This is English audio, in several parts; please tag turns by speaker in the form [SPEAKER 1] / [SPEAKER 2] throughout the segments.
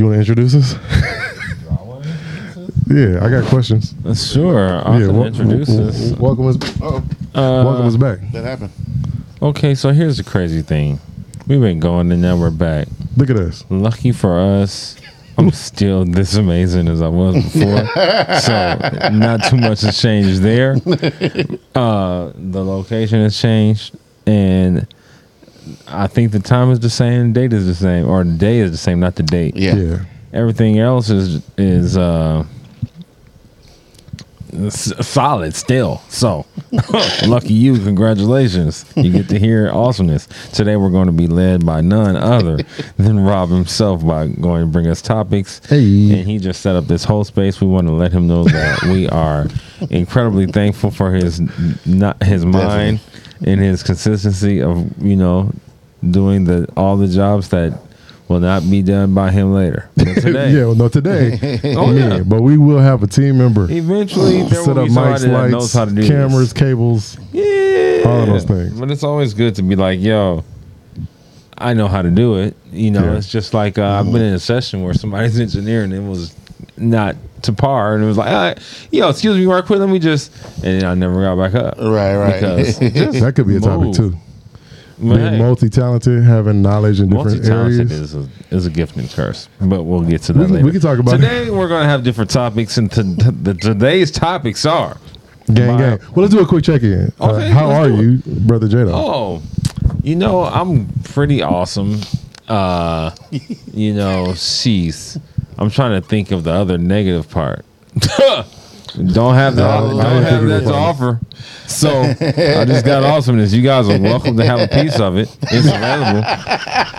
[SPEAKER 1] You want to introduce us? yeah, I got questions.
[SPEAKER 2] Uh, Sure. I'll
[SPEAKER 1] yeah, wel-
[SPEAKER 2] introduce
[SPEAKER 1] wel-
[SPEAKER 2] us.
[SPEAKER 1] welcome us.
[SPEAKER 3] Oh,
[SPEAKER 2] Uh,
[SPEAKER 1] welcome us back.
[SPEAKER 3] that happened.
[SPEAKER 2] Okay, so here's the crazy thing. We've been going and now we're back.
[SPEAKER 1] Look at us.
[SPEAKER 2] Lucky for us, I'm still this amazing as I was before. so not too much has changed there. Uh, the location has changed, and I think the time is the same, the date is the same, or the day is the same, not the date.
[SPEAKER 3] Yeah.
[SPEAKER 1] Yeah.
[SPEAKER 2] Everything else is is uh solid still. So lucky you, congratulations. You get to hear awesomeness. Today we're going to be led by none other than Rob himself by going to bring us topics.
[SPEAKER 1] Hey.
[SPEAKER 2] And he just set up this whole space. We want to let him know that we are incredibly thankful for his not his mind and his consistency of, you know, doing the all the jobs that will not be done by him later. Today,
[SPEAKER 1] yeah, well, no, today.
[SPEAKER 2] Oh, yeah.
[SPEAKER 1] But we will have a team member
[SPEAKER 2] Eventually, there
[SPEAKER 1] set
[SPEAKER 2] will
[SPEAKER 1] up
[SPEAKER 2] be
[SPEAKER 1] mics,
[SPEAKER 2] knows
[SPEAKER 1] lights,
[SPEAKER 2] how to do
[SPEAKER 1] cameras,
[SPEAKER 2] this.
[SPEAKER 1] cables.
[SPEAKER 2] Yeah,
[SPEAKER 1] all of those things.
[SPEAKER 2] But it's always good to be like, yo, I know how to do it. You know,
[SPEAKER 1] Yeah.
[SPEAKER 2] it's just like uh, I've been in a session where somebody's engineering and it was not to par, and it was like, ah, yo, excuse me, right quick, let me just, and I never got back up.
[SPEAKER 3] Right, right.
[SPEAKER 2] Because just
[SPEAKER 1] That could be a topic
[SPEAKER 2] move.
[SPEAKER 1] too. Being
[SPEAKER 2] hey,
[SPEAKER 1] multi-talented, having knowledge in different areas.
[SPEAKER 2] is a, is a gift and curse, but we'll get to that
[SPEAKER 1] We can-
[SPEAKER 2] later.
[SPEAKER 1] we can talk about it.
[SPEAKER 2] today. We're going to have different topics, and to, the, today's topics are
[SPEAKER 1] Gang, gang. Well, let's do a quick check-in. Uh,
[SPEAKER 2] Okay,
[SPEAKER 1] how are you, brother J-Doe?
[SPEAKER 2] Oh, you know, I'm pretty awesome. Uh, you know, she's. I'm trying to think of the other negative part. don't have that.
[SPEAKER 1] No,
[SPEAKER 2] don't have that to offer. So I just got awesomeness. You guys are welcome to have a piece of it. It's available.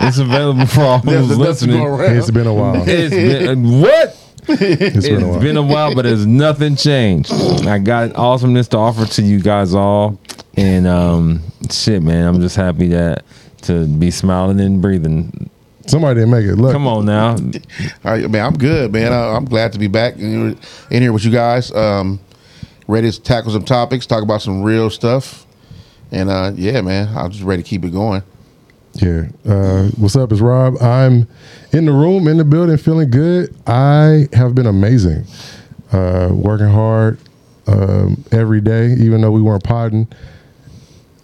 [SPEAKER 2] It's available for all
[SPEAKER 3] There's
[SPEAKER 2] who's
[SPEAKER 3] enough
[SPEAKER 2] listening.
[SPEAKER 1] It's been a while.
[SPEAKER 2] It's been what?
[SPEAKER 1] It's been a while.
[SPEAKER 2] Been a while, but it's nothing changed. I got awesomeness to offer to you guys all, and um, shit, man, I'm just happy that to be smiling and breathing.
[SPEAKER 1] Somebody didn't make it. Look,
[SPEAKER 2] Come on now,
[SPEAKER 3] All right, man, I'm good, man. I, I'm glad to be back in, in here with you guys. Um, ready to tackle some topics, talk about some real stuff, and uh, yeah, man, I'm just ready to keep it going.
[SPEAKER 1] Yeah. Uh, what's up? It's Rob. I'm in the room, in the building, feeling good. I have been amazing. Uh, working hard um, every day, even though we weren't podding.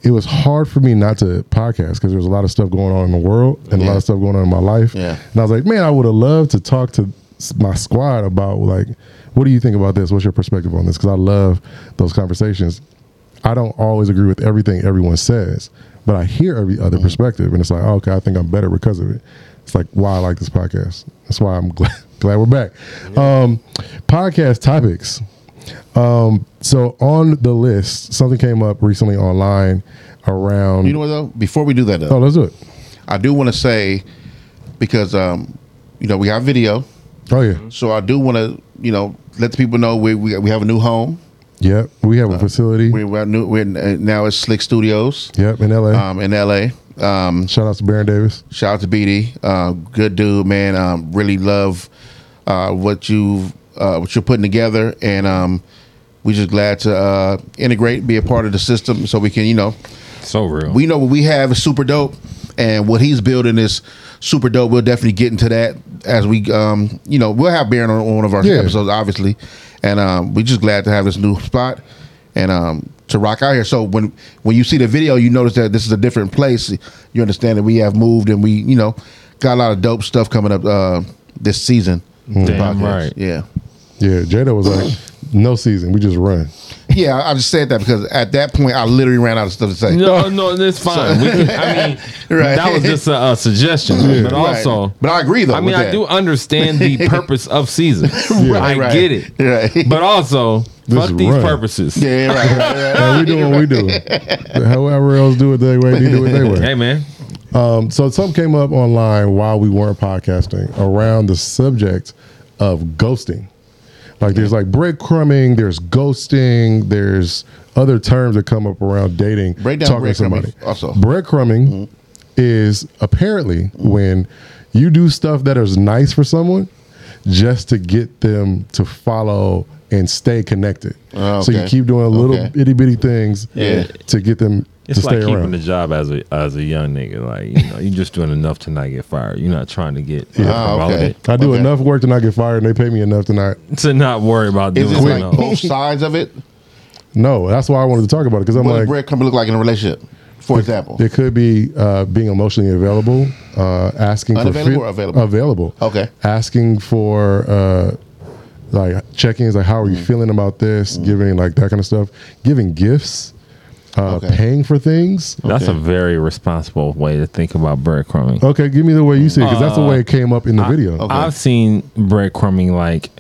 [SPEAKER 1] It was hard for me not to podcast because there was a lot of stuff going on in the world and a lot of stuff going on in my life.
[SPEAKER 3] Yeah.
[SPEAKER 1] And I was like, man, I would have loved to talk to my squad about like, what do you think about this? What's your perspective on this? Because I love those conversations. I don't always agree with everything everyone says, but I hear every other perspective, and it's like, oh, okay, I think I'm better because of it. It's like why I like this podcast. That's why I'm glad, glad we're back. Um, podcast topics. Um, so on the list, something came up recently online around.
[SPEAKER 3] You know what though? Before we do that though,
[SPEAKER 1] oh, let's do it.
[SPEAKER 3] I do want to say because um, you know we have video,
[SPEAKER 1] Oh yeah,
[SPEAKER 3] so I do want to you know let the people know we we, we have a new home.
[SPEAKER 1] yep. We have a facility.
[SPEAKER 3] We, we're new. We're uh, now it's Slick Studios
[SPEAKER 1] yep, in LA.
[SPEAKER 3] um, in LA. Um,
[SPEAKER 1] Shout out to Baron Davis.
[SPEAKER 3] Shout out to BD, uh, good dude, man. Um, really love uh, what you uh, what you're putting together, and um, we just glad to uh, integrate, be a part of the system, so we can, you know,
[SPEAKER 2] so real.
[SPEAKER 3] we know what we have is super dope, and what he's building is super dope. We'll definitely get into that as we, um, you know, we'll have Baron on, on one of our
[SPEAKER 1] Yeah.
[SPEAKER 3] episodes, obviously, and um, we're just glad to have this new spot and um, to rock out here. So when when you see the video, you notice that this is a different place. You understand that we have moved and we, you know, got a lot of dope stuff coming up uh, this season.
[SPEAKER 2] Damn right.
[SPEAKER 3] Yeah.
[SPEAKER 1] Yeah, Jada was like, no season, we just run.
[SPEAKER 3] Yeah, I I just said that because at that point I literally ran out of stuff to say.
[SPEAKER 2] no, no, it's fine. We can, I mean,
[SPEAKER 3] Right.
[SPEAKER 2] that was just a, a suggestion, but
[SPEAKER 3] Right.
[SPEAKER 2] also.
[SPEAKER 3] but I agree though.
[SPEAKER 2] I mean,
[SPEAKER 3] with
[SPEAKER 2] I
[SPEAKER 3] that.
[SPEAKER 2] do understand the purpose of season.
[SPEAKER 1] Yeah.
[SPEAKER 2] I
[SPEAKER 3] Right.
[SPEAKER 2] get it,
[SPEAKER 3] Right.
[SPEAKER 2] but also
[SPEAKER 1] This
[SPEAKER 2] fuck these
[SPEAKER 1] run.
[SPEAKER 2] purposes.
[SPEAKER 3] yeah, right, right, right.
[SPEAKER 1] And we do what we do. However else do it their way, they do it their way.
[SPEAKER 2] Hey man,
[SPEAKER 1] Um, so something came up online while we weren't podcasting around the subject of ghosting. Like there's like breadcrumbing, there's ghosting, there's other terms that come up around dating.
[SPEAKER 3] Break down
[SPEAKER 1] talking to somebody.
[SPEAKER 3] also.
[SPEAKER 1] Breadcrumbing mm-hmm. is apparently when you do stuff that is nice for someone just to get them to follow and stay connected.
[SPEAKER 3] Oh,
[SPEAKER 1] So you keep doing little
[SPEAKER 3] Okay.
[SPEAKER 1] itty bitty things
[SPEAKER 3] Yeah.
[SPEAKER 1] to get them
[SPEAKER 2] It's
[SPEAKER 1] to
[SPEAKER 2] like
[SPEAKER 1] stay
[SPEAKER 2] keeping
[SPEAKER 1] around.
[SPEAKER 2] the job as a as a young nigga. Like you know, you're just doing enough to not get fired. You're not trying to get
[SPEAKER 3] Ah, okay.
[SPEAKER 2] promoted
[SPEAKER 1] I do
[SPEAKER 3] Okay.
[SPEAKER 1] enough work to not get fired, and they pay me enough to not.
[SPEAKER 2] to not worry about
[SPEAKER 3] Is
[SPEAKER 2] doing
[SPEAKER 3] it
[SPEAKER 2] something
[SPEAKER 3] like
[SPEAKER 2] else.
[SPEAKER 3] both sides of it?
[SPEAKER 1] No, that's why I wanted to talk about it because I'm
[SPEAKER 3] What does
[SPEAKER 1] like,
[SPEAKER 3] breadcrumb look like in a relationship? For example.
[SPEAKER 1] it could be uh, being emotionally available, uh, asking
[SPEAKER 3] Unavailable
[SPEAKER 1] for
[SPEAKER 3] or available?
[SPEAKER 1] available.
[SPEAKER 3] Okay.
[SPEAKER 1] asking for uh, like check-ins, like how are you
[SPEAKER 3] Mm.
[SPEAKER 1] feeling about this, giving like that kind of stuff, giving gifts, uh,
[SPEAKER 3] Okay.
[SPEAKER 1] paying for things.
[SPEAKER 2] That's
[SPEAKER 3] Okay.
[SPEAKER 2] a very responsible way to think about breadcrumbing.
[SPEAKER 1] Okay, give me the way you see it because that's the way it came up in the video.
[SPEAKER 3] okay.
[SPEAKER 2] I've seen breadcrumbing like,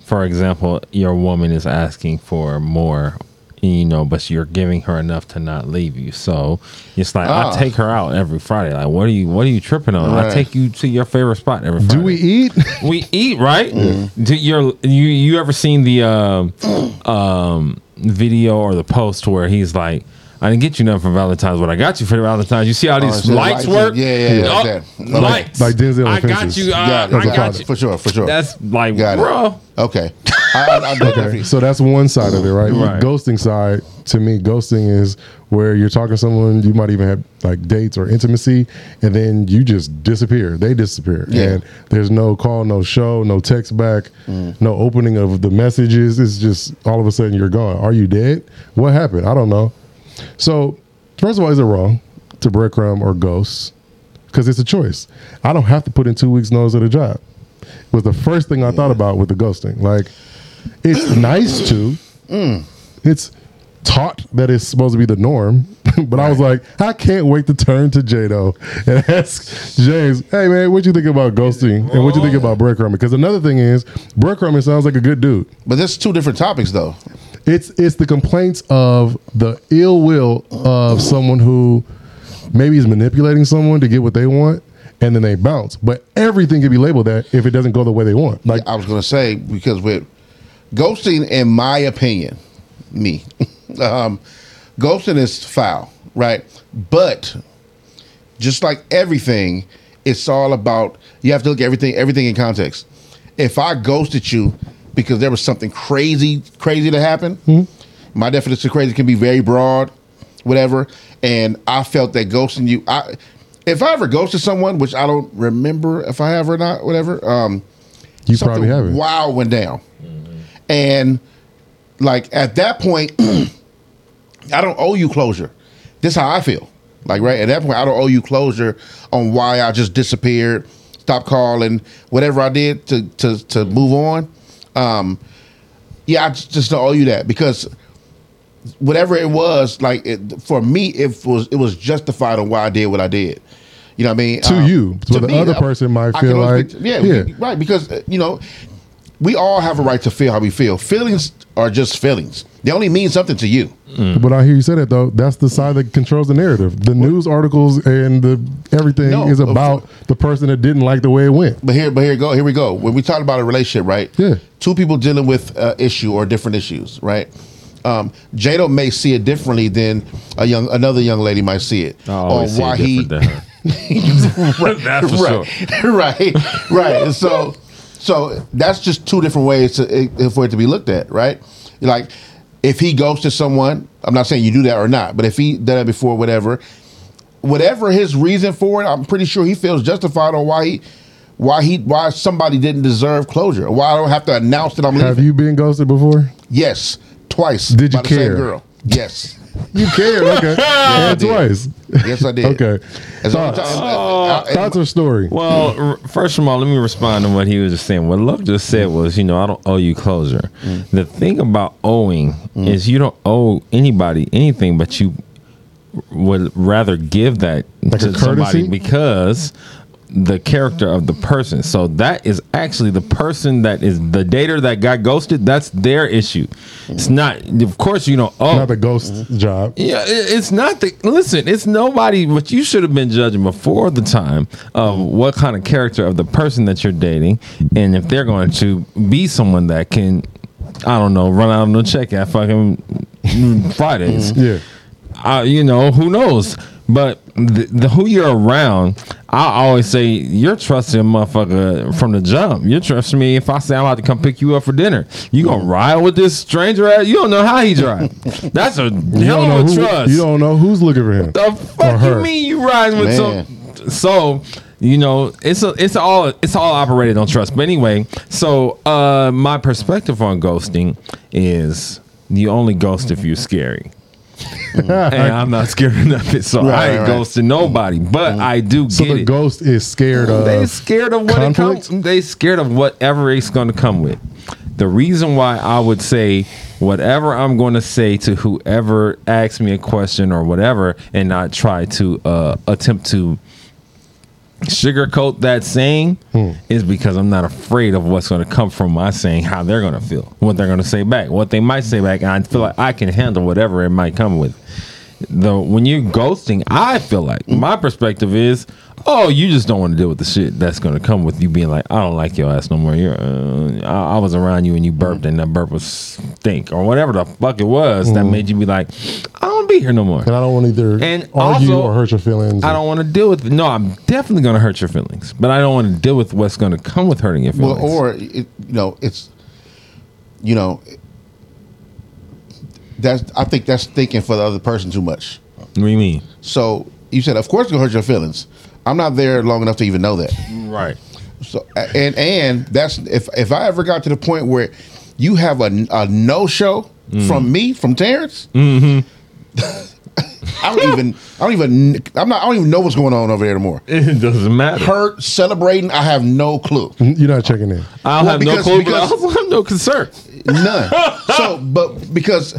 [SPEAKER 2] for example, your woman is asking for more, you know, but you're giving her enough to not leave you. So it's like
[SPEAKER 3] Ah.
[SPEAKER 2] I take her out every Friday. Like, what are you? What are you tripping on? I take you to your favorite spot every Friday.
[SPEAKER 1] Do we eat?
[SPEAKER 2] We eat right.
[SPEAKER 3] Mm-hmm.
[SPEAKER 2] Do your you you ever seen the um um, video or the post where he's like. I didn't get you nothing for Valentine's, but I got you for Valentine's. You see how
[SPEAKER 3] Oh,
[SPEAKER 2] these
[SPEAKER 3] so
[SPEAKER 2] lights
[SPEAKER 3] lights-
[SPEAKER 2] work?
[SPEAKER 3] yeah, yeah, yeah,
[SPEAKER 2] Oh,
[SPEAKER 3] like that. Like-
[SPEAKER 2] lights.
[SPEAKER 1] like Denzel
[SPEAKER 2] I got
[SPEAKER 1] Fences.
[SPEAKER 2] you. Uh,
[SPEAKER 3] Got
[SPEAKER 2] I
[SPEAKER 3] got
[SPEAKER 2] got you.
[SPEAKER 3] For sure, for sure.
[SPEAKER 2] That's like,
[SPEAKER 3] Got it.
[SPEAKER 2] bro.
[SPEAKER 3] Okay. I, I, I
[SPEAKER 1] Okay, so that's one side of it, right?
[SPEAKER 2] Right.
[SPEAKER 1] Ghosting side to me, ghosting is where you're talking to someone, you might even have like dates or intimacy, and then you just disappear. They disappear,
[SPEAKER 3] Yeah.
[SPEAKER 1] and there's no call, no show, no text back, no opening of the messages. It's just all of a sudden you're gone. Are you dead? What happened? I don't know. So first of all, is it wrong to breadcrumb or ghost? Because it's a choice. I don't have to put in two weeks' notice at a job. It Was the first thing I thought about with the ghosting. Like, it's nice to. Mm. It's taught that it's supposed to be the norm, but I was like, I can't wait to turn to J-Doe and ask James, "Hey man, what you think about ghosting and what you think about breadcrumbing?" Because another thing is, breadcrumbing sounds like a good dude.
[SPEAKER 3] But there's two different topics though.
[SPEAKER 1] It's it's the complaints of the ill will of someone who maybe is manipulating someone to get what they want, and then they bounce. But everything can be labeled that if it doesn't go the way they want. Like
[SPEAKER 3] I was gonna say because with ghosting, in my opinion, me, um, ghosting is foul, right? But just like everything, it's all about you have to look at everything everything in context. If I ghosted you because there was something crazy crazy to happen, my definition of crazy can be very broad, whatever. And I felt that ghosting you, I if I ever ghosted someone, which I don't remember if I have or not, whatever. Um,
[SPEAKER 1] you
[SPEAKER 3] something
[SPEAKER 1] probably haven't.
[SPEAKER 3] Wow went down, and like at that point, I don't owe you closure. This is how I feel. Like right at that point, I don't owe you closure on why I just disappeared, stopped calling, whatever I did to to to move on. Um, yeah, I just owe you that because whatever it was, like it, for me, it was it was justified on why I did what I did. You know what I mean?
[SPEAKER 1] To you. So the other
[SPEAKER 3] uh,
[SPEAKER 1] person might
[SPEAKER 3] I
[SPEAKER 1] feel like-
[SPEAKER 3] to- yeah,
[SPEAKER 1] yeah.
[SPEAKER 3] right, because uh, you know, we all have a right to feel how we feel. Feelings are just feelings. They only mean something to you.
[SPEAKER 1] But I hear you say that though. That's the side that controls the narrative. The news articles and the everything
[SPEAKER 3] No,
[SPEAKER 1] is
[SPEAKER 3] of
[SPEAKER 1] about the person that didn't like the way it went.
[SPEAKER 3] But here, but here go. Here we go. When we talk about a relationship, right?
[SPEAKER 1] Yeah.
[SPEAKER 3] Two people dealing with uh, issue or different issues, right? Um, J-Doe may see it differently than a young another young lady might see it.
[SPEAKER 2] I always see it different than. That's for
[SPEAKER 3] right, right, right. So, so that's just two different ways to, eh, for it to be looked at, right? Like, if he goes to someone, I'm not saying you do that or not, but if he did that before, whatever, whatever his reason for it, I'm pretty sure he feels justified on why he, why he, why somebody didn't deserve closure, why I don't have to announce that I'm leaving.
[SPEAKER 1] Have you been ghosted before?
[SPEAKER 3] Yes, twice.
[SPEAKER 1] Did you
[SPEAKER 3] by the same
[SPEAKER 1] care?
[SPEAKER 3] girl. Yes.
[SPEAKER 1] You cared, okay.
[SPEAKER 3] yeah,
[SPEAKER 1] twice.
[SPEAKER 3] Yes, I did.
[SPEAKER 1] Okay.
[SPEAKER 3] As long
[SPEAKER 1] Thoughts,
[SPEAKER 3] as uh, oh. I- I- I-
[SPEAKER 1] thoughts or story?
[SPEAKER 2] Well, r- first of all, let me respond to what he was just saying. What Love just said mm. was, you know, I don't owe you closure.
[SPEAKER 3] Mm.
[SPEAKER 2] The thing about owing mm. is you don't owe anybody anything, but you would rather give that
[SPEAKER 1] Like a
[SPEAKER 2] to somebody because the character of the person. So that is actually the person that is the dater that got ghosted. That's their issue. It's not. Of course, you don't owe.
[SPEAKER 1] Not the ghost job.
[SPEAKER 2] Yeah, it- it's not the listen. It's nobody, but you should have been judging before the time of what kind of character of the person that you're dating, and if they're going to be someone that can, I don't know, run out on a check at fucking Fridays.
[SPEAKER 1] Yeah.
[SPEAKER 2] Uh, you know, who knows? But the, the who you're around, I always say you're trusting a motherfucker from the jump. You're trusting me if I say I'm about to come pick you up for dinner. You gonna ride with this stranger? Ass? You don't know how he drive. That's a
[SPEAKER 1] You
[SPEAKER 2] hell
[SPEAKER 1] don't know
[SPEAKER 2] of a trust.
[SPEAKER 1] You don't know who's looking for him.
[SPEAKER 2] the fuck
[SPEAKER 1] her.
[SPEAKER 2] you mean you riding with
[SPEAKER 3] Man.
[SPEAKER 2] some? So you know it's a, it's all it's all operated on trust. But anyway, so uh my perspective on ghosting is you only ghost if you're scary. and I'm not scared enough it, so I
[SPEAKER 3] Right,
[SPEAKER 2] ain't
[SPEAKER 3] right.
[SPEAKER 2] ghosting nobody. But I do get it.
[SPEAKER 1] So
[SPEAKER 2] get
[SPEAKER 1] the
[SPEAKER 2] it.
[SPEAKER 1] ghost is scared of.
[SPEAKER 2] They scared of what it comes. They scared of whatever it's going to come with. The reason why I would say whatever I'm going to say to whoever asks me a question or whatever, and not try to uh, attempt to sugarcoat that saying
[SPEAKER 1] Hmm.
[SPEAKER 2] is because I'm not afraid of what's going to come from my saying, how they're going to feel, what they're going to say back, what they might say back, and I feel like I can handle whatever it might come with. Though when you're ghosting, I feel like my perspective is, oh, you just don't want to deal with the shit that's going to come with you being like, I don't like your ass no more. You're, uh, I, I was around you and you burped and that burp was stink or whatever the fuck it was that made you be like, I don't be here no more.
[SPEAKER 1] and I don't want to either
[SPEAKER 2] And
[SPEAKER 1] argue
[SPEAKER 2] also,
[SPEAKER 1] or hurt your feelings.
[SPEAKER 2] I don't want to deal with. No, I'm definitely going to hurt your feelings, but I don't want to deal with what's going to come with hurting your feelings.
[SPEAKER 3] Well, or it, you know, it's you know, that's I think that's thinking for the other person too much.
[SPEAKER 2] what do you mean?
[SPEAKER 3] So you said, of course, it's gonna hurt your feelings. I'm not there long enough to even know that.
[SPEAKER 2] Right.
[SPEAKER 3] So and and that's if if I ever got to the point where you have a, a no show from me from Terrence. I don't even I don't even I'm not I don't even know what's going on over there anymore.
[SPEAKER 2] It doesn't matter.
[SPEAKER 3] Hurt, celebrating, I have no clue.
[SPEAKER 1] You're not checking in.
[SPEAKER 2] I don't
[SPEAKER 3] Well,
[SPEAKER 2] have
[SPEAKER 3] because-
[SPEAKER 2] no clue,
[SPEAKER 3] because-
[SPEAKER 2] but I also have no concern.
[SPEAKER 3] None. so, but because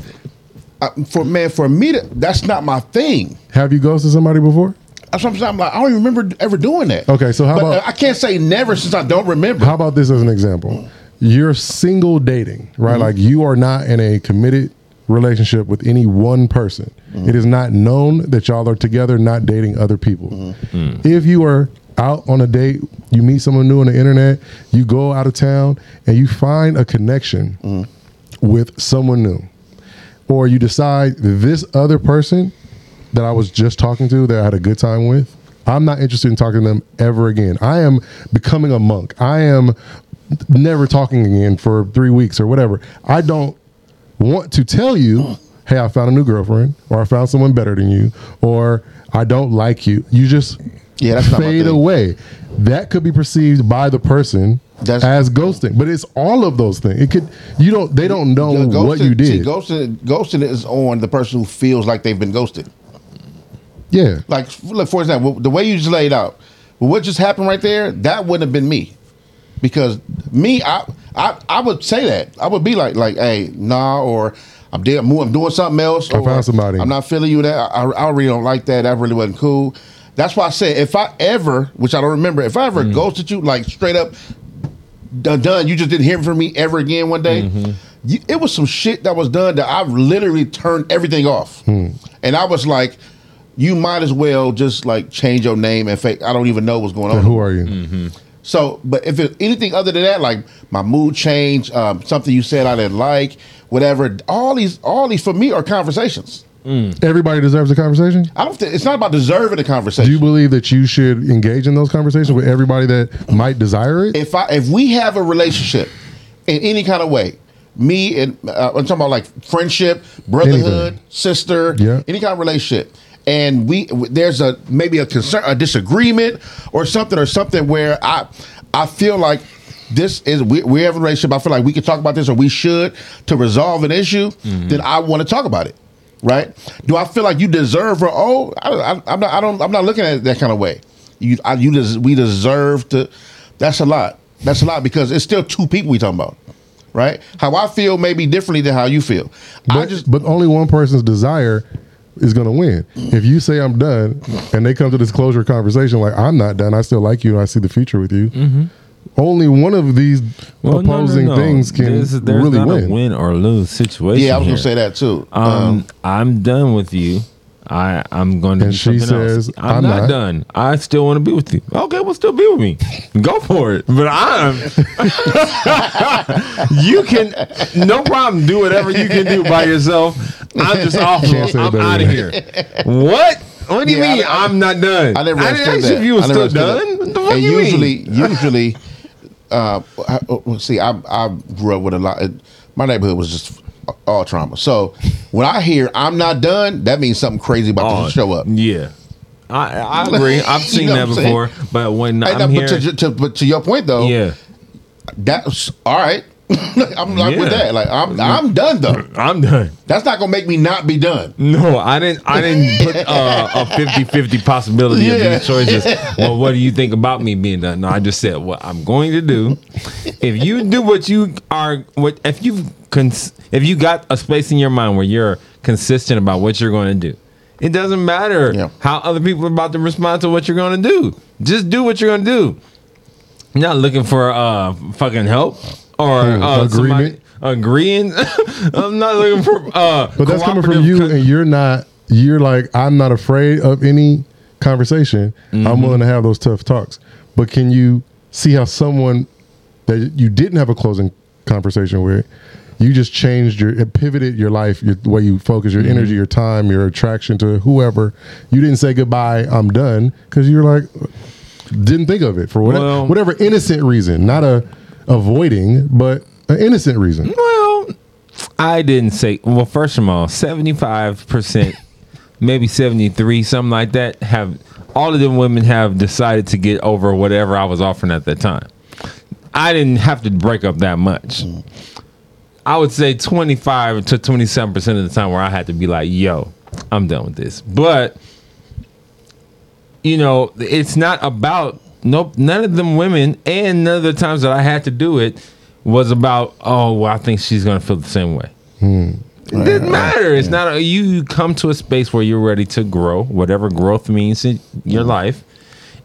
[SPEAKER 3] uh, for man, for me, to, that's not my thing.
[SPEAKER 1] Have you ghosted somebody before?
[SPEAKER 3] What I'm like, I don't even remember ever doing that.
[SPEAKER 1] Okay, so how
[SPEAKER 3] But,
[SPEAKER 1] about-
[SPEAKER 3] uh, I can't say never since I don't remember.
[SPEAKER 1] How about this as an example? You're single dating, right?
[SPEAKER 3] Mm-hmm.
[SPEAKER 1] Like you are not in a committed relationship with any one person.
[SPEAKER 3] Mm-hmm.
[SPEAKER 1] It is not known that y'all are together, not dating other people.
[SPEAKER 3] Mm-hmm.
[SPEAKER 1] If you are out on a date, you meet someone new on the internet, you go out of town, and you find a connection
[SPEAKER 3] Mm-hmm.
[SPEAKER 1] with someone new, or you decide this other person that I was just talking to that I had a good time with, I'm not interested in talking to them ever again. I am becoming a monk. I am never talking again for three weeks or whatever. I don't want to tell you, hey, I found a new girlfriend, or I found someone better than you, or I don't like you. You just
[SPEAKER 3] Yeah, that's
[SPEAKER 1] fade away. That could be perceived by the person
[SPEAKER 3] That's-
[SPEAKER 1] as ghosting, but it's all of those things. It could you don't they don't know
[SPEAKER 3] The
[SPEAKER 1] what you did.
[SPEAKER 3] See, ghosting, ghosting is on the person who feels like they've been ghosted.
[SPEAKER 1] Yeah,
[SPEAKER 3] Like, look, for example, the way you just laid out, what just happened right there, that wouldn't have been me. Because me, I, I, I would say that. I would be like, like, hey, nah, or I'm, de- I'm doing something else.
[SPEAKER 1] I found somebody.
[SPEAKER 3] I'm not feeling you. That I, I really don't like that. That really wasn't cool. That's why I said if I ever, which I don't remember, if I ever
[SPEAKER 1] Mm.
[SPEAKER 3] ghosted you, like straight up, done, you just didn't hear from me ever again one day.
[SPEAKER 1] Mm-hmm.
[SPEAKER 3] You, it was some shit that was done that I literally turned everything off,
[SPEAKER 1] Hmm.
[SPEAKER 3] and I was like, you might as well just like change your name and fake. I don't even know what's going on.
[SPEAKER 1] Who are you?
[SPEAKER 3] So, but if it's anything other than that, like my mood change, um, something you said I didn't like, whatever, all these, all these for me are conversations.
[SPEAKER 1] Everybody deserves a conversation.
[SPEAKER 3] I don't think it's not about deserving a conversation.
[SPEAKER 1] Do you believe that you should engage in those conversations with everybody that might desire it?
[SPEAKER 3] if I if we have a relationship in any kind of way, me and uh, I'm talking about like friendship, brotherhood,
[SPEAKER 1] Anything.
[SPEAKER 3] sister,
[SPEAKER 1] Yeah.
[SPEAKER 3] any kind of relationship, and we there's a maybe a concern, a disagreement, or something, or something where I I feel like this is we, we have a relationship. I feel like we can talk about this, or we should to resolve an issue. Mm-hmm. Then I want to talk about it. Right? Do I feel like you deserve or oh I, I, I'm not I don't I'm not looking at it that kind of way. You I, you des- we deserve to. That's a lot. That's a lot because it's still two people we talking about, right? How I feel may be differently than how you feel. I just
[SPEAKER 1] but only one person's desire is going to win. If you say I'm done, and they come to this closure conversation like I'm not done, I still like you and I see the future with you. Only one of these
[SPEAKER 2] Well, no, no,
[SPEAKER 1] opposing
[SPEAKER 2] no.
[SPEAKER 1] things can
[SPEAKER 2] There's, there's
[SPEAKER 1] really
[SPEAKER 2] not
[SPEAKER 1] win.
[SPEAKER 2] a win or lose situation.
[SPEAKER 3] yeah, I was gonna say that too.
[SPEAKER 2] Um, I'm done with you. I I'm going to
[SPEAKER 1] And
[SPEAKER 2] do
[SPEAKER 1] she
[SPEAKER 2] something else.
[SPEAKER 1] says,
[SPEAKER 2] I'm,
[SPEAKER 1] "I'm
[SPEAKER 2] not,
[SPEAKER 1] not."
[SPEAKER 2] done. I still want to be with you. Okay, well, still be with me. Go for it. But I'm. you can no problem. Do whatever you can do by yourself. I'm just off.
[SPEAKER 1] Can't say it
[SPEAKER 2] I'm out of
[SPEAKER 1] than
[SPEAKER 2] here. What? What do you
[SPEAKER 3] Yeah,
[SPEAKER 2] mean?
[SPEAKER 3] I- I-
[SPEAKER 2] I'm not done.
[SPEAKER 3] I never
[SPEAKER 2] didn't
[SPEAKER 3] understood
[SPEAKER 2] ask
[SPEAKER 3] that.
[SPEAKER 2] you if you were
[SPEAKER 3] I never
[SPEAKER 2] still
[SPEAKER 3] understood
[SPEAKER 2] done.
[SPEAKER 3] that.
[SPEAKER 2] What the fuck
[SPEAKER 3] and
[SPEAKER 2] you mean?
[SPEAKER 3] usually, usually, uh, uh, see, I I grew up with a lot. My neighborhood was just all trauma. So when I hear I'm not done, that means something crazy about
[SPEAKER 2] Oh,
[SPEAKER 3] to show up.
[SPEAKER 2] Yeah. I, I agree. I've
[SPEAKER 3] You
[SPEAKER 2] seen
[SPEAKER 3] know
[SPEAKER 2] that before. But when
[SPEAKER 3] Hey,
[SPEAKER 2] I'm
[SPEAKER 3] no,
[SPEAKER 2] here,
[SPEAKER 3] but, to, to, but to your point though,
[SPEAKER 2] yeah,
[SPEAKER 3] that's all right. I'm like with that. Like I'm I'm done though.
[SPEAKER 2] I'm done.
[SPEAKER 3] That's not gonna make me not be done.
[SPEAKER 2] No, I didn't. I didn't put uh, a 50-50 possibility of these choices. Well, what do you think about me being done? No, I just said what I'm going to do. If you do what you are, what if you cons- if you got a space in your mind where you're consistent about what you're going to do, it doesn't matter
[SPEAKER 3] Yeah.
[SPEAKER 2] how other people are about to respond to what you're going to do. Just do what you're going to do. You're not looking for uh fucking help or
[SPEAKER 1] Hmm,
[SPEAKER 2] uh,
[SPEAKER 1] agreement?
[SPEAKER 2] agreeing. I'm not looking for uh.
[SPEAKER 1] But that's coming from you,
[SPEAKER 2] con-
[SPEAKER 1] and you're not. You're like, I'm not afraid of any conversation.
[SPEAKER 2] Mm-hmm.
[SPEAKER 1] I'm willing to have those tough talks. But can you see how someone that you didn't have a closing conversation with, you just changed your, it pivoted your life, your, the way you focus, your
[SPEAKER 2] Mm-hmm.
[SPEAKER 1] energy, your time, your attraction to whoever. You didn't say goodbye. I'm done because you're like, didn't think of it for whatever,
[SPEAKER 2] Well-
[SPEAKER 1] whatever innocent reason, not a avoiding, but an innocent reason.
[SPEAKER 2] Well, I didn't say. Well, first of all, seventy five percent, maybe seventy three, something like that. Have all of them women have decided to get over whatever I was offering at that time. I didn't have to break up that much. I would say twenty five to twenty seven percent of the time where I had to be like, "Yo, I'm done with this." But you know, it's not about nope. None of them women, and none of the times that I had to do it was about. Oh, well, I think she's gonna feel the same way. Hmm. It didn't matter. It's not. A, you come to a space where you're ready to grow, whatever growth means in your mm-hmm. life.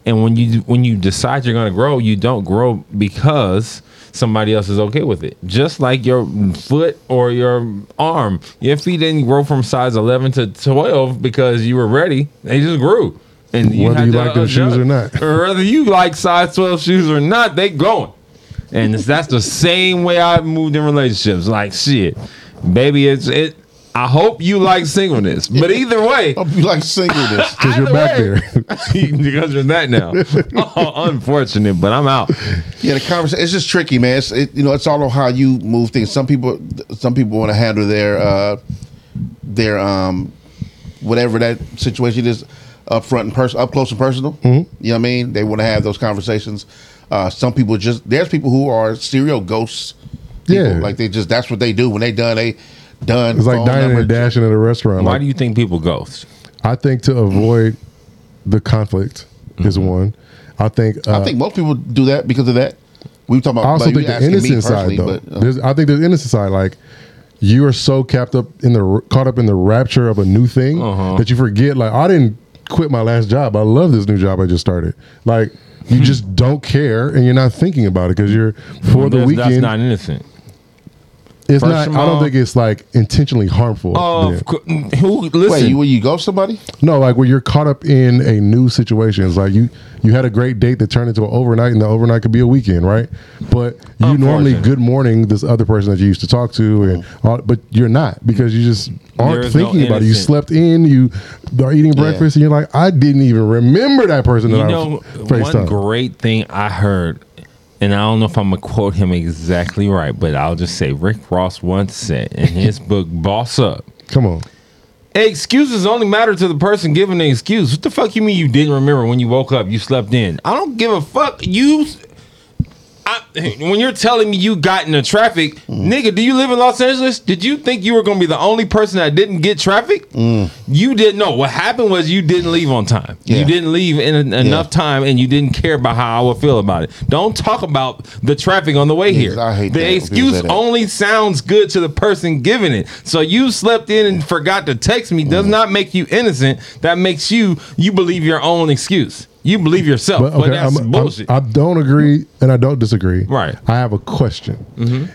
[SPEAKER 2] And when you when you decide you're gonna grow, you don't grow because somebody else is okay with it. Just like your foot or your arm, your feet didn't grow from size 11 to 12 because you were ready. They just grew. And
[SPEAKER 1] Whether you
[SPEAKER 2] to
[SPEAKER 1] like those shoes or not.
[SPEAKER 2] or whether you like size 12 shoes or not, they going. And that's the same way I moved in relationships. Like shit, baby, it's it. I hope you like singleness, but either way, I
[SPEAKER 3] Hope you like singleness.
[SPEAKER 1] Because you're back
[SPEAKER 2] way.
[SPEAKER 1] there.
[SPEAKER 2] because you're that now. Oh, unfortunate, but I'm out.
[SPEAKER 3] Yeah, the conversation it's just tricky, man. It's, it, you know, it's all on how you move things. Some people, some people want to handle their uh, their um, whatever that situation is up front and person, up close and personal.
[SPEAKER 1] Mm-hmm.
[SPEAKER 3] You know what I mean? They want to have those conversations. Uh, some people just there's people who are serial ghosts. People.
[SPEAKER 1] Yeah.
[SPEAKER 3] like they just that's what they do when they done. They done.
[SPEAKER 1] It's like dining
[SPEAKER 3] number.
[SPEAKER 1] and dashing at a restaurant.
[SPEAKER 2] Why
[SPEAKER 1] Like,
[SPEAKER 2] do you think people ghost?
[SPEAKER 1] I think to avoid the conflict is one. I think. Uh,
[SPEAKER 3] I think most people do that because of that. We were talking
[SPEAKER 1] I also
[SPEAKER 3] like,
[SPEAKER 1] think the
[SPEAKER 3] asking
[SPEAKER 1] innocent side though.
[SPEAKER 3] but, uh,
[SPEAKER 1] I think the innocent side, like you are so capped up in the caught up in the rapture of a new thing
[SPEAKER 2] Uh-huh.
[SPEAKER 1] that you forget. Like I didn't quit my last job. I love this new job I just started. Like you hmm. just don't care and you're not thinking about it because you're for the
[SPEAKER 2] That's- That's
[SPEAKER 1] weekend.
[SPEAKER 2] not innocent.
[SPEAKER 1] It's
[SPEAKER 2] first
[SPEAKER 1] not. I don't
[SPEAKER 2] all-
[SPEAKER 1] think it's like intentionally harmful.
[SPEAKER 2] Oh,
[SPEAKER 1] then.
[SPEAKER 2] of mm, who? Listen,
[SPEAKER 3] wait, you, will you go somebody?
[SPEAKER 1] No, like when you're caught up in a new situation, it's like you you had a great date that turned into an overnight, and the overnight could be a weekend, right? But you normally good morning this other person that you used to talk to, and mm-hmm. all, but you're not because you just aren't
[SPEAKER 2] There is no
[SPEAKER 1] thinking about it. You slept in, you are eating breakfast, and you're like, I didn't even remember that person that
[SPEAKER 2] you
[SPEAKER 1] I
[SPEAKER 2] know,
[SPEAKER 1] was
[SPEAKER 2] one
[SPEAKER 1] FaceTime.
[SPEAKER 2] great thing I heard, and I don't know if I'm gonna quote him exactly right, but I'll just say Rick Ross once said in his book "Boss Up."
[SPEAKER 1] Come on,
[SPEAKER 2] Excuses only matter to the person giving the excuse. What the fuck you mean you didn't remember when you woke up? You slept in. I don't give a fuck. You. When you're telling me you got in the traffic,
[SPEAKER 3] Mm.
[SPEAKER 2] nigga, do you live in Los Angeles? Did you think you were gonna be the only person that didn't get traffic? You didn't know. What happened was you didn't leave on time.
[SPEAKER 3] Mm. Yeah.
[SPEAKER 2] You didn't leave in en- enough time, and you didn't care about how I would feel about it. Don't talk about the traffic on the way here.
[SPEAKER 3] I hate
[SPEAKER 2] the
[SPEAKER 3] that
[SPEAKER 2] excuse only sounds good to the person giving it. So you slept in and forgot to text me
[SPEAKER 3] Mm.
[SPEAKER 2] does not make you innocent. That makes you you believe your own excuse. You believe yourself, but,
[SPEAKER 1] but okay,
[SPEAKER 2] that's
[SPEAKER 1] I'm- I'm-
[SPEAKER 2] bullshit.
[SPEAKER 1] I don't agree and I don't disagree.
[SPEAKER 2] Right.
[SPEAKER 1] I have a question.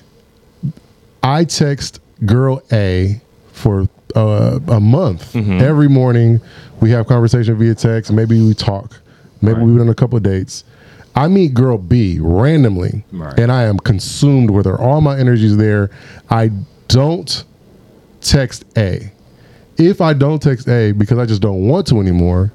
[SPEAKER 1] I text girl A for uh, a month. Every morning we have conversation via text. Maybe we talk. Maybe
[SPEAKER 2] Right.
[SPEAKER 1] we've done a couple of dates. I meet girl B randomly
[SPEAKER 2] Right.
[SPEAKER 1] and I am consumed with her. All my energy is there. I don't text A. if I don't text A because I just don't want to anymore,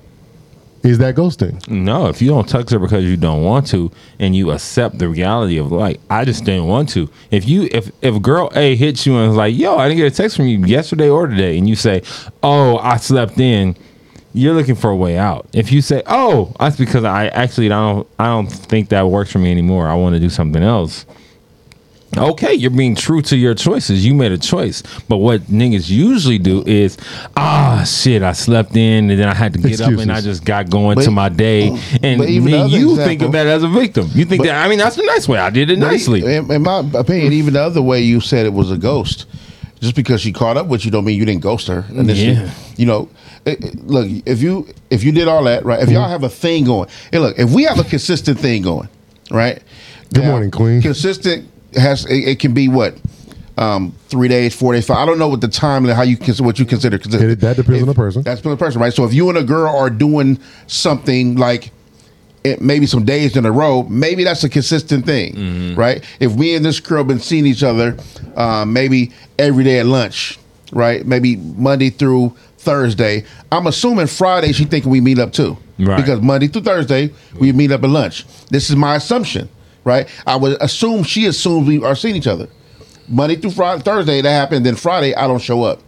[SPEAKER 1] is that ghosting?
[SPEAKER 2] No, if you don't text her because you don't want to, and you accept the reality of like, I just didn't want to. If you if if girl A hits you and is like, yo, I didn't get a text from you yesterday or today, and you say, oh, I slept in, you're looking for a way out. If you say, oh, that's because I actually don't I don't think that works for me anymore. I want to do something else. Okay, you're being true to your choices. You made a choice. But what niggas usually do is, ah, shit, I slept in and then I had to get up and I just got going
[SPEAKER 3] But-
[SPEAKER 2] to my day. And
[SPEAKER 3] but even
[SPEAKER 2] then you
[SPEAKER 3] example-
[SPEAKER 2] think of that as a victim. You think that, I mean, that's a nice way. I did it nicely.
[SPEAKER 3] In, in my opinion, even the other way you said it was a ghost, just because she caught up with you, don't mean you didn't ghost her. initially.
[SPEAKER 2] Yeah.
[SPEAKER 3] You know, it- it- look if you if you did all that right, if y'all have a thing going, hey, look, if we have a consistent thing going, right?
[SPEAKER 1] Good
[SPEAKER 3] Now,
[SPEAKER 1] morning, Queen.
[SPEAKER 3] Consistent has it, it can be what. Um, three days, four days, five. I don't know what the time and how you consider what you consider. consistent.
[SPEAKER 1] It- that depends on the person.
[SPEAKER 3] That's on the person, right? So if you and a girl are doing something like it, maybe some days in a row, maybe that's a consistent thing, right? If me and this girl been seeing each other, um, maybe every day at lunch, right? Maybe Monday through Thursday. I'm assuming Friday she thinking we meet up too,
[SPEAKER 2] Right.
[SPEAKER 3] Because Monday through Thursday we meet up at lunch. This is my assumption, right? I would assume she assumes we are seeing each other. Monday through Friday, Thursday that happened. Then Friday I don't show up.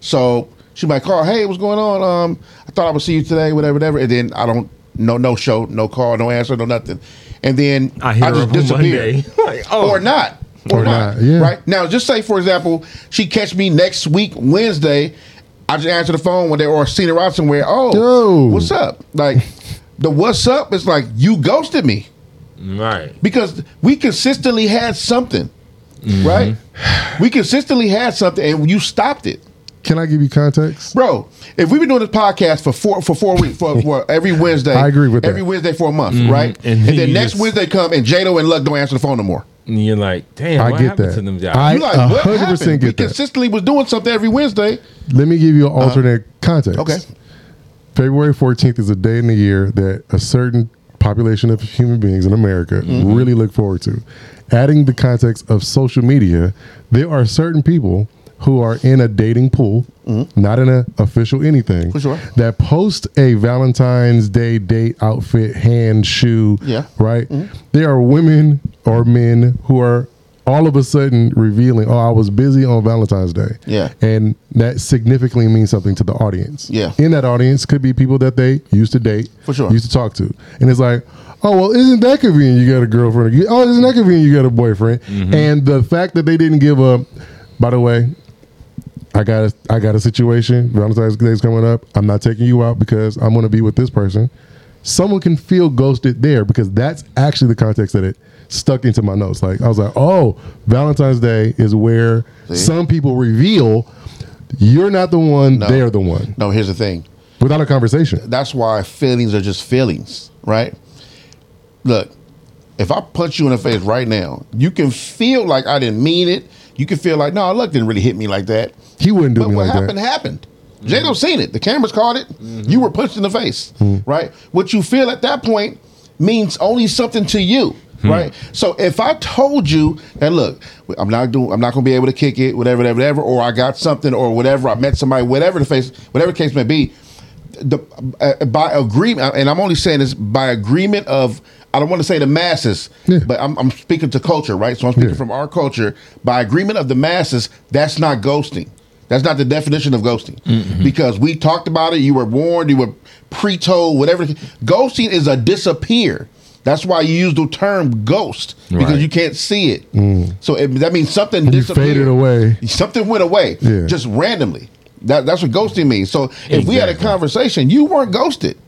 [SPEAKER 3] So she might call, hey, what's going on? Um, I thought I would see you today, whatever, whatever. And then I don't, no, no show, no call, no answer, no nothing. And then
[SPEAKER 2] I hit her
[SPEAKER 3] just disappear.
[SPEAKER 2] Monday. Like, oh.
[SPEAKER 3] Or not. Or,
[SPEAKER 1] Or
[SPEAKER 3] not.
[SPEAKER 1] not, yeah.
[SPEAKER 3] Right? Now, just say, for example, she catch me next week, Wednesday. I just answer the phone when they or seen her out somewhere. Oh,
[SPEAKER 1] Yo.
[SPEAKER 3] what's up? Like, the what's up is like, you ghosted me
[SPEAKER 2] Right.
[SPEAKER 3] because we consistently had something,
[SPEAKER 1] Mm-hmm.
[SPEAKER 3] right? We consistently had something and you stopped it.
[SPEAKER 1] Can I give you context?
[SPEAKER 3] Bro, if we've been doing this podcast for four for four weeks for, for every Wednesday,
[SPEAKER 1] I agree with that.
[SPEAKER 3] every Wednesday for a month, right?
[SPEAKER 2] And
[SPEAKER 3] And,
[SPEAKER 2] then
[SPEAKER 3] then next
[SPEAKER 2] just-
[SPEAKER 3] Wednesday come and J-Doe and Lucc don't answer the phone no more.
[SPEAKER 2] And you're like, damn,
[SPEAKER 1] I
[SPEAKER 2] what
[SPEAKER 1] get
[SPEAKER 2] happened
[SPEAKER 1] that.
[SPEAKER 2] to them guys?
[SPEAKER 1] I-
[SPEAKER 3] You like what
[SPEAKER 1] 100%
[SPEAKER 3] happened?
[SPEAKER 1] get
[SPEAKER 3] we
[SPEAKER 1] that.
[SPEAKER 3] consistently was doing something every Wednesday.
[SPEAKER 1] Let me give you an alternate context.
[SPEAKER 3] Okay.
[SPEAKER 1] February 14th is a day in the year that a certain population of human beings in America
[SPEAKER 3] Mm-hmm.
[SPEAKER 1] really look forward to. Adding the context of social media, there are certain people who are in a dating pool, not in an official anything,
[SPEAKER 3] Mm-hmm. For sure.
[SPEAKER 1] that post a Valentine's Day date outfit, hand, shoe,
[SPEAKER 3] Yeah.
[SPEAKER 1] right?
[SPEAKER 3] Mm-hmm.
[SPEAKER 1] There are women or men who are all of a sudden revealing, oh, I was busy on Valentine's Day.
[SPEAKER 3] Yeah.
[SPEAKER 1] And that significantly means something to the audience.
[SPEAKER 3] Yeah.
[SPEAKER 1] In that audience could be people that they used to date,
[SPEAKER 3] For sure.
[SPEAKER 1] used to talk to. And it's like, oh, well, isn't that convenient you got a girlfriend? Oh, isn't that convenient you got a boyfriend?
[SPEAKER 3] Mm-hmm.
[SPEAKER 1] And the fact that they didn't give up, by the way, I got a, I got a situation. Valentine's Day's coming up. I'm not taking you out because I'm going to be with this person. Someone can feel ghosted there because that's actually the context that it stuck into my notes. Like I was like, oh, Valentine's Day is where
[SPEAKER 3] See?
[SPEAKER 1] some people reveal you're not the one,
[SPEAKER 3] No.
[SPEAKER 1] they're the one
[SPEAKER 3] No, here's the thing.
[SPEAKER 1] without a conversation.
[SPEAKER 3] That's why feelings are just feelings, right? Look, if I punch you in the face right now, you can feel like I didn't mean it. You can feel like, no, Lucc didn't really hit me like that.
[SPEAKER 1] He wouldn't do
[SPEAKER 3] But
[SPEAKER 1] me
[SPEAKER 3] what
[SPEAKER 1] like
[SPEAKER 3] happened
[SPEAKER 1] that.
[SPEAKER 3] happened. J-Doe mm-hmm. seen it. The cameras caught it. Mm-hmm. You were punched in the face, mm-hmm. right? What you feel at that point means only something to you, Hmm. right? So if I told you that, look, I'm not doing, I'm not going to be able to kick it, whatever, whatever, whatever, or I got something, or whatever, I met somebody, whatever the face, whatever the case may be, the uh, uh by agreement, and I'm only saying this by agreement of. I don't want to say the masses,
[SPEAKER 1] Yeah.
[SPEAKER 3] but I'm, I'm speaking to culture, right? So I'm speaking
[SPEAKER 1] Yeah.
[SPEAKER 3] from our culture. By agreement of the masses, that's not ghosting. That's not the definition of ghosting mm-hmm. because we talked about it. You were warned. You were pre-told. Whatever. Ghosting is a disappear. That's why you use the term ghost because
[SPEAKER 2] Right.
[SPEAKER 3] you can't see it. Mm. So it, that means something
[SPEAKER 1] You
[SPEAKER 3] disappeared.
[SPEAKER 1] faded away.
[SPEAKER 3] Something went away,
[SPEAKER 1] Yeah.
[SPEAKER 3] just randomly. That, that's what ghosting means. So if we had a conversation, you weren't ghosted.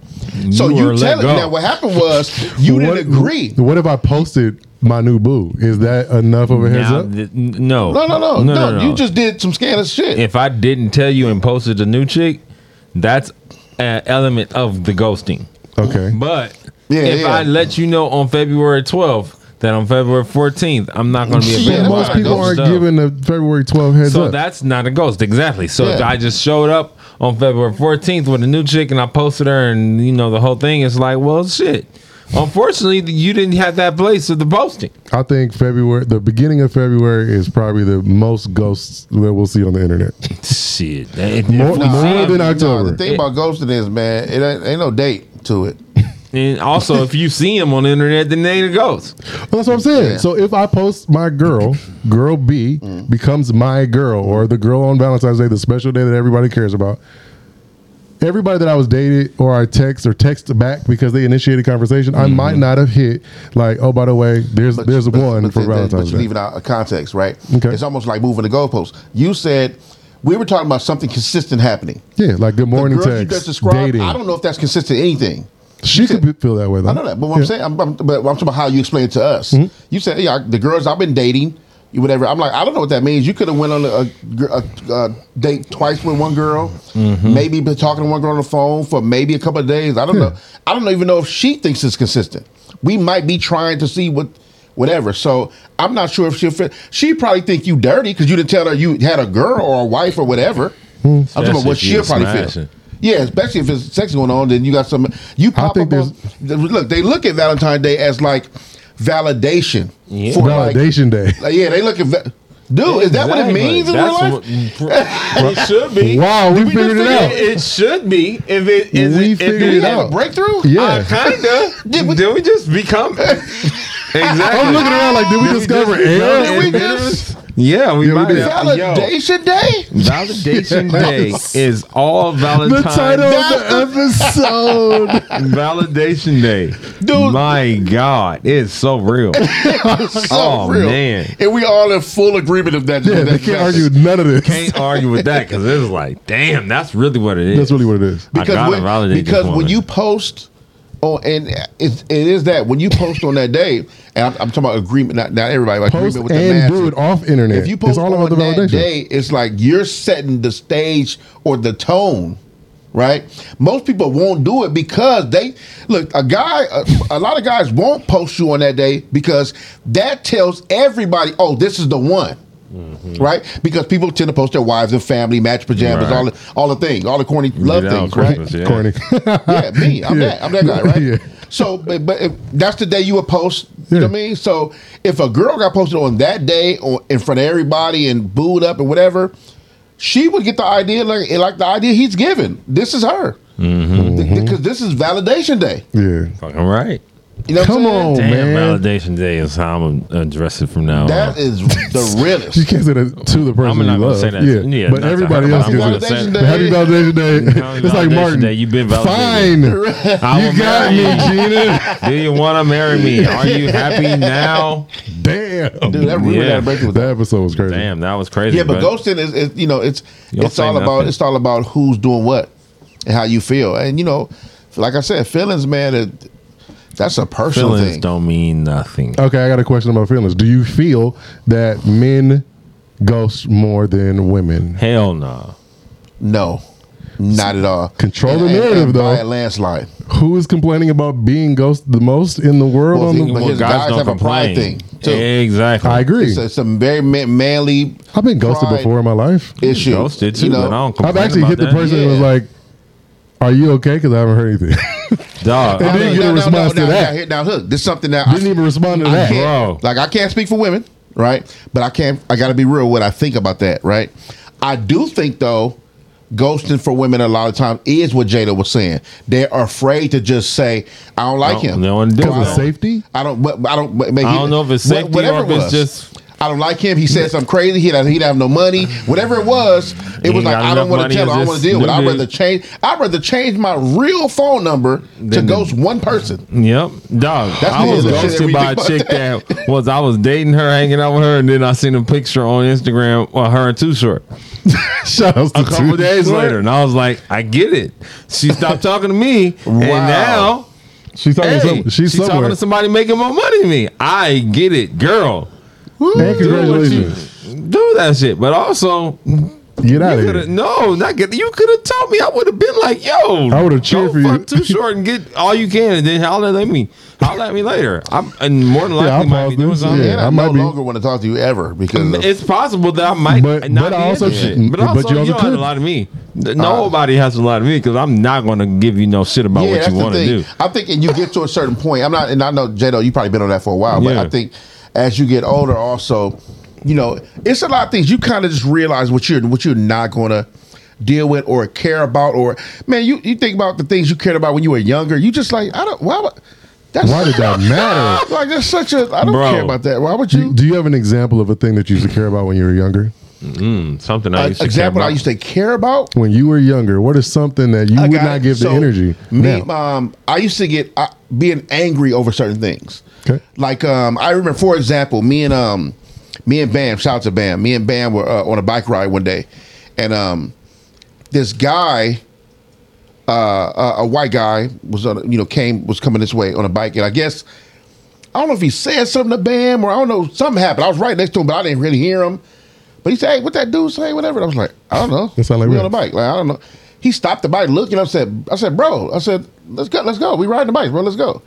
[SPEAKER 3] So
[SPEAKER 2] You
[SPEAKER 3] you,
[SPEAKER 2] were let
[SPEAKER 3] tell it. Now what happened was you
[SPEAKER 1] What-
[SPEAKER 3] didn't agree.
[SPEAKER 1] What if I posted my new boo? Is that enough of a heads
[SPEAKER 2] Now,
[SPEAKER 1] up?
[SPEAKER 2] th- n- no.
[SPEAKER 3] No, no, no, no, You just did some scandalous shit.
[SPEAKER 2] if I didn't tell you and posted a new chick, that's an element of the ghosting.
[SPEAKER 1] Okay.
[SPEAKER 2] But
[SPEAKER 3] Yeah,
[SPEAKER 2] if
[SPEAKER 3] yeah.
[SPEAKER 2] I let you know on February 12th that on February 14th I'm not going to be
[SPEAKER 3] Yeah,
[SPEAKER 2] available,
[SPEAKER 1] Most people aren't
[SPEAKER 2] stuff.
[SPEAKER 1] giving the February 12th heads
[SPEAKER 2] So
[SPEAKER 1] up.
[SPEAKER 2] that's not a ghost, exactly. So if
[SPEAKER 3] Yeah.
[SPEAKER 2] I just showed up on February 14th with a new chick and I posted her and you know the whole thing, it's like, well, shit. unfortunately, you didn't have that place of the posting.
[SPEAKER 1] I think February, the beginning of February, is probably the most ghosts that we'll see on the internet.
[SPEAKER 2] Shit, that-
[SPEAKER 1] More-
[SPEAKER 2] if
[SPEAKER 1] more than October.
[SPEAKER 3] the thing about ghosting is, man, it ain't, ain't no date to it.
[SPEAKER 2] And also, if you see him on the internet, then they ain't a ghost.
[SPEAKER 1] Well, that's what I'm saying.
[SPEAKER 3] Yeah.
[SPEAKER 1] So if I post my girl, girl B mm. becomes my girl, or the girl on Valentine's Day, the special day that everybody cares about. Everybody that I was dated or I text or text back because they initiated conversation, I mm-hmm. might not have hit like, oh, by the way, there's there's
[SPEAKER 3] but-
[SPEAKER 1] one
[SPEAKER 3] but
[SPEAKER 1] for
[SPEAKER 3] the- the-
[SPEAKER 1] Valentine's
[SPEAKER 3] But you're
[SPEAKER 1] Day.
[SPEAKER 3] leaving out a context, right?
[SPEAKER 1] Okay.
[SPEAKER 3] It's almost like moving the goalposts. You said we were talking about something consistent happening.
[SPEAKER 1] Yeah, like good morning
[SPEAKER 3] the girl you just
[SPEAKER 1] text,
[SPEAKER 3] described,
[SPEAKER 1] dating.
[SPEAKER 3] I don't know if that's consistent anything.
[SPEAKER 1] She could feel that way though.
[SPEAKER 3] I know that, but what I'm saying, I'm, I'm, but I'm talking about how you explain it to us.
[SPEAKER 1] Mm-hmm.
[SPEAKER 3] You said, yeah, the girls I've been dating, whatever. I'm like, I don't know what that means. You could have went on a, a, a, a date twice with one girl,
[SPEAKER 1] Mm-hmm.
[SPEAKER 3] maybe been talking to one girl on the phone for maybe a couple of days. I don't know. I don't even know if she thinks it's consistent. We might be trying to see what. Whatever, so I'm not sure if she'll fit. She probably think you dirty because you didn't tell her you had a girl or a wife or whatever. I'm talking about what she'll probably feel.
[SPEAKER 2] Smashing.
[SPEAKER 3] Yeah, especially if there's sex going on, then you got some. You pop
[SPEAKER 1] think
[SPEAKER 3] up on, look. They look at Valentine's Day as like validation
[SPEAKER 2] Yeah.
[SPEAKER 3] for like,
[SPEAKER 1] Validation day.
[SPEAKER 3] like, yeah, they look at. Va- Dude, is that what it means in
[SPEAKER 2] That's
[SPEAKER 3] real life?
[SPEAKER 2] what- it should be.
[SPEAKER 1] Wow, we
[SPEAKER 3] we
[SPEAKER 1] figured it out.
[SPEAKER 2] It, it should be. If it is,
[SPEAKER 1] We
[SPEAKER 2] it,
[SPEAKER 1] figured
[SPEAKER 2] if
[SPEAKER 3] Did we
[SPEAKER 1] it out.
[SPEAKER 3] a breakthrough?
[SPEAKER 1] Yeah.
[SPEAKER 2] Uh, kinda.
[SPEAKER 3] Did we-
[SPEAKER 2] Did we just become? exactly.
[SPEAKER 1] I'm looking around like, did we discover
[SPEAKER 2] just
[SPEAKER 1] air?
[SPEAKER 3] Did we
[SPEAKER 2] just- Yeah, we
[SPEAKER 1] Yeah,
[SPEAKER 2] might
[SPEAKER 1] did.
[SPEAKER 2] have. Yo,
[SPEAKER 3] Validation day.
[SPEAKER 2] Validation Day is all
[SPEAKER 1] The title of the episode.
[SPEAKER 2] Validation Day.
[SPEAKER 3] Dude.
[SPEAKER 2] My God, it's so real.
[SPEAKER 3] So
[SPEAKER 2] oh
[SPEAKER 3] real.
[SPEAKER 2] man,
[SPEAKER 3] And we all in full agreement of that.
[SPEAKER 1] yeah,
[SPEAKER 3] that
[SPEAKER 1] they can't argue none of this.
[SPEAKER 2] can't argue with that because it's like, damn, that's really what it is.
[SPEAKER 1] That's really what it is.
[SPEAKER 2] I
[SPEAKER 3] because
[SPEAKER 2] gotta
[SPEAKER 3] when,
[SPEAKER 2] validate
[SPEAKER 3] because
[SPEAKER 2] this
[SPEAKER 3] when you post on and it, it is that when you post on that day and I'm, I'm talking about agreement not, not everybody but
[SPEAKER 1] Post
[SPEAKER 3] agreement with the
[SPEAKER 1] and
[SPEAKER 3] masses.
[SPEAKER 1] do it off internet.
[SPEAKER 3] if you post
[SPEAKER 1] it's all
[SPEAKER 3] on
[SPEAKER 1] about the
[SPEAKER 3] that
[SPEAKER 1] validation.
[SPEAKER 3] day it's like you're setting the stage or the tone right most people won't do it because they look a guy a, a lot of guys won't post you on that day because that tells everybody oh this is the one Mm-hmm. Right, because people tend to post their wives and family, match pajamas,
[SPEAKER 2] Right.
[SPEAKER 3] all the all the things, all the corny love
[SPEAKER 2] Get out
[SPEAKER 3] things, right?
[SPEAKER 2] Yeah.
[SPEAKER 1] Corny.
[SPEAKER 3] yeah, me. I'm
[SPEAKER 1] Yeah.
[SPEAKER 3] that. I'm that guy, right?
[SPEAKER 1] Yeah.
[SPEAKER 3] So, but, but if that's the day you would post. You know what I mean? So, if a girl got posted on that day or in front of everybody and booed up and whatever, she would get the idea like eh, like the idea he's given. This is her because this is validation day.
[SPEAKER 1] yeah.
[SPEAKER 2] Fucking right.
[SPEAKER 3] You know, what
[SPEAKER 1] Come
[SPEAKER 3] I'm saying?
[SPEAKER 1] on.
[SPEAKER 2] Damn,
[SPEAKER 1] man.
[SPEAKER 2] validation day is how I'm gonna address it from now
[SPEAKER 3] That
[SPEAKER 2] on.
[SPEAKER 3] is the realest.
[SPEAKER 1] You can't say that to the person
[SPEAKER 2] I'm not
[SPEAKER 1] you
[SPEAKER 2] gonna
[SPEAKER 1] love.
[SPEAKER 2] say that.
[SPEAKER 1] Yeah,
[SPEAKER 2] Yeah,
[SPEAKER 1] but
[SPEAKER 2] not to
[SPEAKER 1] everybody
[SPEAKER 2] her,
[SPEAKER 1] else
[SPEAKER 2] but I'm
[SPEAKER 1] gets
[SPEAKER 3] gonna
[SPEAKER 1] it.
[SPEAKER 3] say-
[SPEAKER 1] But Happy Validation Day.
[SPEAKER 2] Happy
[SPEAKER 1] it's like
[SPEAKER 2] Validation
[SPEAKER 1] Martin.
[SPEAKER 2] Day, you've been
[SPEAKER 1] Fine.
[SPEAKER 2] validated. I
[SPEAKER 1] You got me,
[SPEAKER 2] marry.
[SPEAKER 1] Gina.
[SPEAKER 2] Do you want to marry me? Are you happy now?
[SPEAKER 1] Damn.
[SPEAKER 3] Dude, that really
[SPEAKER 2] Yeah.
[SPEAKER 3] got a breakthrough with that.
[SPEAKER 1] that episode was crazy.
[SPEAKER 2] Damn, that was crazy.
[SPEAKER 3] Yeah, but ghosting is, is you know it's
[SPEAKER 2] You don't
[SPEAKER 3] it's
[SPEAKER 2] say
[SPEAKER 3] all about
[SPEAKER 2] nothing.
[SPEAKER 3] it's all about who's doing what and how you feel, and you know, like I said, feelings, man, it, that's a personal
[SPEAKER 2] feelings
[SPEAKER 3] thing.
[SPEAKER 2] don't mean nothing.
[SPEAKER 1] Okay, I got a question about feelings. Do you feel that men ghost more than women?
[SPEAKER 2] Hell no.
[SPEAKER 3] No, not at all.
[SPEAKER 1] Control the
[SPEAKER 3] And- and-
[SPEAKER 1] narrative,
[SPEAKER 3] and
[SPEAKER 1] though.
[SPEAKER 3] By a landslide.
[SPEAKER 1] Who is complaining about being ghosted the most in the world?
[SPEAKER 3] Well,
[SPEAKER 1] on
[SPEAKER 3] see,
[SPEAKER 1] the,
[SPEAKER 3] but
[SPEAKER 2] Well,
[SPEAKER 3] his
[SPEAKER 2] guys,
[SPEAKER 3] guys
[SPEAKER 2] don't
[SPEAKER 3] have a pride
[SPEAKER 2] complain.
[SPEAKER 3] thing, too.
[SPEAKER 2] Exactly.
[SPEAKER 1] I agree.
[SPEAKER 3] It's, it's some very ma- manly.
[SPEAKER 1] I've been ghosted
[SPEAKER 3] pride
[SPEAKER 1] before in my life.
[SPEAKER 3] Issue.
[SPEAKER 2] Ghosted too,
[SPEAKER 3] You know,
[SPEAKER 2] but I don't complain
[SPEAKER 1] I've actually
[SPEAKER 2] about
[SPEAKER 1] hit the
[SPEAKER 2] that.
[SPEAKER 1] person and was
[SPEAKER 3] Yeah.
[SPEAKER 1] like, "Are you okay?" Because I haven't heard anything.
[SPEAKER 2] Dog.
[SPEAKER 1] And
[SPEAKER 2] I
[SPEAKER 1] then
[SPEAKER 2] mean,
[SPEAKER 1] get a
[SPEAKER 3] no, no,
[SPEAKER 1] response to that.
[SPEAKER 3] Now, here- now, look, this is something that
[SPEAKER 1] Didn't even respond to
[SPEAKER 3] I
[SPEAKER 1] that.
[SPEAKER 3] can't,
[SPEAKER 2] Bro.
[SPEAKER 3] Like I can't speak for women, right? But I can't. I got to be real. What I think about that, right? I do think though, ghosting for women a lot of times is what Jada was saying. They're afraid to just say, "I don't like
[SPEAKER 2] No,
[SPEAKER 3] him."
[SPEAKER 2] No don't wanna do
[SPEAKER 3] Or. I
[SPEAKER 1] Because
[SPEAKER 3] don't-
[SPEAKER 1] of safety.
[SPEAKER 3] I don't. but I don't. Maybe,
[SPEAKER 2] I don't know if it's
[SPEAKER 3] wha-
[SPEAKER 2] safety or if
[SPEAKER 3] it
[SPEAKER 2] it's
[SPEAKER 3] was.
[SPEAKER 2] just-
[SPEAKER 3] I don't like him. He said something crazy. He'd have, he'd have no money. Whatever it was, it
[SPEAKER 2] He
[SPEAKER 3] was
[SPEAKER 2] ain't
[SPEAKER 3] like
[SPEAKER 2] got
[SPEAKER 3] I don't
[SPEAKER 2] enough
[SPEAKER 3] want
[SPEAKER 2] money,
[SPEAKER 3] to tell. I don't want to deal with. it. I'd rather
[SPEAKER 2] dude.
[SPEAKER 3] change. I'd rather change my real phone number to ghost one person.
[SPEAKER 2] Yep, dog.
[SPEAKER 3] That's
[SPEAKER 2] I
[SPEAKER 3] the
[SPEAKER 2] was
[SPEAKER 3] other shit that
[SPEAKER 2] ghosted
[SPEAKER 3] we
[SPEAKER 2] by a chick that was I was dating her, hanging out with her, and then I seen a picture on Instagram of her and Too Short.
[SPEAKER 1] Shout out to
[SPEAKER 2] A couple
[SPEAKER 1] Too
[SPEAKER 2] days
[SPEAKER 1] Short.
[SPEAKER 2] later, and I was like, I get it. She stopped talking to me, and
[SPEAKER 3] Wow.
[SPEAKER 2] now
[SPEAKER 1] She's talking.
[SPEAKER 2] hey,
[SPEAKER 1] to some, she's,
[SPEAKER 2] she's talking
[SPEAKER 1] somewhere.
[SPEAKER 2] to somebody making more money than me. I get it, girl.
[SPEAKER 1] And
[SPEAKER 2] Do you-
[SPEAKER 1] congratulations.
[SPEAKER 2] Do that shit, but also
[SPEAKER 1] Get out
[SPEAKER 2] You
[SPEAKER 1] of
[SPEAKER 2] coulda-
[SPEAKER 1] here.
[SPEAKER 2] No, not get. You could have told me. I would have been like, "Yo,
[SPEAKER 1] I would've cheered
[SPEAKER 2] go
[SPEAKER 1] for you.
[SPEAKER 2] Too short and get all you can, and then holler at me. Holler at me later. I'm and more than likely
[SPEAKER 1] Yeah, I'll
[SPEAKER 2] might
[SPEAKER 1] pause
[SPEAKER 2] be doing something.
[SPEAKER 1] Yeah, I
[SPEAKER 3] I,
[SPEAKER 1] might
[SPEAKER 3] no
[SPEAKER 1] be-
[SPEAKER 3] longer want to talk to you ever because of,
[SPEAKER 2] It's possible that I might
[SPEAKER 1] But-
[SPEAKER 2] not
[SPEAKER 1] but
[SPEAKER 2] be
[SPEAKER 1] I also
[SPEAKER 2] into shit.
[SPEAKER 1] could-
[SPEAKER 2] But
[SPEAKER 1] but
[SPEAKER 2] also,
[SPEAKER 1] you
[SPEAKER 2] you,
[SPEAKER 1] also
[SPEAKER 2] don't have
[SPEAKER 1] could.
[SPEAKER 2] a lot of me. Uh, nobody has a lot of me because I'm not going to give you no shit about
[SPEAKER 3] yeah,
[SPEAKER 2] what you want to do.
[SPEAKER 3] I'm thinking you get to a certain point. I'm not, and I know J-Doe, you probably been on that for a while, but
[SPEAKER 2] Yeah.
[SPEAKER 3] I think as you get older, also, you know, it's a lot of things you kind of just realize what you're what you're not going to deal with or care about, or man, you you think about the things you cared about when you were younger. You just like I don't why. Would, that's
[SPEAKER 1] Why did that matter?
[SPEAKER 3] Like that's such a I don't
[SPEAKER 2] Bro.
[SPEAKER 3] care about that. Why would you?
[SPEAKER 1] do you have an example of a thing that you used to care about when you were younger?
[SPEAKER 2] Something I
[SPEAKER 3] An
[SPEAKER 2] used to
[SPEAKER 3] example
[SPEAKER 2] care
[SPEAKER 3] I
[SPEAKER 2] about.
[SPEAKER 3] used to care about.
[SPEAKER 1] When you were younger, what is something that you
[SPEAKER 3] I
[SPEAKER 1] would
[SPEAKER 3] got
[SPEAKER 1] not
[SPEAKER 3] it.
[SPEAKER 1] give the
[SPEAKER 3] So,
[SPEAKER 1] energy
[SPEAKER 3] Me,
[SPEAKER 1] now?
[SPEAKER 3] um, I used to get uh, being angry over certain things.
[SPEAKER 1] Okay.
[SPEAKER 3] Like um, I remember, for example, me and um, me and Bam, shout out to Bam. Me and Bam were uh, on a bike ride one day, and um, this guy, uh, a, a white guy, was on, you know, came was coming this way on a bike, and I guess I don't know if he said something to Bam or I don't know something happened. I was right next to him, but I didn't really hear him. But he said, "Hey, what that dude say? Whatever." And I was like, "I don't know."
[SPEAKER 1] That sound like
[SPEAKER 3] we
[SPEAKER 1] me.
[SPEAKER 3] on a bike. Like I don't know. He stopped the bike, looking. I said, "I said, bro, I said, let's go, let's go. We riding the bike, bro. Let's go."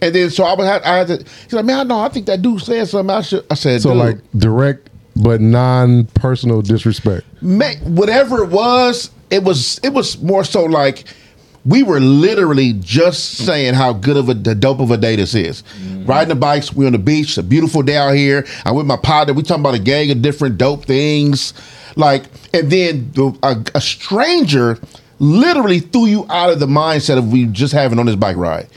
[SPEAKER 3] And then so I would have, I had to. He's like, "Man, I know. I think that dude said something. I should." I said,
[SPEAKER 1] so
[SPEAKER 3] "Dude,
[SPEAKER 1] like direct but non-personal disrespect.
[SPEAKER 3] ma- whatever it was, it was it was more so like." We were literally just saying how good of a the dope of a day this is. Mm-hmm. Riding the bikes, we on the beach, a beautiful day out here. I'm with my partner. We talking about a gang of different dope things, like, and then the, a, a stranger literally threw you out of the mindset of we just having on this bike ride,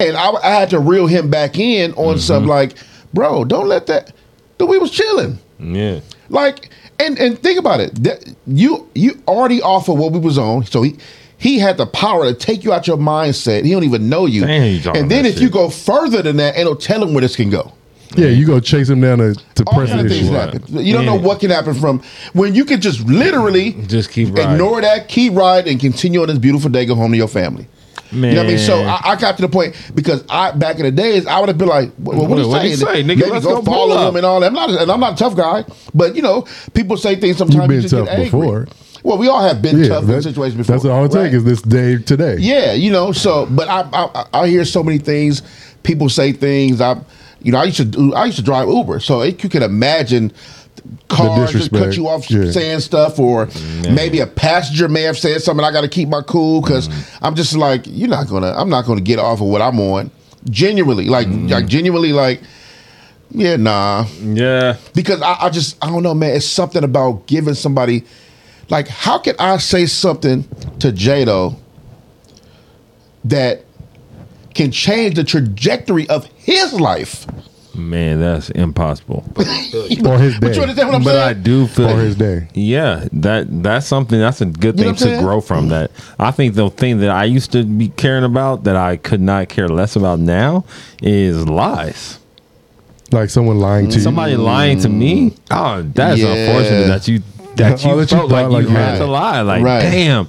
[SPEAKER 3] and I, I had to reel him back in on some mm-hmm. like, bro, don't let that. Dude, we was chilling.
[SPEAKER 2] Yeah.
[SPEAKER 3] Like, and and think about it. That you you already off of what we was on, so he he had the power to take you out your mindset. He don't even know you. And then if you go further than that, it'll tell him where this can go.
[SPEAKER 1] Yeah, you go chase him down to, to
[SPEAKER 3] All
[SPEAKER 1] press
[SPEAKER 3] kind of things happen. You don't know what can happen from when you can just literally
[SPEAKER 2] Just keep riding.
[SPEAKER 3] ignore that, keep riding, and continue on this beautiful day. Go home to your family.
[SPEAKER 2] Man.
[SPEAKER 3] You know what I mean? So I, I got to the point because I back in the days I would have been like, "Well, what,
[SPEAKER 2] What-
[SPEAKER 3] are you
[SPEAKER 2] what he
[SPEAKER 3] saying?
[SPEAKER 2] say? Nigga,
[SPEAKER 3] Maybe
[SPEAKER 2] let's
[SPEAKER 3] go,
[SPEAKER 2] go
[SPEAKER 3] follow
[SPEAKER 2] up."
[SPEAKER 3] him and all that." I'm not, and I'm not a tough guy, but you know, people say things sometimes.
[SPEAKER 1] You've been
[SPEAKER 3] you
[SPEAKER 1] tough before.
[SPEAKER 3] Well, we all have been
[SPEAKER 1] Yeah,
[SPEAKER 3] tough in situations before.
[SPEAKER 1] that's all it
[SPEAKER 3] right?
[SPEAKER 1] takes is this day today.
[SPEAKER 3] Yeah, you know. So, but I, I I hear so many things. People say things. I, you know, I used to do. I used to drive Uber, so it, you can imagine cars just cut you off
[SPEAKER 1] Yeah.
[SPEAKER 3] saying stuff, or maybe a passenger may have said something. I got to keep my cool because mm-hmm. I'm just like, you're not gonna. I'm not gonna get off of what I'm on. Genuinely, like, mm-hmm. like genuinely, like, yeah, nah
[SPEAKER 2] Yeah.
[SPEAKER 3] because I, I just I don't know, man. It's something about giving somebody like how can I say something to J-Doe that can change the trajectory of his life?
[SPEAKER 2] Man, that's impossible.
[SPEAKER 1] Or his
[SPEAKER 3] But you understand what I'm
[SPEAKER 2] but I do feel
[SPEAKER 1] Or his day.
[SPEAKER 2] Yeah, that that's something that's a good
[SPEAKER 3] You know
[SPEAKER 2] thing to
[SPEAKER 3] saying?
[SPEAKER 2] grow from. That I think the thing that I used to be caring about that I could not care less about now is lies.
[SPEAKER 1] Like someone lying to you.
[SPEAKER 2] Somebody lying to me. Mm. Oh, that's
[SPEAKER 3] Yeah.
[SPEAKER 2] unfortunate that you that oh, you
[SPEAKER 1] Oh, that you
[SPEAKER 2] felt like you
[SPEAKER 1] like you
[SPEAKER 2] had
[SPEAKER 1] had
[SPEAKER 2] to lie. Like,
[SPEAKER 3] Right.
[SPEAKER 2] damn,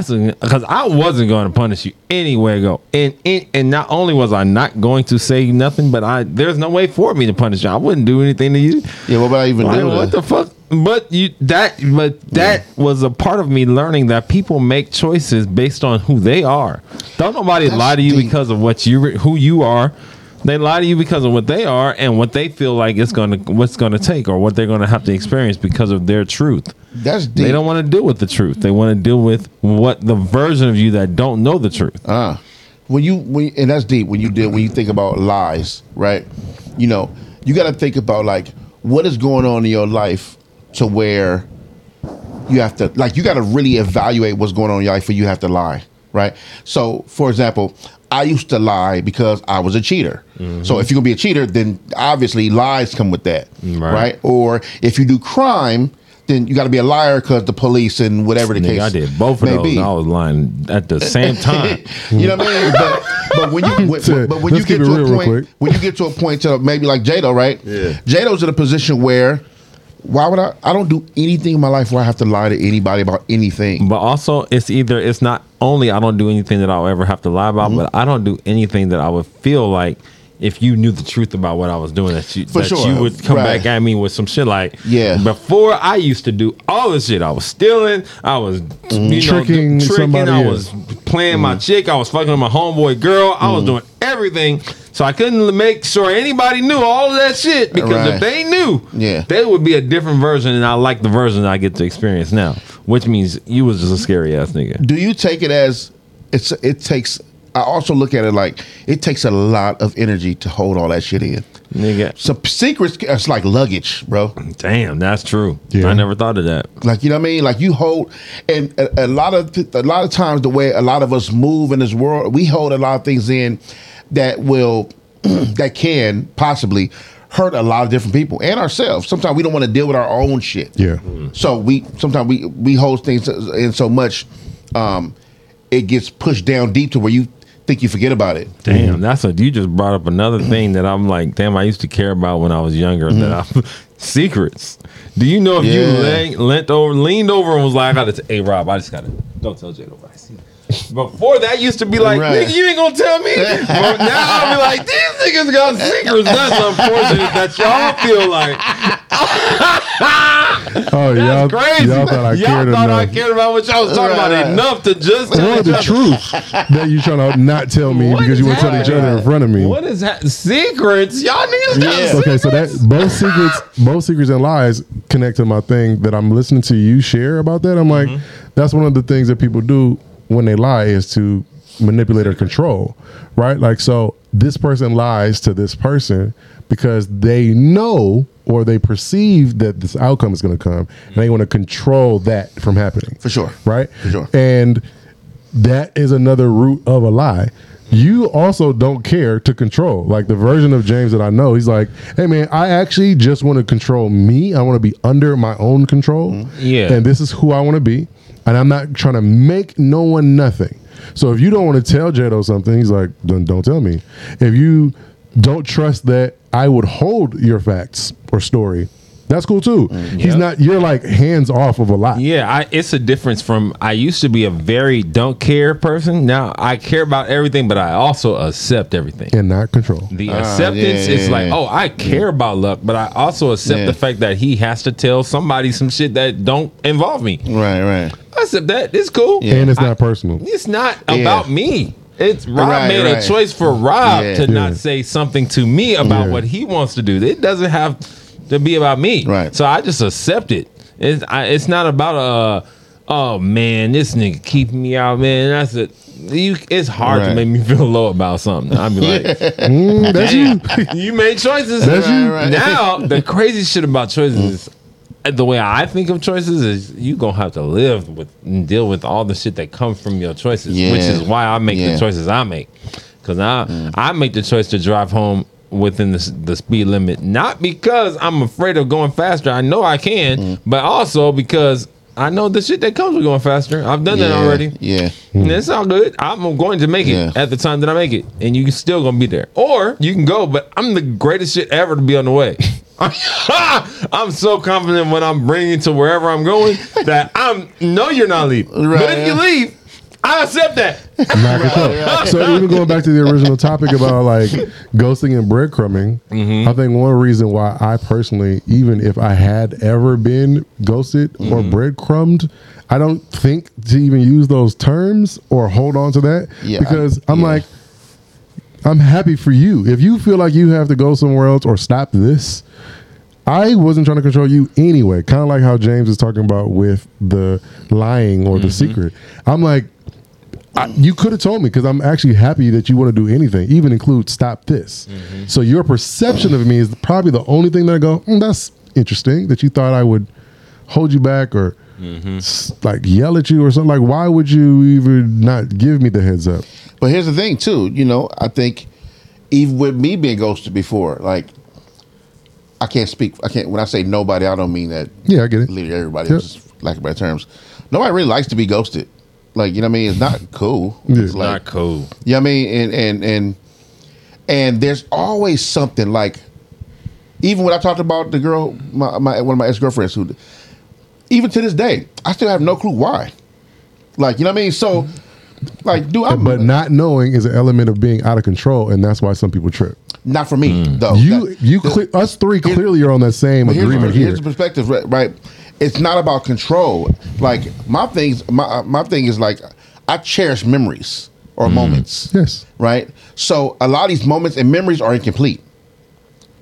[SPEAKER 2] that's because I wasn't going to punish you anywhere go. And, and and not only was I not going to say nothing, but I there's no way for me to punish you. I wouldn't do anything to you.
[SPEAKER 3] Yeah, what would I even
[SPEAKER 2] Like,
[SPEAKER 3] do?
[SPEAKER 2] what the fuck? But you that but that was a part of me learning that people make choices based on who they are. Don't nobody
[SPEAKER 3] That's
[SPEAKER 2] lie to you
[SPEAKER 3] deep.
[SPEAKER 2] because of what you who you are. They lie to you because of what they are and what they feel like it's gonna what's gonna take or what they're gonna have to experience because of their truth.
[SPEAKER 3] That's deep.
[SPEAKER 2] They don't want to deal with the truth. They want to deal with what the version of you that don't know the truth.
[SPEAKER 3] Uh, when you when and that's deep when you deal when you think about lies, right? You know, you got to think about like what is going on in your life to where you have to like you got to really evaluate what's going on in your life for you have to lie, right? So, for example, I used to lie because I was a cheater. Mm-hmm. So, if you're gonna be a cheater, then obviously lies come with that,
[SPEAKER 2] Right.
[SPEAKER 3] right? Or if you do crime. Then you got to be a liar because the police and whatever the
[SPEAKER 2] Nigga,
[SPEAKER 3] case.
[SPEAKER 2] I did both of those.
[SPEAKER 3] be.
[SPEAKER 2] And I was lying at the same time.
[SPEAKER 3] you know what I mean? But, but when you when,
[SPEAKER 1] So,
[SPEAKER 3] but when
[SPEAKER 1] let's
[SPEAKER 3] get to a
[SPEAKER 1] real real
[SPEAKER 3] point when you get to a point to maybe like J-Doe, right?
[SPEAKER 4] Yeah.
[SPEAKER 3] J-Doe's in a position where why would I I don't do anything in my life where I have to lie to anybody about anything.
[SPEAKER 2] But also, it's either it's not only I don't do anything that I'll ever have to lie about,
[SPEAKER 3] Mm-hmm.
[SPEAKER 2] but I don't do anything that I would feel like if you knew the truth about what I was doing, that you that
[SPEAKER 3] sure.
[SPEAKER 2] you would come
[SPEAKER 3] Right.
[SPEAKER 2] back at me with some shit like,
[SPEAKER 3] Yeah.
[SPEAKER 2] Before I used to do all this shit, I was stealing, I was
[SPEAKER 3] Mm-hmm.
[SPEAKER 2] you
[SPEAKER 1] Tricking
[SPEAKER 2] do- tricking,
[SPEAKER 1] somebody,
[SPEAKER 2] I
[SPEAKER 1] yeah.
[SPEAKER 2] was playing my chick, I was fucking my homeboy girl, I
[SPEAKER 3] Mm.
[SPEAKER 2] was doing everything. So I couldn't make sure anybody knew all of that shit because
[SPEAKER 3] Right.
[SPEAKER 2] if they knew,
[SPEAKER 3] Yeah.
[SPEAKER 2] they would be a different version, and I like the version I get to experience now, which means you was just a scary ass nigga.
[SPEAKER 3] do you take it as it's it takes I also look at it like it takes a lot of energy to hold all that shit in.
[SPEAKER 2] Nigga,
[SPEAKER 3] So secrets it's like luggage, bro.
[SPEAKER 2] damn, that's true.
[SPEAKER 1] Yeah.
[SPEAKER 2] I never thought of that.
[SPEAKER 3] Like you know what I mean? Like you hold, and a, a lot of th- a lot of times the way a lot of us move in this world, we hold a lot of things in that will that can possibly hurt a lot of different people and ourselves. Sometimes we don't want to deal with our own shit.
[SPEAKER 1] Yeah.
[SPEAKER 3] So we sometimes we we hold things in so much, um, it gets pushed down deep to where you think you forget about it.
[SPEAKER 2] Damn, mm-hmm. that's a you just brought up another thing that I'm like, damn, I used to care about when I was younger. That mm-hmm. I secrets. Do you know if you
[SPEAKER 3] Yeah.
[SPEAKER 2] lay, leant over, leaned over, and was like, I gotta, t- hey Rob, I just gotta, don't tell Jay nobody. See. Before that used to be like,
[SPEAKER 3] Right.
[SPEAKER 2] nigga, you ain't gonna tell me. but now I'll be like, these niggas got secrets. That's unfortunate that y'all feel like
[SPEAKER 1] Oh, y'all,
[SPEAKER 2] that's crazy.
[SPEAKER 1] y'all thought I
[SPEAKER 2] Y'all
[SPEAKER 1] cared
[SPEAKER 2] thought I cared about what y'all was talking
[SPEAKER 3] Right,
[SPEAKER 2] about
[SPEAKER 3] right.
[SPEAKER 2] enough to just tell
[SPEAKER 1] the
[SPEAKER 2] other.
[SPEAKER 1] truth that you trying to not tell me
[SPEAKER 2] What
[SPEAKER 1] because you want to tell each other in front of me.
[SPEAKER 2] What is that? Secrets? Y'all niggas got
[SPEAKER 3] Yeah.
[SPEAKER 1] Okay, so that both secrets, both secrets and lies connect to my thing that I'm listening to you share about that. I'm like, mm-hmm. that's one of the things that people do when they lie is to manipulate or control, right? Like, so this person lies to this person because they know or they perceive that this outcome is going to come, and they want to control that from happening.
[SPEAKER 3] For sure.
[SPEAKER 1] right?
[SPEAKER 3] For sure.
[SPEAKER 1] And that is another root of a lie. You also don't care to control. Like the version of James that I know, he's like, "Hey man, I actually just want to control me. I want to be under my own control.
[SPEAKER 2] Yeah.
[SPEAKER 1] and this is who I want to be, and I'm not trying to make no one nothing. So if you don't want to tell J-Doe something, he's like, then don't tell me. If you don't trust that I would hold your facts or story, that's cool too. He's
[SPEAKER 2] Yep.
[SPEAKER 1] not. You're like hands off of a lot.
[SPEAKER 2] Yeah, I, it's a difference from I used to be a very don't care person. Now I care about everything, but I also accept everything.
[SPEAKER 1] and not control.
[SPEAKER 2] The
[SPEAKER 3] Ah,
[SPEAKER 2] acceptance
[SPEAKER 3] yeah,
[SPEAKER 2] is
[SPEAKER 3] yeah,
[SPEAKER 2] like,
[SPEAKER 3] yeah.
[SPEAKER 2] oh, I care about Lucc, but I also accept
[SPEAKER 3] Yeah.
[SPEAKER 2] the fact that he has to tell somebody some shit that don't involve me.
[SPEAKER 3] Right, right.
[SPEAKER 2] I accept that. It's cool.
[SPEAKER 3] Yeah.
[SPEAKER 1] and it's
[SPEAKER 2] I-
[SPEAKER 1] not personal.
[SPEAKER 2] It's not
[SPEAKER 3] Yeah.
[SPEAKER 2] about me. It's Rob
[SPEAKER 3] Right,
[SPEAKER 2] made
[SPEAKER 3] right.
[SPEAKER 2] a choice for Rob
[SPEAKER 3] Yeah.
[SPEAKER 2] to
[SPEAKER 1] Yeah.
[SPEAKER 2] not say something to me about
[SPEAKER 1] Yeah.
[SPEAKER 2] what he wants to do. It doesn't have to be about me.
[SPEAKER 3] Right.
[SPEAKER 2] So I just accept it. It's I, it's not about uh oh man, this nigga keeping me out, man. That's it. You, it's hard to make me feel low about something. I'd be like,
[SPEAKER 1] Mm, that's you.
[SPEAKER 2] You made choices.
[SPEAKER 1] That's you.
[SPEAKER 3] Right, right.
[SPEAKER 2] Now the crazy shit about choices is the way I think of choices is you gonna have to live with and deal with all the shit that comes from your choices,
[SPEAKER 3] Yeah.
[SPEAKER 2] which is why I make
[SPEAKER 3] Yeah.
[SPEAKER 2] the choices I make. Cause I I make the choice to drive home within the, the speed limit, not because I'm afraid of going faster. I know I can, mm. but also because I know the shit that comes with going faster. I've done that already.
[SPEAKER 3] Yeah.
[SPEAKER 2] And it's all good. I'm going to make it
[SPEAKER 3] Yeah.
[SPEAKER 2] at the time that I make it, and you're still gonna be there. Or you can go, but I'm the greatest shit ever to be on the way. I'm so confident when I'm bringing to wherever I'm going that I'm no, you're not leaving. But if you leave, I accept that.
[SPEAKER 1] Not control. So even going back to the original topic about like ghosting and breadcrumbing,
[SPEAKER 2] Mm-hmm.
[SPEAKER 1] I think one reason why I personally, even if I had ever been ghosted or
[SPEAKER 2] Mm-hmm.
[SPEAKER 1] breadcrumbed, I don't think to even use those terms or hold on to that
[SPEAKER 3] Yeah,
[SPEAKER 1] because
[SPEAKER 3] I-
[SPEAKER 1] I'm
[SPEAKER 3] yeah.
[SPEAKER 1] like, I'm happy for you. If you feel like you have to go somewhere else or stop this, I wasn't trying to control you anyway. Kind of like how James is talking about with the lying or the secret. I'm like, I, mm. you could have told me because I'm actually happy that you want to do anything, even include stop this. Mm-hmm. So your perception of me is probably the only thing that I go, "Mm, that's interesting that you thought I would hold you back or mm-hmm. s- like yell at you or something. Like, why would you even not give me the heads up?
[SPEAKER 3] But here's the thing, too. You know, I think even with me being ghosted before, like I can't speak. I can't. When I say nobody, I don't mean that
[SPEAKER 1] Yeah, I get it.
[SPEAKER 3] literally everybody.
[SPEAKER 1] Yep.
[SPEAKER 3] Just lack of better terms. Nobody really likes to be ghosted. Like you know what I mean? It's not cool.
[SPEAKER 1] Yeah.
[SPEAKER 3] It's like
[SPEAKER 2] Not cool.
[SPEAKER 3] you know what I mean? And and and and there's always something like even when I talked about the girl, my, my one of my ex girlfriends who, even to this day, I still have no clue why. Like you know what I mean? So, like, do I?
[SPEAKER 1] But not knowing is an element of being out of control, and that's why some people trip.
[SPEAKER 3] Not for me hmm. though.
[SPEAKER 1] You
[SPEAKER 3] That-
[SPEAKER 1] you
[SPEAKER 3] the-
[SPEAKER 1] cle- us three clearly are on that same
[SPEAKER 3] but here's,
[SPEAKER 1] agreement
[SPEAKER 3] here's
[SPEAKER 1] here.
[SPEAKER 3] the perspective, right, right? It's not about control. Like my things, my uh, my thing is like I cherish memories or hmm. moments.
[SPEAKER 1] Yes.
[SPEAKER 3] Right. So a lot of these moments and memories are incomplete.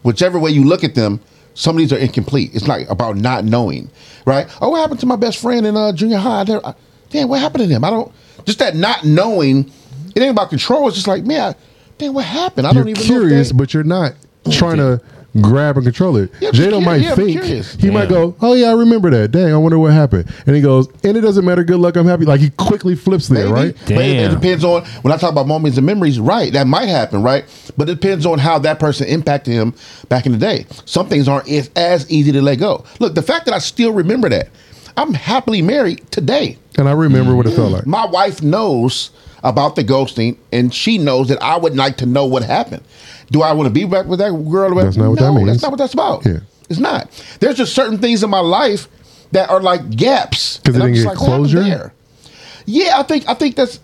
[SPEAKER 3] Whichever way you look at them, some of these are incomplete. It's not about not knowing. Right. Oh, what happened to my best friend in uh, junior high? There- I- Damn, what happened to them? I don't. Just that not knowing. It ain't about control. It's just like, man, I, damn, what happened? I
[SPEAKER 1] You're
[SPEAKER 3] don't even
[SPEAKER 1] curious,
[SPEAKER 3] know. if
[SPEAKER 1] but you're not trying to grab and control it.
[SPEAKER 3] Yeah,
[SPEAKER 1] J-Doe
[SPEAKER 3] curi-
[SPEAKER 1] might
[SPEAKER 3] yeah,
[SPEAKER 1] think
[SPEAKER 3] curious.
[SPEAKER 1] he might go, "Oh yeah, I remember that. Dang, I wonder what happened." And he goes, "And it doesn't matter. Good luck. I'm happy." Like he quickly flips there,
[SPEAKER 3] Maybe.
[SPEAKER 1] right?
[SPEAKER 3] But it, it depends on when I talk about moments and memories, right? That might happen, right? But it depends on how that person impacted him back in the day. Some things aren't as, as easy to let go. Look, the fact that I still remember that, I'm happily married today.
[SPEAKER 1] And I remember what it felt like.
[SPEAKER 3] My wife knows about the ghosting, and she knows that I would like to know what happened. Do I want to be back with that girl?
[SPEAKER 1] That's not what that
[SPEAKER 3] no,
[SPEAKER 1] means.
[SPEAKER 3] That's not what that's about.
[SPEAKER 1] Yeah.
[SPEAKER 3] It's not. There's just certain things in my life that are like gaps. Because
[SPEAKER 1] it
[SPEAKER 3] I'm
[SPEAKER 1] didn't get
[SPEAKER 3] happened
[SPEAKER 1] closure?
[SPEAKER 3] there? Yeah, I think I think that's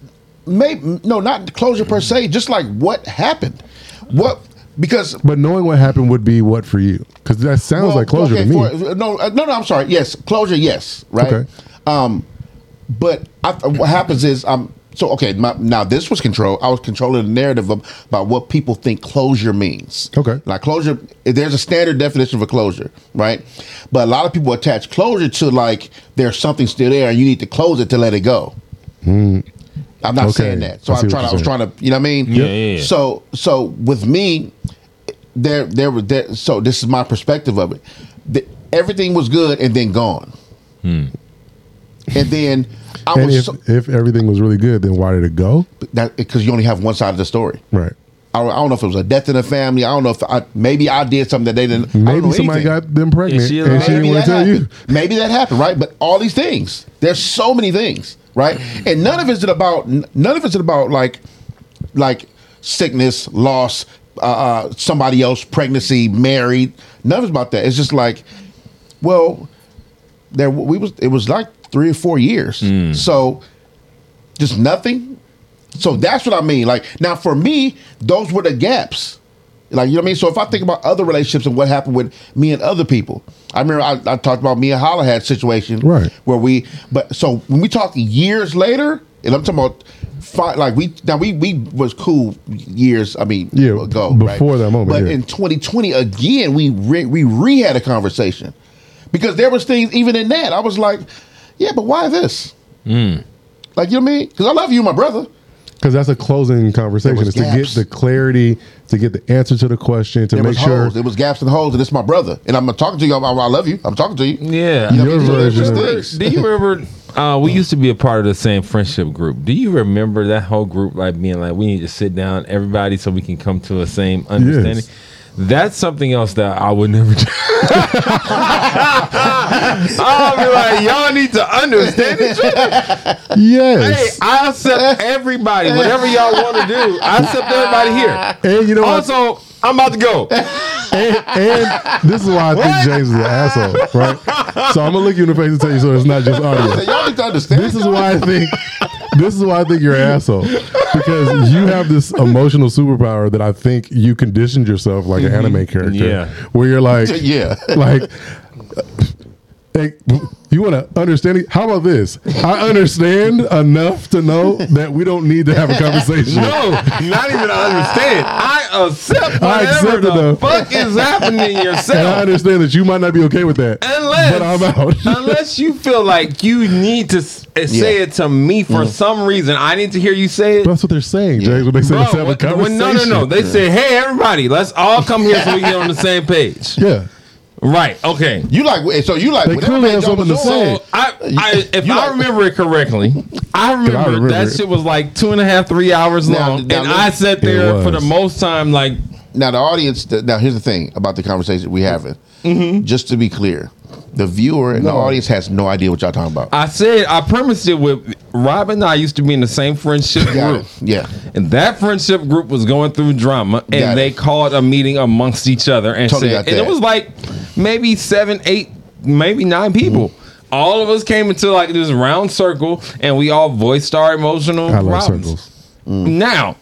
[SPEAKER 3] maybe no, not closure per se. Just like what happened, what because
[SPEAKER 1] But knowing what happened would be what for you? Because that sounds
[SPEAKER 3] well,
[SPEAKER 1] like closure
[SPEAKER 3] okay,
[SPEAKER 1] to me.
[SPEAKER 3] for- no, uh, no, no. I'm sorry. Yes, closure. Yes, right.
[SPEAKER 1] Okay.
[SPEAKER 3] Um, but I, what happens is um. So okay, my, now this was control. I was controlling the narrative of, about what people think closure means.
[SPEAKER 1] Okay.
[SPEAKER 3] like closure. There's a standard definition for closure, right? But a lot of people attach closure to like there's something still there, and you need to close it to let it go. Hmm. I'm not.
[SPEAKER 1] Okay.
[SPEAKER 3] saying that. So
[SPEAKER 1] I see
[SPEAKER 3] I'm trying. I was trying to. You know what I mean?
[SPEAKER 2] Yeah, yeah, yeah.
[SPEAKER 3] So so with me, there there was there. So this is my perspective of it. The, everything was good and then gone. Hmm. And then I
[SPEAKER 1] And
[SPEAKER 3] was
[SPEAKER 1] if,
[SPEAKER 3] so,
[SPEAKER 1] if everything was really good, then why did it go?
[SPEAKER 3] that because you only have one side of the story.
[SPEAKER 1] Right.
[SPEAKER 3] I don't, I don't know if it was a death in the family. I don't know if I, maybe I did something that they didn't. I don't
[SPEAKER 1] Maybe
[SPEAKER 3] know
[SPEAKER 1] somebody
[SPEAKER 3] anything.
[SPEAKER 1] got them pregnant
[SPEAKER 2] Is she
[SPEAKER 1] and she didn't want
[SPEAKER 3] that
[SPEAKER 1] to tell you.
[SPEAKER 3] happened. Maybe that happened, right? But all these things, there's so many things, right? And none of it's about none of it's about like like sickness, loss, uh, uh, somebody else, pregnancy, married. None of it's about that. It's just like, well, there we was. It was like three or four years. Hmm. So just nothing. So that's what I mean. Like now, for me, those were the gaps. Like you know what I mean. So if I think about other relationships and what happened with me and other people, I remember I, I talked about me and Holla had situation
[SPEAKER 1] Right.
[SPEAKER 3] where we. But so when we talk years later, and I'm talking about. Five, like we now we we was cool years. I mean,
[SPEAKER 1] Yeah,
[SPEAKER 3] ago
[SPEAKER 1] before
[SPEAKER 3] right?
[SPEAKER 1] that moment,
[SPEAKER 3] But
[SPEAKER 1] yeah.
[SPEAKER 3] in 2020, again, we re, we re had a conversation because there was things even in that I was like, yeah, but why this?
[SPEAKER 1] Hmm.
[SPEAKER 3] Like you know what I mean? Because I love you, my brother.
[SPEAKER 1] Because that's a closing conversation.
[SPEAKER 3] was
[SPEAKER 1] Is to get the clarity, to get the answer to the question, to
[SPEAKER 3] There
[SPEAKER 1] make sure
[SPEAKER 3] holes. There was gaps and holes, and it's my brother. And I'm talking to you. I, I love you. I'm talking to you.
[SPEAKER 2] Yeah.
[SPEAKER 3] You know,
[SPEAKER 1] Your
[SPEAKER 3] these
[SPEAKER 1] version of-
[SPEAKER 3] things.
[SPEAKER 2] Do you remember? Uh, we used to be a part of the same friendship group. Do you remember that whole group like being like, we need to sit down, everybody, so we can come to a same understanding?
[SPEAKER 1] Yes.
[SPEAKER 2] That's something else that I would never do. I'll be like, y'all need to understand each other. Hey. I accept everybody. Whatever y'all want to do, I accept everybody here.
[SPEAKER 1] and you know what?
[SPEAKER 2] Also, I'm about to go.
[SPEAKER 1] and, and this is why I think James is an asshole, right? So I'm gonna look you in the face and tell you so it's not just audio.
[SPEAKER 3] y'all need to understand.
[SPEAKER 1] This is why I think this is why I think you're an asshole because you have this emotional superpower that I think you conditioned yourself like an mm-hmm. anime character.
[SPEAKER 2] Yeah.
[SPEAKER 1] where you're like,
[SPEAKER 3] Yeah.
[SPEAKER 1] like. Hey, you want to understand? it? How about this? I understand enough to know that we don't need to have a conversation.
[SPEAKER 2] No, not even understand. I accept
[SPEAKER 1] I
[SPEAKER 2] whatever
[SPEAKER 1] accept
[SPEAKER 2] the
[SPEAKER 1] enough.
[SPEAKER 2] fuck is happening yourself.
[SPEAKER 1] And I understand that you might not be okay with that.
[SPEAKER 2] Unless,
[SPEAKER 1] but I'm out.
[SPEAKER 2] unless you feel like you need to uh, say
[SPEAKER 3] Yeah.
[SPEAKER 2] it to me for some reason, I need to hear you say it.
[SPEAKER 1] That's what they're saying, James. When they say let's have a conversation.
[SPEAKER 2] when- no, no, no. They say, "Hey, everybody, let's all come here so we can get on the same page."
[SPEAKER 1] Yeah.
[SPEAKER 2] Right? Okay.
[SPEAKER 3] You like so you like
[SPEAKER 1] They
[SPEAKER 3] whatever
[SPEAKER 1] clearly
[SPEAKER 3] made
[SPEAKER 1] have something to
[SPEAKER 3] was
[SPEAKER 1] say.
[SPEAKER 2] So I, I if
[SPEAKER 3] You
[SPEAKER 2] I
[SPEAKER 3] like-
[SPEAKER 2] remember it correctly, I remember,
[SPEAKER 1] remember
[SPEAKER 2] that
[SPEAKER 1] it.
[SPEAKER 2] shit was like two and a half, three hours
[SPEAKER 3] Now-
[SPEAKER 2] long,
[SPEAKER 3] now
[SPEAKER 2] and
[SPEAKER 3] look-
[SPEAKER 2] I sat there for the most time, like
[SPEAKER 3] Now the audience. Now here's the thing about the conversation we having. Mm-hmm. Just to be clear, the viewer and the
[SPEAKER 1] No.
[SPEAKER 3] audience has no idea what y'all talking about.
[SPEAKER 2] I said, I premised it with Rob and I used to be in the same friendship
[SPEAKER 3] Got
[SPEAKER 2] group.
[SPEAKER 3] it. Yeah.
[SPEAKER 2] And that friendship group was going through drama, and
[SPEAKER 3] Got
[SPEAKER 2] they
[SPEAKER 3] it.
[SPEAKER 2] called a meeting amongst each other and
[SPEAKER 3] Totally
[SPEAKER 2] said, and it was like maybe seven, eight, maybe nine people.
[SPEAKER 3] Mm-hmm.
[SPEAKER 2] All of us came into like this round circle, and we all voiced our emotional
[SPEAKER 1] I love
[SPEAKER 2] problems.
[SPEAKER 1] circles.
[SPEAKER 3] Mm.
[SPEAKER 2] Now,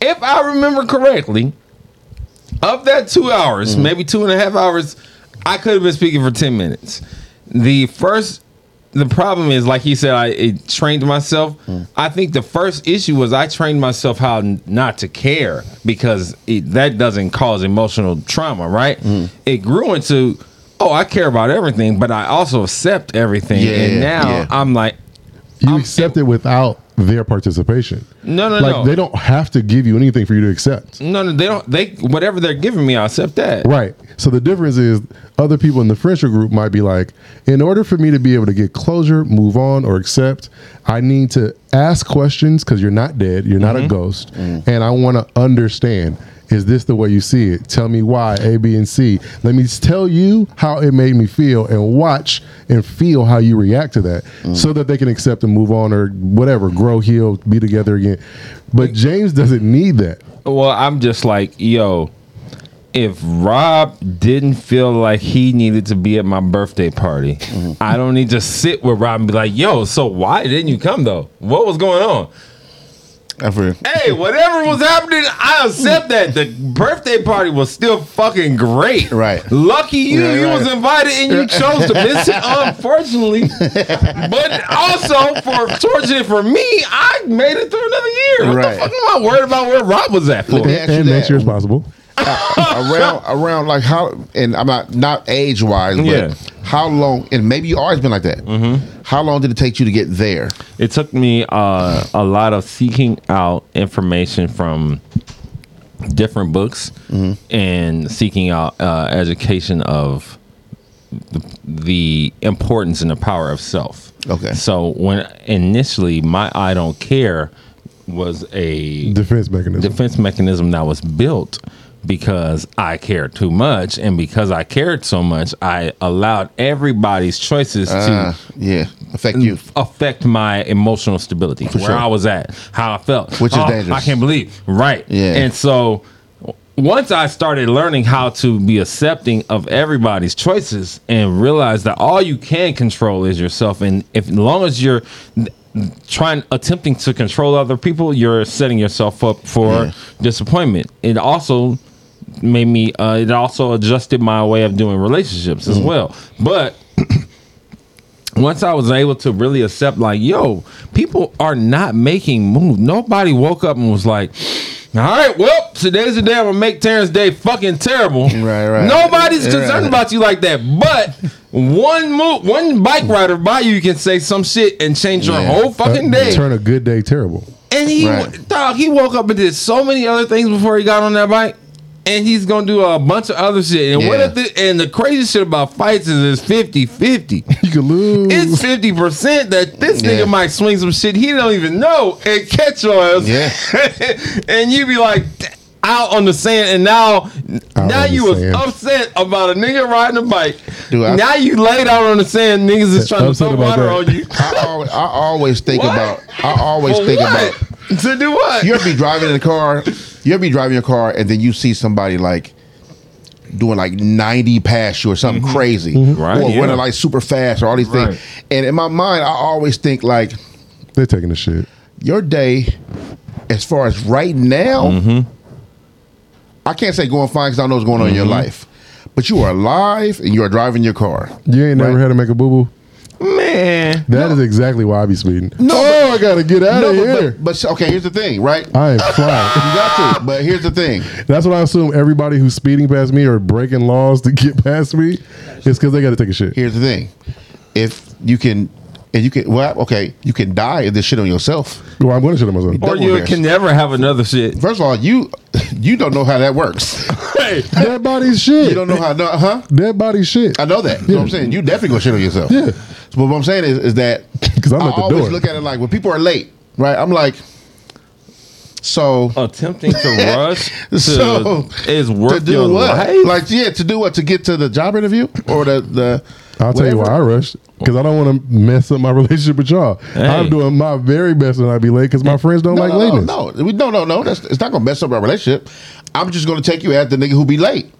[SPEAKER 2] if I remember correctly, Of that two hours, maybe two and a half hours, I could have been speaking for ten minutes. The first, the problem is, like he said, I it trained myself. Hmm. I think the first issue was I trained myself how n- not to care because it, that doesn't cause emotional trauma, right? Hmm. It grew into, oh, I care about everything, but I also accept everything,
[SPEAKER 3] Yeah,
[SPEAKER 2] and now
[SPEAKER 3] yeah.
[SPEAKER 2] I'm like,
[SPEAKER 1] You
[SPEAKER 2] I'm-
[SPEAKER 1] accept it without their participation.
[SPEAKER 2] No, no,
[SPEAKER 1] like
[SPEAKER 2] no.
[SPEAKER 1] they don't have to give you anything for you to accept.
[SPEAKER 2] no, no, they don't. They whatever they're giving me, I accept that.
[SPEAKER 1] Right. So the difference is other people in the friendship group might be like, in order for me to be able to get closure, move on, or accept, I need to ask questions because you're not dead, you're not a mm-hmm. ghost, mm. and I want to understand. Is this the way you see it? Tell me why A, B, and C. Let me tell you how it made me feel and watch and feel how you react to that mm. so that they can accept and move on or whatever, grow, heal, be together again. But James doesn't need that.
[SPEAKER 2] Well, I'm just like, yo, if Rob didn't feel like he needed to be at my birthday party, mm-hmm. I don't need to sit with Rob and be like, yo, so why didn't you come though? What was going on?
[SPEAKER 3] I feel-
[SPEAKER 2] Hey, whatever was happening, I accept that. The birthday party was still fucking great.
[SPEAKER 3] Right.
[SPEAKER 2] Lucky you,
[SPEAKER 3] Right,
[SPEAKER 2] you
[SPEAKER 3] right.
[SPEAKER 2] was invited and you chose to miss it, unfortunately. but also, for fortunate for me, I made it through another year. What
[SPEAKER 3] Right.
[SPEAKER 2] the fuck am I worried about where Rob was at for?
[SPEAKER 3] Let me
[SPEAKER 1] And next
[SPEAKER 3] that.
[SPEAKER 1] year is possible.
[SPEAKER 3] around around like how and I'm not not age wise, but
[SPEAKER 2] Yeah.
[SPEAKER 3] how long and maybe you always been like that. Mm-hmm. How long did it take you to get there?
[SPEAKER 2] It took me uh, a lot of seeking out information from different books and seeking out uh, education of the, the importance and the power of self.
[SPEAKER 3] Okay.
[SPEAKER 2] So when initially my I don't care was a
[SPEAKER 1] Defense mechanism.
[SPEAKER 2] defense mechanism that was built because I cared too much and because I cared so much I allowed everybody's choices to
[SPEAKER 3] Uh, yeah, affect you.
[SPEAKER 2] affect my emotional stability, where
[SPEAKER 3] sure.
[SPEAKER 2] I was at, how I felt,
[SPEAKER 3] Which is
[SPEAKER 2] Oh,
[SPEAKER 3] dangerous.
[SPEAKER 2] I can't believe, right?
[SPEAKER 3] Yeah.
[SPEAKER 2] And so once I started learning how to be accepting of everybody's choices and realize that all you can control is yourself, and if as long as you're trying attempting to control other people, you're setting yourself up for
[SPEAKER 3] Yeah.
[SPEAKER 2] disappointment. It also made me. Uh, it also adjusted my way of doing relationships
[SPEAKER 3] Mm.
[SPEAKER 2] as well, but once I was able to really accept, like, yo, people are not making moves. Nobody woke up and was like, all right, well, today's the day I'm gonna make Terrence Day fucking terrible.
[SPEAKER 3] Right, right.
[SPEAKER 2] Nobody's
[SPEAKER 3] Right.
[SPEAKER 2] concerned about you like that. But one move, one bike rider by you can say some shit and change your
[SPEAKER 3] Yeah.
[SPEAKER 2] whole fucking day.
[SPEAKER 1] Turn a good day terrible.
[SPEAKER 2] And he,
[SPEAKER 3] Right.
[SPEAKER 2] dog, he woke up and did so many other things before he got on that bike. And he's gonna do a bunch of other shit. And what if the, and the crazy shit about fights is it's 50-50.
[SPEAKER 1] You can lose.
[SPEAKER 2] It's fifty percent that this
[SPEAKER 3] Yeah.
[SPEAKER 2] nigga might swing some shit he don't even know and catch your ass.
[SPEAKER 3] Yeah.
[SPEAKER 2] and you be like out on the sand, and now now you was
[SPEAKER 1] sand.
[SPEAKER 2] upset about a nigga riding a bike.
[SPEAKER 3] Dude, I-
[SPEAKER 2] now you laid out on the sand, niggas is trying to
[SPEAKER 1] about
[SPEAKER 2] water
[SPEAKER 1] that.
[SPEAKER 2] on you.
[SPEAKER 3] I always, I always think
[SPEAKER 2] What?
[SPEAKER 3] about. I always think
[SPEAKER 2] what?
[SPEAKER 3] about.
[SPEAKER 2] to do what?
[SPEAKER 3] You ever be driving in a car? You ever be driving your car and then you see somebody like doing like 90 past you or something crazy,
[SPEAKER 2] Mm-hmm. Right,
[SPEAKER 3] or
[SPEAKER 2] yeah.
[SPEAKER 3] running like super fast or all these
[SPEAKER 2] Right.
[SPEAKER 3] things. And in my mind, I always think like
[SPEAKER 1] They're taking the shit.
[SPEAKER 3] your day, as far as right now,
[SPEAKER 2] Mm-hmm.
[SPEAKER 3] I can't say going fine because I don't know what's going on in your life. But you are alive and you are driving your car.
[SPEAKER 1] You ain't never had to make a boo boo.
[SPEAKER 2] Man,
[SPEAKER 1] That is exactly why I be speeding.
[SPEAKER 3] No,
[SPEAKER 1] oh, I gotta get out
[SPEAKER 3] No,
[SPEAKER 1] of
[SPEAKER 3] but,
[SPEAKER 1] here.
[SPEAKER 3] but, but okay, here's the thing, right? You
[SPEAKER 1] I am flying.
[SPEAKER 3] You got to. But here's the thing.
[SPEAKER 1] That's what I assume. Everybody who's speeding past me or breaking laws to get past me is because they got to take a shit.
[SPEAKER 3] Here's the thing. If you can, and you can, well, okay, you can die if this shit on yourself.
[SPEAKER 1] Well, I'm going to shit on myself.
[SPEAKER 2] or
[SPEAKER 3] Double
[SPEAKER 2] you can never have another shit.
[SPEAKER 3] First of all, you you don't know how that works.
[SPEAKER 2] Hey,
[SPEAKER 1] Dead body's shit.
[SPEAKER 3] You don't know how, no, huh?
[SPEAKER 1] Dead body's shit.
[SPEAKER 3] I know that. That's what I'm saying. You definitely gonna shit on yourself.
[SPEAKER 1] Yeah.
[SPEAKER 3] So what I'm saying is, is that
[SPEAKER 1] 'Cause I'm
[SPEAKER 3] I
[SPEAKER 1] at the
[SPEAKER 3] always
[SPEAKER 1] door.
[SPEAKER 3] look at it like when people are late, right? I'm like, so
[SPEAKER 2] attempting to rush to,
[SPEAKER 3] so
[SPEAKER 2] is worth
[SPEAKER 3] to do
[SPEAKER 2] your
[SPEAKER 3] what?
[SPEAKER 2] life.
[SPEAKER 3] Like, yeah, to do what? To get to the job interview or the the.
[SPEAKER 1] I'll tell you why I rushed because I don't want to mess up my relationship with y'all.
[SPEAKER 2] Hey.
[SPEAKER 1] I'm doing my very best when I be late because my friends don't
[SPEAKER 3] No,
[SPEAKER 1] like
[SPEAKER 3] no,
[SPEAKER 1] lateness.
[SPEAKER 3] no, no, no, no. That's it's not gonna mess up our relationship. I'm just gonna take you as the nigga who be late.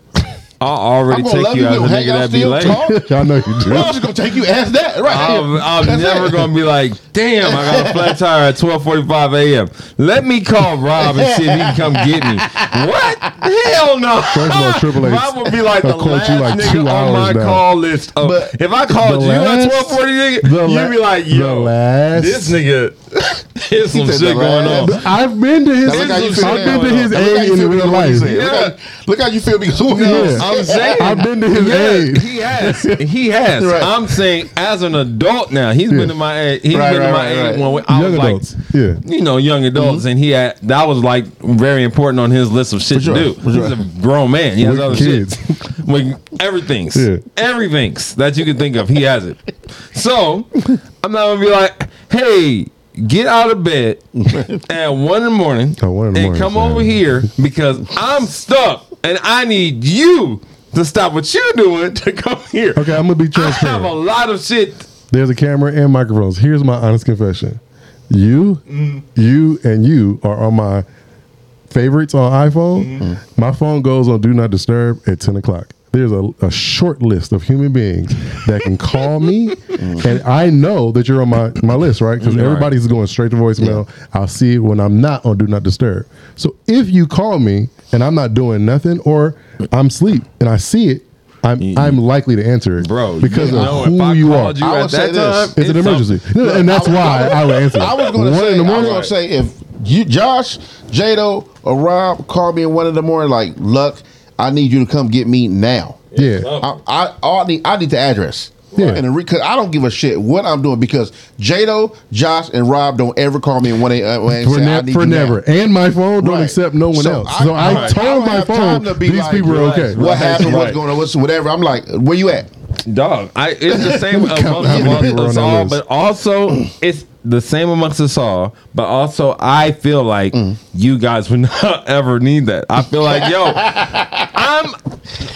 [SPEAKER 2] I already
[SPEAKER 3] I'm
[SPEAKER 2] take you
[SPEAKER 3] you.
[SPEAKER 2] as a nigga that be
[SPEAKER 3] still
[SPEAKER 2] late.
[SPEAKER 3] talk.
[SPEAKER 1] I know you do.
[SPEAKER 3] I'm just gonna take you as that, right?
[SPEAKER 2] I'm, I'm never
[SPEAKER 3] it.
[SPEAKER 2] gonna be like, damn, I got a flat tire at 12:45 a.m. Let me call Rob and see if he can come get me. What? Hell no.
[SPEAKER 1] First of all, Triple H
[SPEAKER 2] Rob would be like the
[SPEAKER 1] will quote
[SPEAKER 2] last
[SPEAKER 1] you like
[SPEAKER 2] nigga
[SPEAKER 1] two
[SPEAKER 2] on my
[SPEAKER 1] hours now.
[SPEAKER 2] call list. Of,
[SPEAKER 3] But
[SPEAKER 2] if I called you
[SPEAKER 1] last-
[SPEAKER 2] at 12:40, nigga, you'd be like, yo,
[SPEAKER 1] last-
[SPEAKER 2] this nigga, there's some shit
[SPEAKER 3] the
[SPEAKER 2] going
[SPEAKER 3] last-
[SPEAKER 2] on.
[SPEAKER 1] I've been to his.
[SPEAKER 3] Now look how you feel
[SPEAKER 1] I've
[SPEAKER 3] now.
[SPEAKER 1] been to his
[SPEAKER 3] Now look how
[SPEAKER 1] aid
[SPEAKER 3] you
[SPEAKER 1] in
[SPEAKER 3] feel
[SPEAKER 1] real
[SPEAKER 3] because what he
[SPEAKER 1] life.
[SPEAKER 3] said. Look how- Look how you feel because of what he
[SPEAKER 1] Yeah.
[SPEAKER 2] I'm saying
[SPEAKER 1] I've been to his
[SPEAKER 2] yeah,
[SPEAKER 1] aid.
[SPEAKER 2] He has. He has.
[SPEAKER 3] Right.
[SPEAKER 2] I'm saying as an adult now, he's
[SPEAKER 1] Yeah.
[SPEAKER 2] been to my age. He's
[SPEAKER 3] Right,
[SPEAKER 2] been
[SPEAKER 3] right,
[SPEAKER 2] in my
[SPEAKER 3] right,
[SPEAKER 2] age
[SPEAKER 3] right.
[SPEAKER 2] when I
[SPEAKER 1] Young
[SPEAKER 2] was
[SPEAKER 1] adults.
[SPEAKER 2] like,
[SPEAKER 1] Yeah.
[SPEAKER 2] you know, young adults, mm-hmm. and he had that was like very important on his list of shit
[SPEAKER 3] sure,
[SPEAKER 2] to do.
[SPEAKER 3] for sure.
[SPEAKER 2] He's a grown man. He has
[SPEAKER 1] With
[SPEAKER 2] other
[SPEAKER 1] kids.
[SPEAKER 2] shit. With everything's,
[SPEAKER 1] Yeah.
[SPEAKER 2] everything's that you can think of, he has it. So I'm not gonna be like, hey. Get out of bed at one in the morning
[SPEAKER 1] Oh, one in the
[SPEAKER 2] and
[SPEAKER 1] morning,
[SPEAKER 2] come over here because I'm stuck and I need you to stop what you're doing to come here.
[SPEAKER 1] Okay, I'm gonna be transparent.
[SPEAKER 2] I have a
[SPEAKER 1] transparent.
[SPEAKER 2] lot of shit.
[SPEAKER 1] There's a camera and microphones. Here's my honest confession. You,
[SPEAKER 2] Mm.
[SPEAKER 1] you, and you are on my favorites on iPhone.
[SPEAKER 2] Mm-hmm.
[SPEAKER 1] My phone goes on Do Not Disturb at 10 o'clock. There's a, a short list of human beings that can call me, and I know that you're on my, my list, right? Because
[SPEAKER 2] Right.
[SPEAKER 1] everybody's going straight to voicemail. I'll see it when I'm not on Do Not Disturb. So if you call me and I'm not doing nothing, or I'm asleep and I see it, I'm mm-hmm. I'm likely to answer it,
[SPEAKER 2] Bro,
[SPEAKER 1] because
[SPEAKER 2] you
[SPEAKER 1] of
[SPEAKER 2] know,
[SPEAKER 1] who
[SPEAKER 2] if I
[SPEAKER 1] you are.
[SPEAKER 2] you
[SPEAKER 3] I
[SPEAKER 2] at
[SPEAKER 3] would
[SPEAKER 2] that
[SPEAKER 3] say this.
[SPEAKER 2] time,
[SPEAKER 1] It's an emergency,
[SPEAKER 2] something-
[SPEAKER 1] and that's
[SPEAKER 3] I was-
[SPEAKER 1] why I would answer.
[SPEAKER 3] I was going to say,
[SPEAKER 1] in the
[SPEAKER 3] I was going to say, if you, Josh, J-Doe, or Rob call me in one in the morning, like, Lucc, I need you to come get me now.
[SPEAKER 1] yeah,
[SPEAKER 3] I, I, I need, I need the address.
[SPEAKER 1] Yeah.
[SPEAKER 3] And because I don't give a shit what I'm doing because J-Doe, Josh, and Rob don't ever call me in one a, uh, and
[SPEAKER 1] for,
[SPEAKER 3] say,
[SPEAKER 1] ne-
[SPEAKER 3] I need
[SPEAKER 1] for
[SPEAKER 3] you now.
[SPEAKER 1] never. And my phone don't
[SPEAKER 3] Right.
[SPEAKER 1] accept no one
[SPEAKER 3] So
[SPEAKER 1] else.
[SPEAKER 3] I-
[SPEAKER 1] so I,
[SPEAKER 3] right. I
[SPEAKER 1] told
[SPEAKER 3] don't
[SPEAKER 1] my
[SPEAKER 3] have
[SPEAKER 1] phone
[SPEAKER 3] time to be
[SPEAKER 1] these
[SPEAKER 3] like,
[SPEAKER 1] people are
[SPEAKER 2] relax,
[SPEAKER 1] okay.
[SPEAKER 3] What
[SPEAKER 2] Right.
[SPEAKER 3] happened? What's
[SPEAKER 2] Right.
[SPEAKER 3] going on? What's whatever? I'm like, where you at?
[SPEAKER 2] Dog, I it's the same amongst,
[SPEAKER 1] how many
[SPEAKER 2] amongst
[SPEAKER 1] people are
[SPEAKER 2] us
[SPEAKER 1] on that
[SPEAKER 2] all,
[SPEAKER 1] list.
[SPEAKER 2] but also it's the same amongst us all. But also, I feel like
[SPEAKER 3] Mm.
[SPEAKER 2] you guys would not ever need that. I feel like, yo, I'm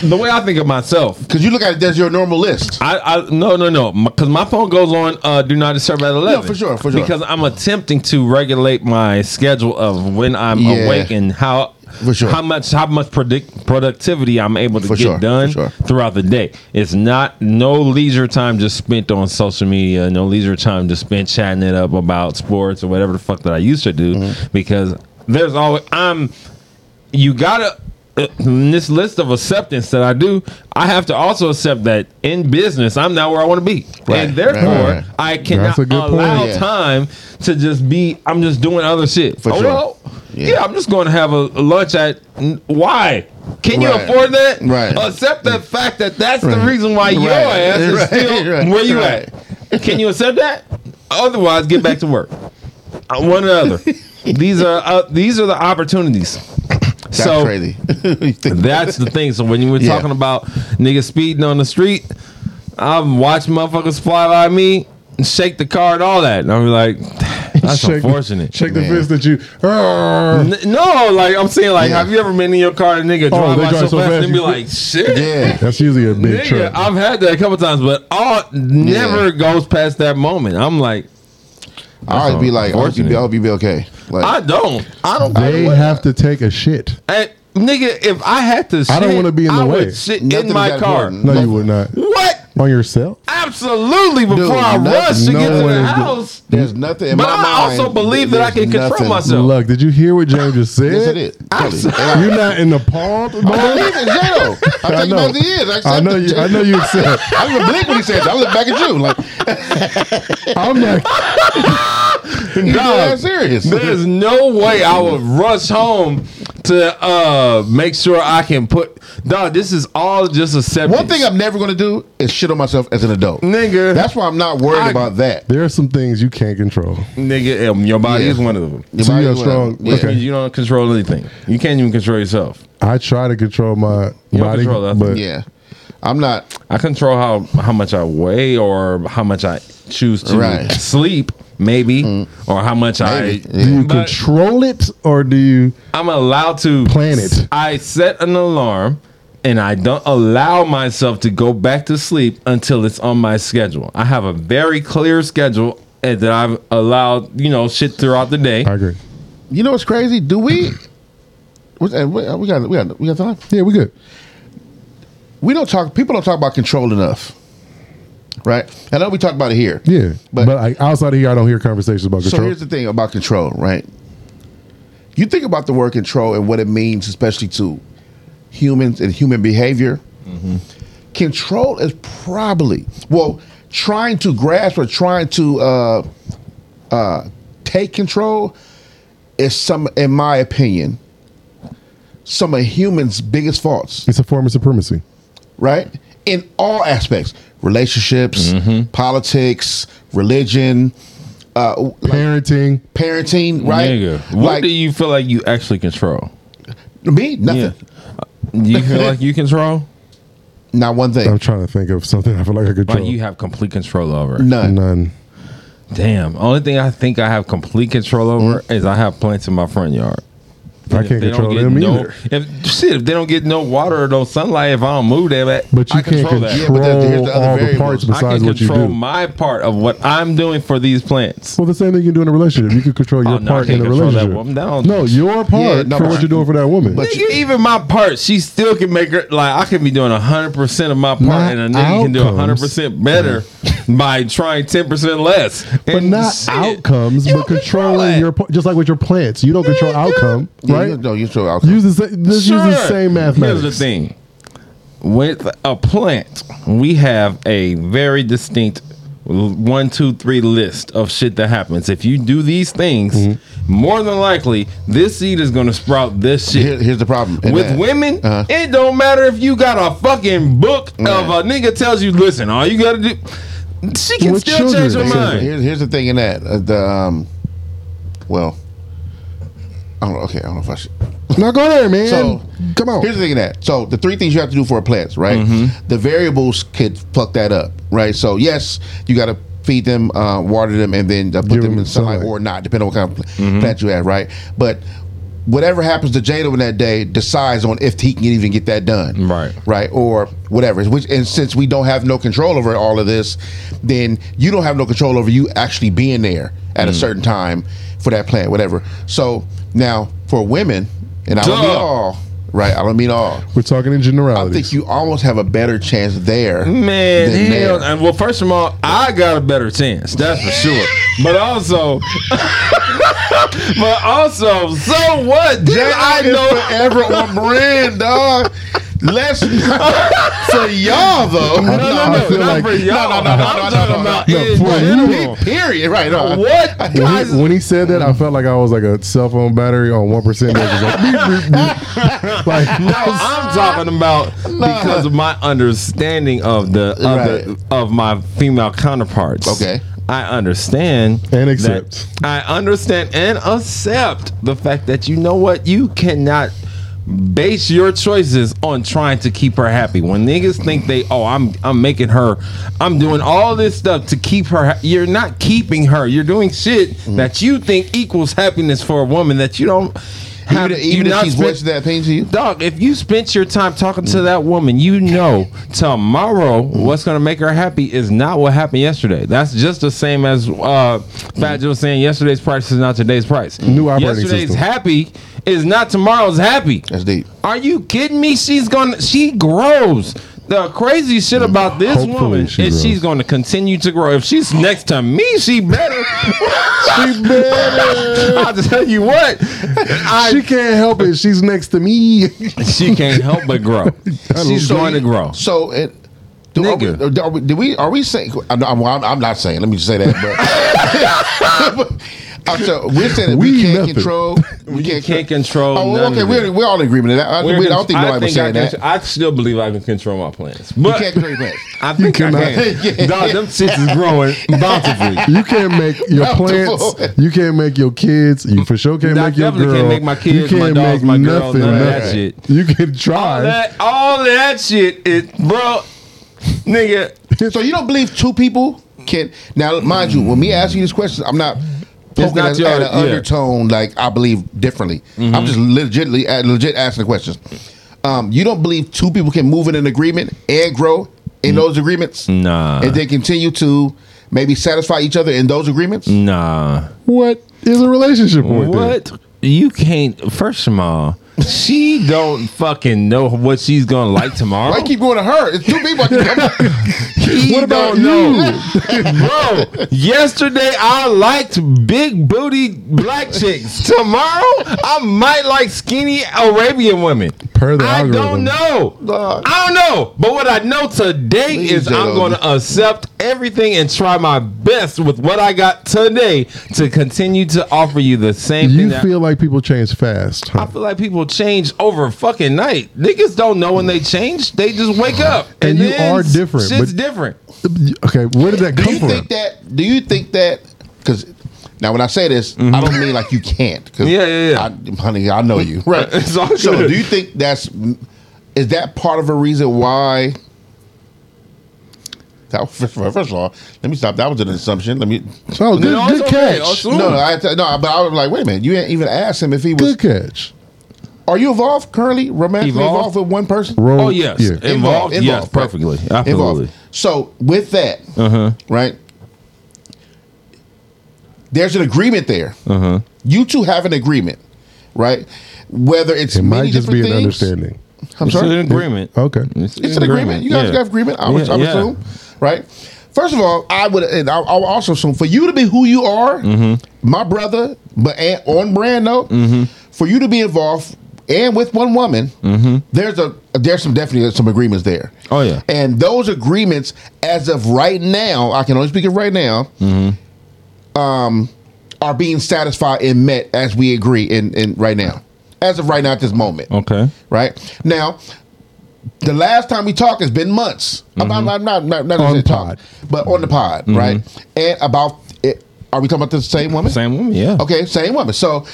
[SPEAKER 2] the way I think of myself.
[SPEAKER 3] Because you look at it as your normal list.
[SPEAKER 2] I, I no no no because my phone goes on uh, do not disturb at eleven.
[SPEAKER 3] No, for sure, for sure.
[SPEAKER 2] Because I'm attempting to regulate my schedule of when I'm
[SPEAKER 3] Yeah.
[SPEAKER 2] awake and how
[SPEAKER 3] For sure.
[SPEAKER 2] how much how much predict, productivity I'm able to
[SPEAKER 3] For
[SPEAKER 2] get
[SPEAKER 3] sure,
[SPEAKER 2] done
[SPEAKER 3] sure.
[SPEAKER 2] throughout the day. It's not no leisure time just spent on social media, no leisure time just spent chatting it up about sports or whatever the fuck that I used to do
[SPEAKER 3] Mm-hmm.
[SPEAKER 2] because there's always I'm you gotta in this list of acceptance that I do, I have to also accept that in business I'm not where I want to be,
[SPEAKER 3] Right,
[SPEAKER 2] and therefore
[SPEAKER 3] right, right.
[SPEAKER 2] I cannot allow
[SPEAKER 3] Yeah.
[SPEAKER 2] time to just be. I'm just doing other shit.
[SPEAKER 3] For
[SPEAKER 2] oh,
[SPEAKER 3] sure.
[SPEAKER 2] well,
[SPEAKER 3] Yeah.
[SPEAKER 2] yeah. I'm just going to have a, a lunch at. Why? Can you afford that?
[SPEAKER 3] Right.
[SPEAKER 2] Accept the fact that that's the reason why your ass is still where you at. Can you accept that? Otherwise, get back to work. One or the other. These are uh, these are the opportunities.
[SPEAKER 3] That's
[SPEAKER 2] so
[SPEAKER 3] crazy.
[SPEAKER 2] That's the thing. So when you were
[SPEAKER 3] Yeah.
[SPEAKER 2] talking about niggas speeding on the street, I'm watching motherfuckers fly by me and shake the car and all that. And I'm like, that's
[SPEAKER 1] shake
[SPEAKER 2] unfortunate.
[SPEAKER 1] The, shake the
[SPEAKER 3] Man.
[SPEAKER 1] fist that you.
[SPEAKER 2] N- no, like I'm saying, like,
[SPEAKER 3] Yeah.
[SPEAKER 2] have you ever been in your car and a nigga
[SPEAKER 1] Oh,
[SPEAKER 2] drive
[SPEAKER 1] they
[SPEAKER 2] by
[SPEAKER 1] drive
[SPEAKER 2] so
[SPEAKER 1] so
[SPEAKER 2] fast,
[SPEAKER 1] fast
[SPEAKER 2] and be
[SPEAKER 1] you-
[SPEAKER 2] like, shit?
[SPEAKER 3] yeah.
[SPEAKER 1] That's usually a big
[SPEAKER 2] Nigga,
[SPEAKER 1] truck.
[SPEAKER 2] I've had that a couple times, but all never
[SPEAKER 3] Yeah.
[SPEAKER 2] goes past that moment. I'm like,
[SPEAKER 3] I always be like, I hope you be, I hope oh, you be okay. Like,
[SPEAKER 2] I don't, I don't.
[SPEAKER 1] they
[SPEAKER 2] what-
[SPEAKER 1] have to take a shit.
[SPEAKER 2] Hey, nigga, if I had to,
[SPEAKER 1] I don't wanna be in the
[SPEAKER 2] I
[SPEAKER 1] way.
[SPEAKER 2] Would shit
[SPEAKER 3] Nothing
[SPEAKER 2] in my car.
[SPEAKER 3] important.
[SPEAKER 1] No, you would not.
[SPEAKER 2] What?
[SPEAKER 1] On yourself?
[SPEAKER 2] Absolutely. Before
[SPEAKER 3] Dude,
[SPEAKER 2] I
[SPEAKER 3] nothing-
[SPEAKER 2] rush to
[SPEAKER 1] no
[SPEAKER 2] get to
[SPEAKER 1] one
[SPEAKER 2] the
[SPEAKER 1] is good.
[SPEAKER 2] house.
[SPEAKER 3] there's nothing in
[SPEAKER 2] But
[SPEAKER 3] my
[SPEAKER 2] I
[SPEAKER 3] mind.
[SPEAKER 2] also believe that I
[SPEAKER 3] there's
[SPEAKER 2] can control
[SPEAKER 3] nothing-
[SPEAKER 2] myself.
[SPEAKER 1] Look, did you hear what James just said?
[SPEAKER 3] Yes, it is. Totally.
[SPEAKER 1] You're not in the Paul
[SPEAKER 3] I believe in J-Doe. I
[SPEAKER 1] I
[SPEAKER 3] take
[SPEAKER 1] know.
[SPEAKER 3] him he is. I, accept
[SPEAKER 1] I know
[SPEAKER 3] it.
[SPEAKER 1] you. I know you accept.
[SPEAKER 3] I didn't even blink when he said that. I look back at you like,
[SPEAKER 1] I'm like,
[SPEAKER 3] you
[SPEAKER 2] Dog,
[SPEAKER 3] that serious.
[SPEAKER 2] There's no way I would rush home to uh make sure I can put dog. This is all just acceptance.
[SPEAKER 3] One thing I'm never going to do is shit on myself as an adult.
[SPEAKER 2] nigga.
[SPEAKER 3] That's why I'm not worried
[SPEAKER 2] I-
[SPEAKER 3] about that.
[SPEAKER 1] there are some things you can't control.
[SPEAKER 2] nigga. um, Your body
[SPEAKER 3] Yeah.
[SPEAKER 2] is one of them.
[SPEAKER 3] Your
[SPEAKER 1] So
[SPEAKER 3] body
[SPEAKER 1] you're strong-
[SPEAKER 3] Yeah.
[SPEAKER 1] okay.
[SPEAKER 2] You don't control anything. You can't even control yourself.
[SPEAKER 1] I try to control my
[SPEAKER 2] You
[SPEAKER 1] body,
[SPEAKER 2] control that.
[SPEAKER 1] but
[SPEAKER 3] Yeah. I'm not.
[SPEAKER 2] I control how how much I weigh or how much I choose to
[SPEAKER 3] Right.
[SPEAKER 2] sleep, maybe, mm. or how much
[SPEAKER 3] Maybe.
[SPEAKER 2] I.
[SPEAKER 3] Yeah.
[SPEAKER 1] do you
[SPEAKER 2] But-
[SPEAKER 1] control it or do you?
[SPEAKER 2] I'm allowed to
[SPEAKER 1] Plan it.
[SPEAKER 2] I set an alarm and I don't allow myself to go back to sleep until it's on my schedule. I have a very clear schedule eh, that I've allowed, you know, shit throughout the day.
[SPEAKER 1] I agree.
[SPEAKER 3] You know what's crazy? Do we? Eh, we we got we got we got time.
[SPEAKER 1] Yeah, we good.
[SPEAKER 3] we don't talk. People don't talk about control enough, right? I know we talk about it here.
[SPEAKER 1] Yeah,
[SPEAKER 3] But-
[SPEAKER 1] but, like outside of here, I don't hear conversations about control.
[SPEAKER 3] So here's the thing about control, right? You think about the word control and what it means, especially to humans and human behavior. Control is probably well trying to grasp or trying to uh, uh, take control is some, in my opinion, some of humans' biggest faults
[SPEAKER 1] it's a form of supremacy.
[SPEAKER 3] right? In all aspects, relationships, mm-hmm. politics, religion, uh, like
[SPEAKER 1] Parenting.
[SPEAKER 3] parenting, right?
[SPEAKER 2] Nigga, what
[SPEAKER 3] like
[SPEAKER 2] do you feel like you actually control?
[SPEAKER 3] me, nothing.
[SPEAKER 2] Yeah. Do you feel like you control?
[SPEAKER 3] Not one thing.
[SPEAKER 1] I'm trying to think of something I feel like I control.
[SPEAKER 2] Like you have complete control over.
[SPEAKER 3] None.
[SPEAKER 1] None.
[SPEAKER 2] Damn. Only thing I think I have complete control over mm-hmm. is I have plants in my front yard.
[SPEAKER 1] I can't
[SPEAKER 2] they
[SPEAKER 1] control them
[SPEAKER 2] no,
[SPEAKER 1] either.
[SPEAKER 2] If shit, if they don't get no water or no sunlight, if I don't move them,
[SPEAKER 1] But you
[SPEAKER 2] I
[SPEAKER 1] can't
[SPEAKER 2] control
[SPEAKER 1] control,
[SPEAKER 2] that.
[SPEAKER 3] Yeah, but there- here's the other
[SPEAKER 1] all the
[SPEAKER 3] variables.
[SPEAKER 1] parts
[SPEAKER 3] I
[SPEAKER 2] I
[SPEAKER 1] besides
[SPEAKER 2] can
[SPEAKER 1] what you
[SPEAKER 2] control
[SPEAKER 1] do.
[SPEAKER 2] my part of what I'm doing for these plants.
[SPEAKER 1] well, the same thing you can do in a relationship. You can control oh, your
[SPEAKER 2] Oh, no, I
[SPEAKER 1] part
[SPEAKER 2] can't
[SPEAKER 1] in a
[SPEAKER 2] control that
[SPEAKER 1] relationship.
[SPEAKER 2] woman. That
[SPEAKER 1] no, your part
[SPEAKER 3] Yeah, no,
[SPEAKER 1] for what you're doing for that woman.
[SPEAKER 3] but-
[SPEAKER 2] Nigga, even my part, she still can make her like I can be doing hundred percent of my part,
[SPEAKER 1] Not
[SPEAKER 2] and a nigga can do
[SPEAKER 1] outcomes.
[SPEAKER 2] hundred percent better by trying ten percent less.
[SPEAKER 1] but
[SPEAKER 2] And
[SPEAKER 1] not
[SPEAKER 2] shit,
[SPEAKER 1] outcomes,
[SPEAKER 2] you
[SPEAKER 1] but
[SPEAKER 2] don't control
[SPEAKER 1] controlling
[SPEAKER 2] that.
[SPEAKER 1] your part. Just like with your plants, you don't control outcome,
[SPEAKER 3] Yeah,
[SPEAKER 1] right?
[SPEAKER 3] you, no, you show outcome.
[SPEAKER 1] Use the sa- let's use the
[SPEAKER 2] Sure.
[SPEAKER 1] same mathematics.
[SPEAKER 2] Here's the thing: with a plant, we have a very distinct one, two, three list of shit that happens. If you do these things,
[SPEAKER 1] Mm-hmm.
[SPEAKER 2] more than likely, this seed is going to sprout this shit.
[SPEAKER 3] Here- here's the problem. in
[SPEAKER 2] With
[SPEAKER 3] that.
[SPEAKER 2] women,
[SPEAKER 3] Uh-huh.
[SPEAKER 2] it don't matter if you got a fucking book of a nigga tells you, listen, all you gotta do. She can
[SPEAKER 1] With
[SPEAKER 2] still
[SPEAKER 1] children,
[SPEAKER 2] change her mind.
[SPEAKER 3] Here's, here's the thing in that. Uh, the um, well, I don't know. Okay, I don't know if I should.
[SPEAKER 1] Now go there, man.
[SPEAKER 3] So
[SPEAKER 1] Come on.
[SPEAKER 3] Here's the thing in that. So the three things you have to do for a plant, right?
[SPEAKER 2] Mm-hmm.
[SPEAKER 3] The variables could fuck that up, right? So yes, you got to feed them, uh, water them, and then uh, put
[SPEAKER 1] Give
[SPEAKER 3] them
[SPEAKER 1] them
[SPEAKER 3] in sunlight,
[SPEAKER 1] sunlight.
[SPEAKER 3] or not, depending on what kind of
[SPEAKER 2] Mm-hmm.
[SPEAKER 3] plant you have, right? But whatever happens to J-Doe in that day decides on if he can even get that done,
[SPEAKER 2] Right.
[SPEAKER 3] Right, or whatever. Which and since we don't have no control over all of this, then you don't have no control over you actually being there at a
[SPEAKER 2] Mm.
[SPEAKER 3] certain time for that plant, whatever. So now for women, and I don't mean all, right? I don't mean all.
[SPEAKER 1] We're talking in generalities.
[SPEAKER 3] I think you almost have a better chance there.
[SPEAKER 2] Man,
[SPEAKER 3] than
[SPEAKER 2] hell,
[SPEAKER 3] there.
[SPEAKER 2] and well, first of all, I got a better chance, that's for sure. But also, but also, so what? Jay, I know.
[SPEAKER 3] forever on brand, dog. Less for y'all though.
[SPEAKER 2] No, no, no,
[SPEAKER 1] feel
[SPEAKER 2] not
[SPEAKER 1] like-
[SPEAKER 2] for y'all.
[SPEAKER 3] No, no, no, no,
[SPEAKER 2] I'm
[SPEAKER 3] no,
[SPEAKER 2] talking
[SPEAKER 3] no,
[SPEAKER 2] about
[SPEAKER 1] no,
[SPEAKER 2] in
[SPEAKER 1] for
[SPEAKER 2] general.
[SPEAKER 3] Period. Right. No.
[SPEAKER 2] What?
[SPEAKER 1] when
[SPEAKER 2] Guys,
[SPEAKER 1] he, when he said that, I felt like I was like a cell phone battery on one percent. Like, beep, beep, beep. like
[SPEAKER 2] No, I'm talking about because of my understanding of the of,
[SPEAKER 3] Right.
[SPEAKER 2] the, of my female counterparts.
[SPEAKER 3] Okay.
[SPEAKER 2] I understand
[SPEAKER 1] And accept.
[SPEAKER 2] I understand and accept the fact that you know what you cannot base your choices on trying to keep her happy. When niggas think they oh I'm I'm making her I'm doing all this stuff to keep her ha-" you're not keeping her. You're doing shit
[SPEAKER 3] Mm-hmm.
[SPEAKER 2] that you think equals happiness for a woman that you don't have
[SPEAKER 3] Even, even
[SPEAKER 2] you
[SPEAKER 3] if
[SPEAKER 2] not
[SPEAKER 3] she's
[SPEAKER 2] spent-
[SPEAKER 3] voicing that pain to you.
[SPEAKER 2] Dog, if you spent your time talking to that woman, you know tomorrow what's gonna make her happy is not what happened yesterday. That's just the same as uh Fat Joe saying yesterday's price is not today's price.
[SPEAKER 1] New operating
[SPEAKER 2] Yesterday's
[SPEAKER 1] system.
[SPEAKER 2] happy is not tomorrow's happy.
[SPEAKER 3] That's deep.
[SPEAKER 2] Are you kidding me? She's gonna she grows. The crazy shit mm. about this
[SPEAKER 1] Hopefully
[SPEAKER 2] woman
[SPEAKER 1] she
[SPEAKER 2] is
[SPEAKER 1] grows.
[SPEAKER 2] she's going to continue to grow. If she's next to me, she better.
[SPEAKER 1] she better.
[SPEAKER 2] I'll tell you what, I,
[SPEAKER 1] she can't help it. She's next to me.
[SPEAKER 2] she can't help but grow. She's
[SPEAKER 3] So
[SPEAKER 2] going to grow.
[SPEAKER 3] So it. Do, are,
[SPEAKER 2] Nigga.
[SPEAKER 3] we, are, we, do we are we saying? I'm, I'm, I'm not saying. Let me just say that. But Uh, so we're saying that we,
[SPEAKER 1] We
[SPEAKER 3] can't
[SPEAKER 1] nothing.
[SPEAKER 3] control. We
[SPEAKER 2] You can't control
[SPEAKER 3] Oh,
[SPEAKER 2] none
[SPEAKER 3] okay. We're, we're all in agreement. With that. I, we, I don't think nobody was
[SPEAKER 2] I can,
[SPEAKER 3] that.
[SPEAKER 2] I still believe I can control my plans,
[SPEAKER 3] You
[SPEAKER 2] but
[SPEAKER 3] can't control your plans.
[SPEAKER 2] I think I
[SPEAKER 1] cannot.
[SPEAKER 2] can. Dog, them shits is growing bountifully.
[SPEAKER 1] You can't make your plants. You can't make your kids. You for sure can't
[SPEAKER 2] I
[SPEAKER 1] make your
[SPEAKER 2] definitely
[SPEAKER 1] girl.
[SPEAKER 2] can't make my kids,
[SPEAKER 1] You can't
[SPEAKER 2] dogs,
[SPEAKER 1] make
[SPEAKER 2] my girls,
[SPEAKER 1] nothing.
[SPEAKER 2] none of that shit.
[SPEAKER 1] You can
[SPEAKER 2] All
[SPEAKER 1] try.
[SPEAKER 2] that, all that shit is, bro, nigga.
[SPEAKER 3] So you don't believe two people can? Now, mind you, when me asking you this question, I'm not poking
[SPEAKER 2] not
[SPEAKER 3] at,
[SPEAKER 2] your-
[SPEAKER 3] at an
[SPEAKER 2] yeah. Mm-hmm.
[SPEAKER 3] undertone like I believe differently. I'm just legitly uh, legit asking the questions. Um, you don't believe two people can move in an agreement and grow in those agreements,
[SPEAKER 2] Nah,
[SPEAKER 3] and then continue to maybe satisfy each other in those agreements?
[SPEAKER 2] nah.
[SPEAKER 1] What is a relationship with?
[SPEAKER 2] What you can't? First of all, She don't fucking know what she's gonna like tomorrow.
[SPEAKER 3] Why keep going to her? It's two people. I keep-
[SPEAKER 2] He
[SPEAKER 1] What about
[SPEAKER 2] don't know, bro? Yesterday I liked big booty black chicks. Tomorrow I might like skinny Arabian women.
[SPEAKER 1] Per the
[SPEAKER 2] I
[SPEAKER 1] algorithm.
[SPEAKER 2] don't know.
[SPEAKER 3] Dog.
[SPEAKER 2] I don't know. But what I know today
[SPEAKER 3] Please,
[SPEAKER 2] is I'm
[SPEAKER 3] J-Lo.
[SPEAKER 2] going to accept everything and try my best with what I got today to continue to offer you the same thing.
[SPEAKER 1] You
[SPEAKER 2] that-
[SPEAKER 1] feel like people change fast. huh?
[SPEAKER 2] I feel like people change over a fucking night. Niggas don't know when they change. They just wake up.
[SPEAKER 1] And you
[SPEAKER 2] then
[SPEAKER 1] are different,
[SPEAKER 2] Shit's
[SPEAKER 1] but-
[SPEAKER 2] different.
[SPEAKER 1] Okay, where did that come from?
[SPEAKER 3] do
[SPEAKER 1] come
[SPEAKER 3] you
[SPEAKER 1] from?
[SPEAKER 3] think that? Do you think that? Because now, when I say this, I don't mean like you can't. 'cause
[SPEAKER 2] Yeah, yeah, yeah.
[SPEAKER 3] I, honey, I know you. Right.
[SPEAKER 2] It's all
[SPEAKER 3] so,
[SPEAKER 2] good.
[SPEAKER 3] do you think that's is that part of a reason why? That, first of all, let me stop. That was an assumption. Let me.
[SPEAKER 1] oh, good,
[SPEAKER 2] No,
[SPEAKER 1] good
[SPEAKER 2] it's okay.
[SPEAKER 1] catch.
[SPEAKER 3] No, no, I, no, but I was like, wait a minute. You didn't even ask him if he was.
[SPEAKER 1] Good catch.
[SPEAKER 3] Are you involved currently, romantically
[SPEAKER 2] Evolved?
[SPEAKER 3] involved, with one person?
[SPEAKER 1] Roll,
[SPEAKER 2] Oh yes,
[SPEAKER 1] Yeah.
[SPEAKER 2] involved. yes,
[SPEAKER 3] right.
[SPEAKER 2] perfectly, absolutely.
[SPEAKER 3] Involved. So with that,
[SPEAKER 2] Uh-huh.
[SPEAKER 3] right? There's an agreement there.
[SPEAKER 2] Uh-huh.
[SPEAKER 3] You two have an agreement, right? Whether it's
[SPEAKER 1] It
[SPEAKER 3] many
[SPEAKER 1] might just be
[SPEAKER 3] different
[SPEAKER 1] an
[SPEAKER 3] things.
[SPEAKER 1] understanding.
[SPEAKER 3] I'm
[SPEAKER 2] It's
[SPEAKER 3] sorry.
[SPEAKER 2] an agreement.
[SPEAKER 1] Okay.
[SPEAKER 3] It's an agreement. You guys
[SPEAKER 2] yeah.
[SPEAKER 3] got agreement. I would,
[SPEAKER 2] Yeah,
[SPEAKER 3] I would
[SPEAKER 2] yeah.
[SPEAKER 3] assume, right? First of all, I would, and I, I would also assume for you to be who you are,
[SPEAKER 2] Mm-hmm.
[SPEAKER 3] my brother, but and on brand note, for you to be involved and with one woman, there's a there's some definitely some agreements there.
[SPEAKER 2] Mm-hmm. Oh, yeah.
[SPEAKER 3] and those agreements, as of right now, I can only speak of right now,
[SPEAKER 2] Mm-hmm.
[SPEAKER 3] Um, are being satisfied and met as we agree in in right now, as of right now at this moment
[SPEAKER 2] Okay.
[SPEAKER 3] right now. The last time we talked has been months. I'm not, not, not, not, not
[SPEAKER 1] On the
[SPEAKER 3] talk,
[SPEAKER 1] pod.
[SPEAKER 3] but on the pod, right? And about it. Are we talking about the same woman?
[SPEAKER 2] Same woman. Yeah.
[SPEAKER 3] Okay, same woman. So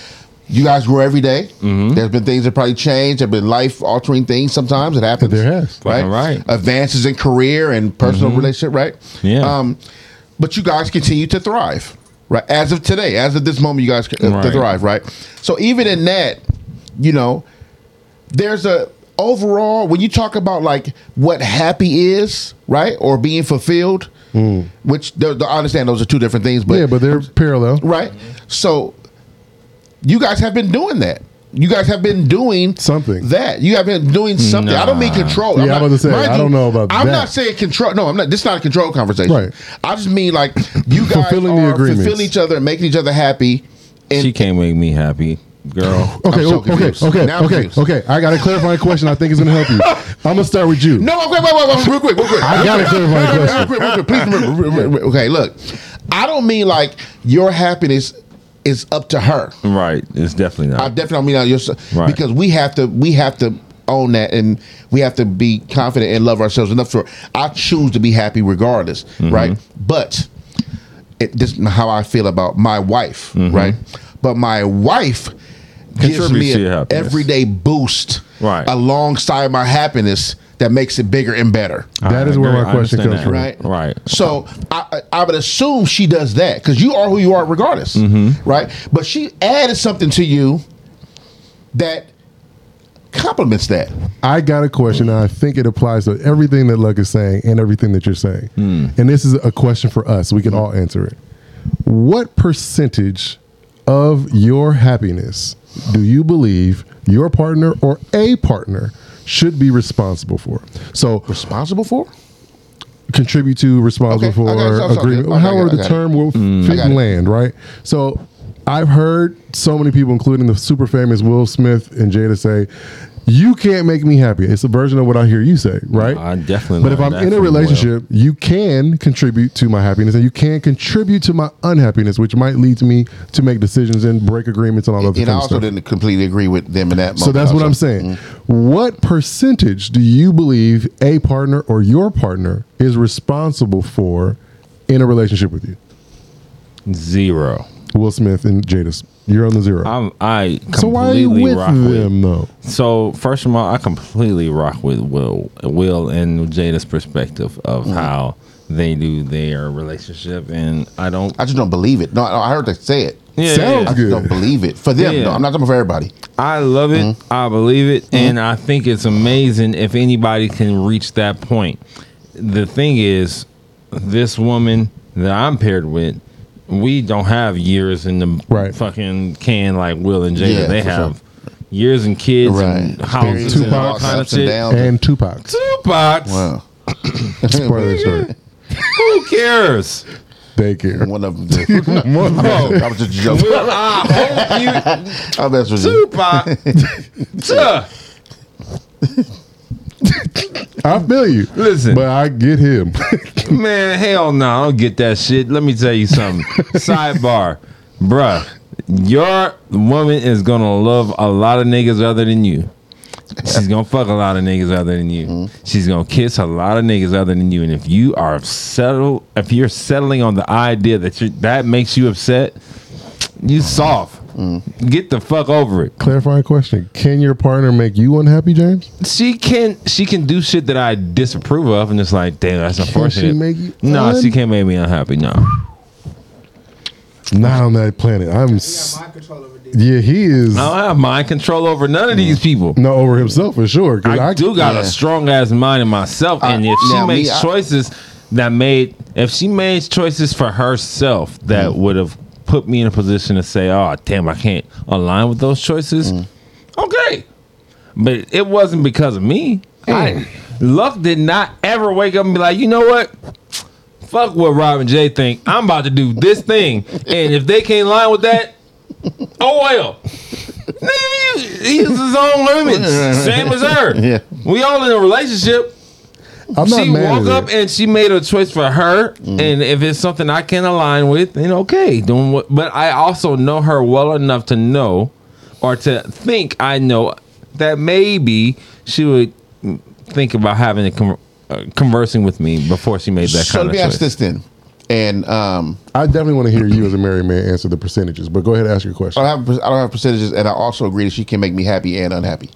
[SPEAKER 3] you guys grow every day. There's been things that probably changed. There've been life altering things. Sometimes it happens.
[SPEAKER 1] There has.
[SPEAKER 3] right?
[SPEAKER 2] Right.
[SPEAKER 3] Advances in career and personal relationship, right?
[SPEAKER 2] Yeah.
[SPEAKER 3] Um, but you guys continue to thrive, right? As of today, as of this moment, you guys uh,
[SPEAKER 2] Right.
[SPEAKER 3] thrive, right? So even in that, you know, there's a overall when you talk about like what happy is, right, or being fulfilled, which the, the, I understand those are two different things, but
[SPEAKER 1] yeah, but they're parallel.
[SPEAKER 3] right. So you guys have been doing that. You guys have been doing
[SPEAKER 1] Something.
[SPEAKER 3] that. You have been doing something. I don't mean control.
[SPEAKER 1] Yeah,
[SPEAKER 3] I'm
[SPEAKER 1] I'm
[SPEAKER 3] not-
[SPEAKER 1] about to say,
[SPEAKER 3] mind
[SPEAKER 1] I don't know about that.
[SPEAKER 3] I'm
[SPEAKER 1] that.
[SPEAKER 3] not saying control. No, I'm not. This is not a control conversation.
[SPEAKER 1] Right.
[SPEAKER 3] I just mean like you guys
[SPEAKER 1] Fulfilling the
[SPEAKER 3] are
[SPEAKER 1] agreements.
[SPEAKER 3] fulfilling each other and making each other happy. And
[SPEAKER 2] She can't make me happy, girl.
[SPEAKER 1] Okay,
[SPEAKER 3] I'm so
[SPEAKER 1] okay,
[SPEAKER 3] confused.
[SPEAKER 1] okay,
[SPEAKER 3] Now
[SPEAKER 1] okay,
[SPEAKER 3] confused.
[SPEAKER 1] okay. I got a clarifying question. I think is going to help you. I'm gonna start with you.
[SPEAKER 3] no, wait, wait, wait, wait, real quick, real quick.
[SPEAKER 1] I got a clarifying
[SPEAKER 3] Real quick,
[SPEAKER 1] question.
[SPEAKER 3] real quick, real quick. Please remember. Okay, look, I don't mean like your happiness is up to her.
[SPEAKER 2] right. It's definitely not.
[SPEAKER 3] I definitely don't mean that your
[SPEAKER 2] Right.
[SPEAKER 3] because we have to we have to own that and we have to be confident and love ourselves enough for I choose to be happy regardless,
[SPEAKER 2] Mm-hmm.
[SPEAKER 3] right? But it, this is how I feel about my wife, right? But my wife gives
[SPEAKER 2] Mm-hmm.
[SPEAKER 3] Me an everyday boost
[SPEAKER 2] Right.
[SPEAKER 3] alongside my happiness that makes it bigger and better.
[SPEAKER 1] That
[SPEAKER 2] I
[SPEAKER 1] is where my question comes
[SPEAKER 2] that.
[SPEAKER 1] from.
[SPEAKER 3] Right.
[SPEAKER 2] Right.
[SPEAKER 3] So I, I I would assume she does that because you are who you are regardless,
[SPEAKER 2] Mm-hmm.
[SPEAKER 3] right? But she added something to you that complements that.
[SPEAKER 1] I got a question, and I think it applies to everything that Lucc is saying and everything that you're saying.
[SPEAKER 2] Hmm.
[SPEAKER 1] And this is a question for us. We can all answer it. What percentage of your happiness do you believe your partner or a partner should be responsible for? So
[SPEAKER 3] Responsible for?
[SPEAKER 1] contribute to, responsible
[SPEAKER 3] Okay,
[SPEAKER 1] for,
[SPEAKER 3] it. So-
[SPEAKER 1] agreement,
[SPEAKER 3] okay,
[SPEAKER 1] however the term will
[SPEAKER 2] Mm.
[SPEAKER 1] fit and land, right? So I've heard so many people, including the super famous Will Smith and Jada, say, "You can't make me happy." It's a version of what I hear you say, right?
[SPEAKER 2] I definitely
[SPEAKER 1] But if I'm in a
[SPEAKER 2] from Will.
[SPEAKER 1] relationship, you can contribute to my happiness, and you can contribute to my unhappiness, which might lead to me to make decisions and break agreements and all of that
[SPEAKER 3] And I also
[SPEAKER 1] stuff.
[SPEAKER 3] didn't completely agree with them in that moment.
[SPEAKER 1] So that's what. I'm saying. Mm-hmm. What percentage do you believe a partner or your partner is responsible for in a relationship with you?
[SPEAKER 2] Zero.
[SPEAKER 1] Will Smith and Jadis. You're on the 0
[SPEAKER 2] I'm, I completely
[SPEAKER 1] so why are you with
[SPEAKER 2] rock with
[SPEAKER 1] them though?
[SPEAKER 2] So first of all, I completely rock with Will, Will and Jada's perspective of
[SPEAKER 3] Mm-hmm.
[SPEAKER 2] how they do their relationship, and I don't.
[SPEAKER 3] I just don't believe it. No, I heard they say it.
[SPEAKER 2] Yeah,
[SPEAKER 1] Sounds
[SPEAKER 2] yeah,
[SPEAKER 3] I just
[SPEAKER 1] good.
[SPEAKER 3] don't believe it for them.
[SPEAKER 2] Yeah.
[SPEAKER 3] No, I'm not talking for everybody.
[SPEAKER 2] I love it.
[SPEAKER 3] Mm-hmm.
[SPEAKER 2] I believe it, and I think it's amazing if anybody can reach that point. The thing is, this woman that I'm paired with, we don't have years in the
[SPEAKER 1] Right.
[SPEAKER 2] fucking can like Will and Jada.
[SPEAKER 3] Yeah,
[SPEAKER 2] they
[SPEAKER 3] for
[SPEAKER 2] have years and kids
[SPEAKER 3] Right.
[SPEAKER 2] and houses
[SPEAKER 1] Tupac.
[SPEAKER 2] and all kind of
[SPEAKER 3] Ups and
[SPEAKER 1] and Tupac.
[SPEAKER 2] Tupac.
[SPEAKER 3] Wow.
[SPEAKER 1] That's part of the story.
[SPEAKER 2] Who cares?
[SPEAKER 1] They care.
[SPEAKER 3] One of them. I was just joking.
[SPEAKER 2] Well, I hope
[SPEAKER 3] I mess with
[SPEAKER 2] you,
[SPEAKER 3] you.
[SPEAKER 2] Tupac.
[SPEAKER 1] I feel you.
[SPEAKER 2] Listen.
[SPEAKER 1] But I get him.
[SPEAKER 2] Man, hell no, I don't get that shit. Let me tell you something. Sidebar, bruh, your woman is gonna love a lot of niggas other than you. She's gonna fuck a lot of niggas other than you. Mm-hmm. She's gonna kiss a lot of niggas other than you. And if you are settled, if you're settling on the idea that you that makes you upset, you soft. Get the fuck over it.
[SPEAKER 1] Clarifying question. Can your partner make you unhappy, James?
[SPEAKER 2] She can she can do shit that I disapprove of, and it's like, damn, that's unfortunate.
[SPEAKER 1] Can she make you
[SPEAKER 2] no,
[SPEAKER 1] un-
[SPEAKER 2] she can't make me unhappy. No.
[SPEAKER 1] Not on that planet. I'm.
[SPEAKER 4] You
[SPEAKER 1] s-
[SPEAKER 4] got mind control over.
[SPEAKER 1] Yeah, he is.
[SPEAKER 2] I don't have mind control over none of these people.
[SPEAKER 1] No, over himself for sure.
[SPEAKER 2] I, do got
[SPEAKER 3] yeah.
[SPEAKER 2] a strong ass mind in myself, and if she
[SPEAKER 3] now me,
[SPEAKER 2] makes
[SPEAKER 3] I-
[SPEAKER 2] choices that made, if she made choices for herself that mm. would have put me in a position to say, "Oh, damn, I can't align with those choices," mm. okay, but it wasn't because of me. I, Lucc did not ever wake up and be like, you know what? Fuck what Robin J think. I'm about to do this thing, and if they can't align with that, oh well. He- He's his own limits, same as her.
[SPEAKER 3] Yeah.
[SPEAKER 2] We all in a relationship.
[SPEAKER 1] I'm not
[SPEAKER 2] she
[SPEAKER 1] mad
[SPEAKER 2] woke
[SPEAKER 1] at
[SPEAKER 2] up
[SPEAKER 1] it.
[SPEAKER 2] and she made a choice for her, and if it's something I can align with, then okay. Doing what, but I also know her well enough to know, or to think I know that maybe she would think about having a con- uh, conversing with me before she made that
[SPEAKER 3] So
[SPEAKER 2] kind
[SPEAKER 3] let
[SPEAKER 2] of
[SPEAKER 3] me
[SPEAKER 2] choice.
[SPEAKER 3] ask this then. And um,
[SPEAKER 1] I definitely want to hear you as a married man answer the percentages, but go ahead and ask your question.
[SPEAKER 3] I don't have I don't have percentages, and I also agree that she can make me happy and unhappy.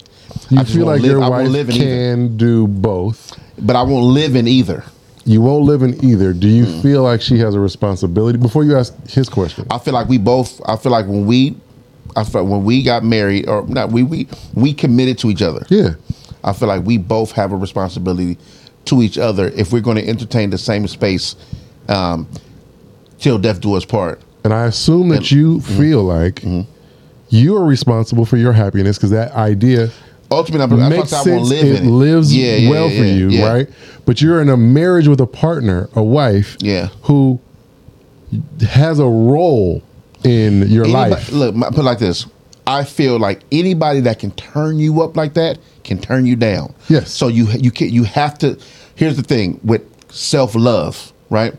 [SPEAKER 1] You
[SPEAKER 3] I
[SPEAKER 1] feel like
[SPEAKER 3] live-
[SPEAKER 1] your wife
[SPEAKER 3] in either.
[SPEAKER 1] can do both.
[SPEAKER 3] But I won't live in either.
[SPEAKER 1] You won't live in either. Do you
[SPEAKER 3] Mm.
[SPEAKER 1] feel like she has a responsibility? Before you ask his question,
[SPEAKER 3] I feel like we both. I feel like when we, I feel when we got married, or not, we we we committed to each other.
[SPEAKER 1] yeah,
[SPEAKER 3] I feel like we both have a responsibility to each other if we're going to entertain the same space um, till death do us part.
[SPEAKER 1] and I assume that you
[SPEAKER 3] mm-hmm.
[SPEAKER 1] feel like you are responsible for your happiness because that idea
[SPEAKER 3] Ultimately, I'm,
[SPEAKER 1] makes
[SPEAKER 3] that's why I won't
[SPEAKER 1] sense.
[SPEAKER 3] live
[SPEAKER 1] It
[SPEAKER 3] in it.
[SPEAKER 1] lives
[SPEAKER 3] Yeah,
[SPEAKER 1] well
[SPEAKER 3] yeah,
[SPEAKER 1] for you,
[SPEAKER 3] yeah.
[SPEAKER 1] right? But you're in a marriage with a partner, a wife,
[SPEAKER 3] Yeah.
[SPEAKER 1] who has a role in your
[SPEAKER 3] Anybody-
[SPEAKER 1] life.
[SPEAKER 3] Look, my- put it like this. I feel like anybody that can turn you up like that can turn you down.
[SPEAKER 1] Yes.
[SPEAKER 3] So you you can you have to. Here's the thing with self love, right?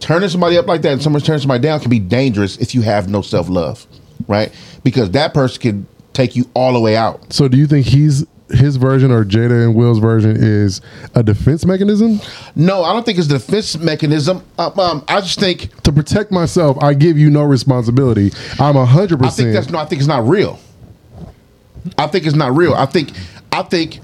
[SPEAKER 3] Turning somebody up like that and someone turning somebody down can be dangerous if you have no self love, right? Because that person can take you all the way out.
[SPEAKER 1] So, do you think he's his version or Jada and Will's version is a defense mechanism
[SPEAKER 3] No, I don't think it's a defense mechanism. Um, um, I just think
[SPEAKER 1] to protect myself? I give you no responsibility. I'm a hundred
[SPEAKER 3] I think that's
[SPEAKER 1] percent.
[SPEAKER 3] no. I think it's not real. I think it's not real. I think, I think,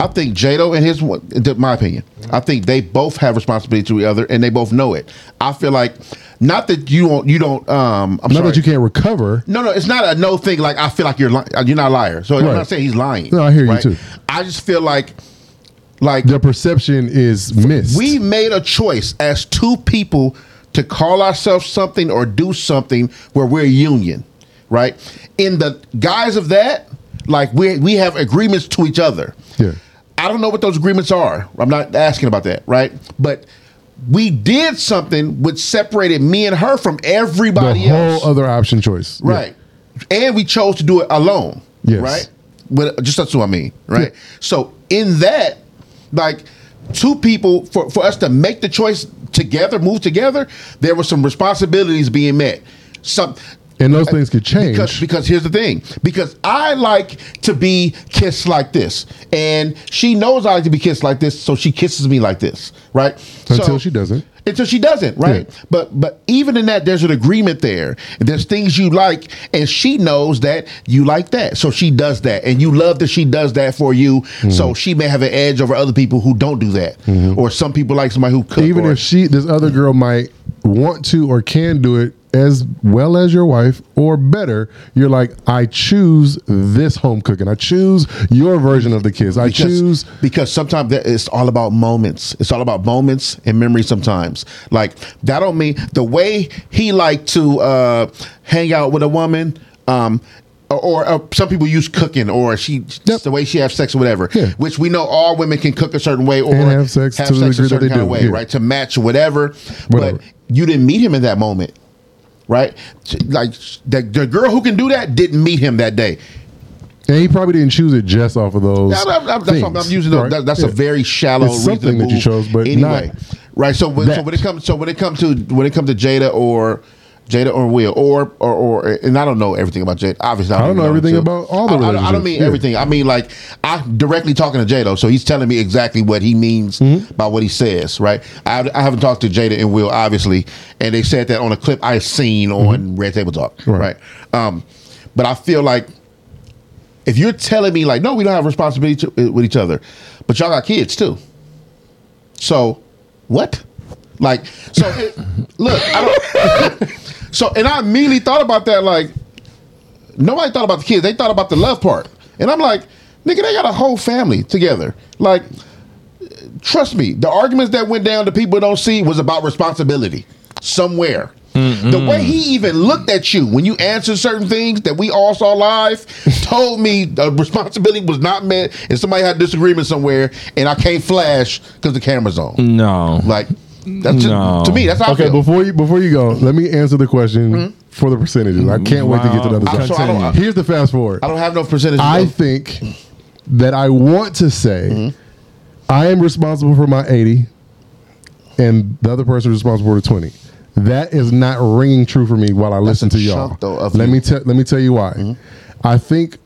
[SPEAKER 3] I think J-Doe and his, my opinion, I think they both have responsibility to each other, and they both know it. I feel like, not that you don't, you don't. Um, I'm
[SPEAKER 1] Not
[SPEAKER 3] sorry.
[SPEAKER 1] that you can't recover.
[SPEAKER 3] No, no, it's not a no thing. Like I feel like you're li- you're not a liar. So I'm not saying he's lying.
[SPEAKER 1] No, I hear you too.
[SPEAKER 3] I just feel like, like
[SPEAKER 1] The perception is missed.
[SPEAKER 3] we made a choice as two people to call ourselves something or do something where we're a union, right? In the guise of that, like we we have agreements to each other.
[SPEAKER 1] Yeah.
[SPEAKER 3] I don't know what those agreements are. I'm not asking about that, right? But we did something which separated me and her from
[SPEAKER 1] the
[SPEAKER 3] everybody
[SPEAKER 1] whole
[SPEAKER 3] else.
[SPEAKER 1] other option choice. Yeah.
[SPEAKER 3] Right. And we chose to do it alone.
[SPEAKER 1] Yes.
[SPEAKER 3] Right? But just that's what I mean. Right.
[SPEAKER 1] Yeah.
[SPEAKER 3] So in that, like two people for, for us to make the choice together, move together, there were some responsibilities being met. Some
[SPEAKER 1] And those things could change.
[SPEAKER 3] because because here's the thing. Because I like to be kissed like this. And she knows I like to be kissed like this, so she kisses me like this. Right?
[SPEAKER 1] Until
[SPEAKER 3] So-
[SPEAKER 1] she doesn't.
[SPEAKER 3] until she doesn't, right?
[SPEAKER 1] Yeah.
[SPEAKER 3] But but even in that, there's an agreement there. There's things you like, and she knows that you like that, so she does that, and you love that she does that for you.
[SPEAKER 1] Mm-hmm.
[SPEAKER 3] So she may have an edge over other people who don't do that, or some people like somebody who cook.
[SPEAKER 1] Even
[SPEAKER 3] or-
[SPEAKER 1] if she, this other girl might want to or can do it as well as your wife or better, you're like, I choose this home cooking. I choose your version of the kids. I
[SPEAKER 3] because,
[SPEAKER 1] choose.
[SPEAKER 3] because sometimes it's all about moments. It's all about moments and memory. Sometimes, like that don't mean the way he liked to uh, hang out with a woman. Um, or, or uh, some people use cooking, or she
[SPEAKER 1] Yep.
[SPEAKER 3] the way she has sex or whatever.
[SPEAKER 1] Yeah.
[SPEAKER 3] Which we know all women can cook a certain way or
[SPEAKER 1] And have sex to the degree
[SPEAKER 3] a certain kind of way,
[SPEAKER 1] yeah.
[SPEAKER 3] right? To match whatever.
[SPEAKER 1] Whatever.
[SPEAKER 3] But you didn't meet him in that moment, right? Like the, the girl who can do that didn't meet him that day.
[SPEAKER 1] And he probably didn't choose it just off of those.
[SPEAKER 3] Yeah, I'm, I'm, that's what I'm using.
[SPEAKER 1] right?
[SPEAKER 3] That, that's
[SPEAKER 1] Yeah.
[SPEAKER 3] a very shallow.
[SPEAKER 1] It's something that you chose, but
[SPEAKER 3] anyway, right? So when, so when it comes, so when it comes to when it comes to Jada or Jada or Will or or or, and I don't know everything about Jada. Obviously,
[SPEAKER 1] I don't know
[SPEAKER 3] even
[SPEAKER 1] everything
[SPEAKER 3] him,
[SPEAKER 1] about all the
[SPEAKER 3] I, I don't- I don't mean
[SPEAKER 1] yeah.
[SPEAKER 3] everything. I mean like I directly talking to J-Doe, so he's telling me exactly what he means
[SPEAKER 1] Mm-hmm.
[SPEAKER 3] by what he says. Right? I, I haven't talked to Jada and Will obviously, and they said that on a clip I seen on Red Table Talk.
[SPEAKER 1] Mm-hmm. Right.
[SPEAKER 3] Right. Um, but I feel like if you're telling me like, no, we don't have responsibility to, with each other, but y'all got kids too. So what? Like, so it, look, I don't. so, and I immediately thought about that. Like, nobody thought about the kids; they thought about the love part. And I'm like, nigga, they got a whole family together. Like, trust me, the arguments that went down that people don't see was about responsibility somewhere. The mm-hmm. way he even looked at you when you answered certain things that we all saw live told me the responsibility was not met and somebody had disagreement somewhere and I can't flash because the camera's on.
[SPEAKER 2] No.
[SPEAKER 3] Like, that's just,
[SPEAKER 2] No.
[SPEAKER 3] to me, that's how I
[SPEAKER 1] Okay,
[SPEAKER 3] feel.
[SPEAKER 1] before you before you go, let me answer the question hmm? for the percentages. I can't wait to get to the other
[SPEAKER 2] Wow.
[SPEAKER 1] side.
[SPEAKER 3] So I don't-
[SPEAKER 1] Here's the fast forward.
[SPEAKER 3] I don't have no percentage.
[SPEAKER 1] I think that I want to say hmm? I am responsible for my 80 and the other person is responsible for the 20. That is not ringing true for me while I listen
[SPEAKER 3] a
[SPEAKER 1] to y'all.
[SPEAKER 3] chunk, though, of
[SPEAKER 1] let
[SPEAKER 3] you.
[SPEAKER 1] me tell let me tell you why. Hmm? I think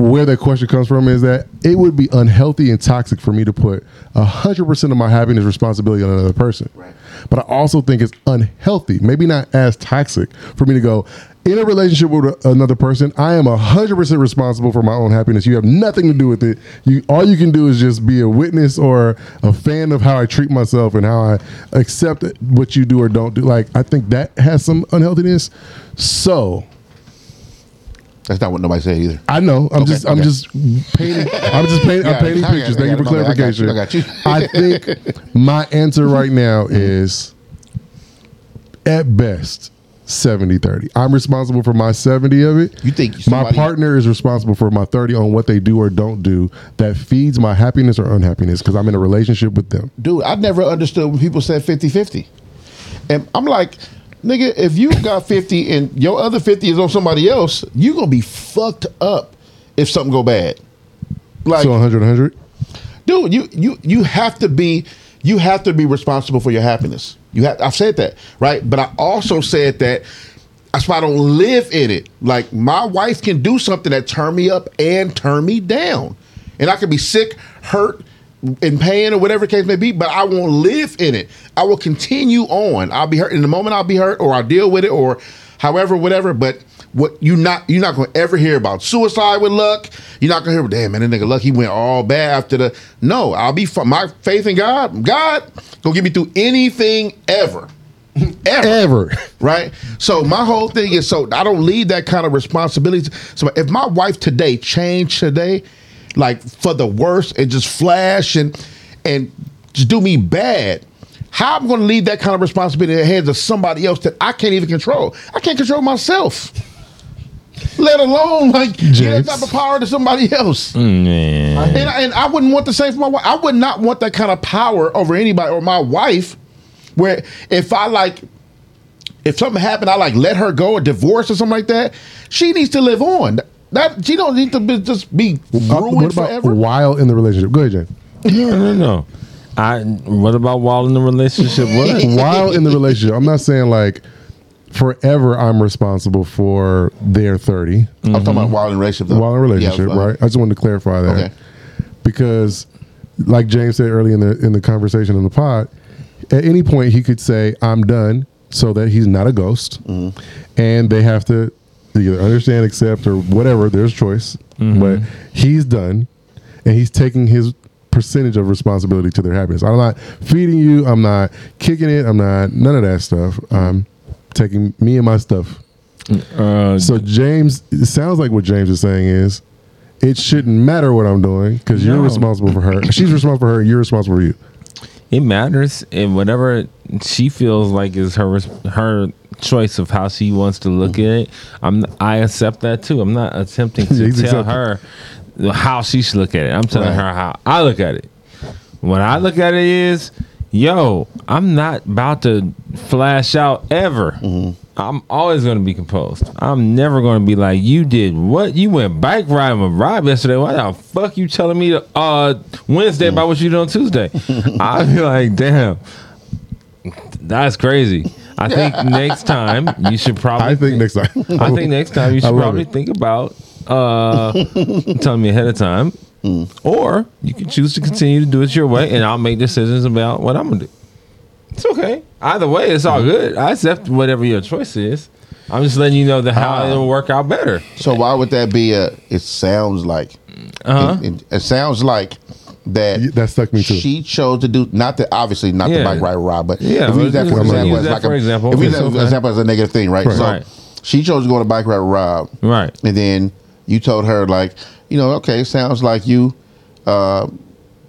[SPEAKER 1] where that question comes from is that it would be unhealthy and toxic for me to put 100% of my happiness responsibility on another person.
[SPEAKER 3] Right.
[SPEAKER 1] But I also think it's unhealthy, maybe not as toxic, for me to go in a relationship with another person. I am 100% responsible for my own happiness. You have nothing to do with it. You all you can do is just be a witness or a fan of how I treat myself and how I accept what you do or don't do. Like I think that has some unhealthiness. So,
[SPEAKER 3] that's not what nobody said either.
[SPEAKER 1] I know. I'm
[SPEAKER 3] Okay,
[SPEAKER 1] just. I'm just painting. I'm just painting. I'm painting
[SPEAKER 3] it,
[SPEAKER 1] pictures. Thank you for
[SPEAKER 3] bad. I got you,
[SPEAKER 1] clarification.
[SPEAKER 3] I got you.
[SPEAKER 1] I think my answer right now is, at best, 70-30. I'm responsible for my 70 of it.
[SPEAKER 3] You think
[SPEAKER 1] my partner is responsible for my 30 on what they do or don't do that feeds my happiness or unhappiness because I'm in a relationship with them.
[SPEAKER 3] dude, I've never understood when people said 50 50. And I'm like, nigga, if you got 50 and your other 50 is on somebody else, you going to be fucked up if something go bad. Like,
[SPEAKER 1] So 100 100.
[SPEAKER 3] dude, you you you have to be you have to be responsible for your happiness. You have I've said that, right? But I also said that that's why I don't live in it. Like my wife can do something that turn me up and turn me down. And I can be sick, hurt, in pain or whatever the case may be, but I won't live in it. I will continue on. I'll be hurt in the moment I'll be hurt or I'll deal with it or however, whatever. But what you not you're not gonna ever hear about suicide with Lucc. You're not gonna hear, damn man, that nigga Lucc, he went all bad after the no, I'll be my faith in God, God gonna get me through anything ever. ever
[SPEAKER 1] Ever.
[SPEAKER 3] right? So my whole thing is so I don't leave that kind of responsibility. So if my wife today changed today, like for the worst and just flash and and just do me bad, how I'm going to leave that kind of responsibility in the hands of somebody else that I can't even control? I can't control myself. Let alone like give that type of power to somebody else.
[SPEAKER 2] Mm, Man.
[SPEAKER 3] And, I- and I wouldn't want the same for my wife. I would not want that kind of power over anybody or my wife, where if I like, if something happened, I like let her go or divorce or something like that. She needs to live on. That she don't need to be, just be ruined
[SPEAKER 1] what about
[SPEAKER 3] forever.
[SPEAKER 1] while in the relationship? Go ahead, Jay.
[SPEAKER 2] No, no, no. I. What about while in the relationship? What?
[SPEAKER 1] while in the relationship, I'm not saying like forever I'm responsible for their 30
[SPEAKER 3] I'm talking about while in relationship. Though.
[SPEAKER 1] while in relationship,
[SPEAKER 3] Yeah,
[SPEAKER 1] right? I just wanted to clarify that.
[SPEAKER 3] Okay.
[SPEAKER 1] Because like James said early in the in the conversation in the pod, at any point he could say, I'm done, so that he's not a ghost.
[SPEAKER 3] Mm-hmm.
[SPEAKER 1] And they have to either understand, accept, or whatever, there's choice. But he's done and he's taking his percentage of responsibility to their happiness. I'm not feeding you, I'm not kicking it, I'm not none of that stuff. I'm taking me and my stuff
[SPEAKER 2] Uh,
[SPEAKER 1] so James, it sounds like what James is saying is, it shouldn't matter what I'm doing because you're responsible for her. She's responsible for her. You're responsible for you.
[SPEAKER 2] it matters, and whatever she feels like is her her choice of how she wants to look at it. I'm I accept that too. I'm not attempting to tell her how she should look at it. I'm telling
[SPEAKER 3] Right.
[SPEAKER 2] her how I look at it. When I look at it is, yo, I'm not about to flash out ever. I'm always going to be composed. I'm never going to be like, you did what? You went bike riding with Rob yesterday. Why the fuck you telling me to, uh, Wednesday about what you did on Tuesday? I'd be like, damn, that's crazy. I think next time you should probably.
[SPEAKER 1] I think next time.
[SPEAKER 2] I think next time you should probably
[SPEAKER 1] it.
[SPEAKER 2] think about uh, telling me ahead of time, or you can choose to continue to do it your way, and I'll make decisions about what I'm gonna do. It's okay. Either way, it's all good. I accept whatever your choice is. I'm just letting you know that how
[SPEAKER 3] Ah.
[SPEAKER 2] it'll work out better.
[SPEAKER 3] So why would that be a? It sounds like.
[SPEAKER 2] Uh-huh.
[SPEAKER 3] It, it- it sounds like that.
[SPEAKER 1] Yeah, that stuck me too.
[SPEAKER 3] She chose to do not that obviously not the
[SPEAKER 2] Yeah.
[SPEAKER 3] bike ride Rob, but
[SPEAKER 2] Yeah,
[SPEAKER 3] if we use that
[SPEAKER 2] let's
[SPEAKER 3] for
[SPEAKER 1] use
[SPEAKER 3] example,
[SPEAKER 1] that
[SPEAKER 3] as like
[SPEAKER 2] for
[SPEAKER 3] a,
[SPEAKER 2] example.
[SPEAKER 3] if we use
[SPEAKER 2] It's
[SPEAKER 3] that
[SPEAKER 2] okay.
[SPEAKER 3] example as a negative thing, right?
[SPEAKER 1] Right.
[SPEAKER 3] So
[SPEAKER 2] Right.
[SPEAKER 3] she chose to go on a bike ride Rob,
[SPEAKER 2] Right.
[SPEAKER 3] and then you told her like, you know, okay, sounds like you. Uh,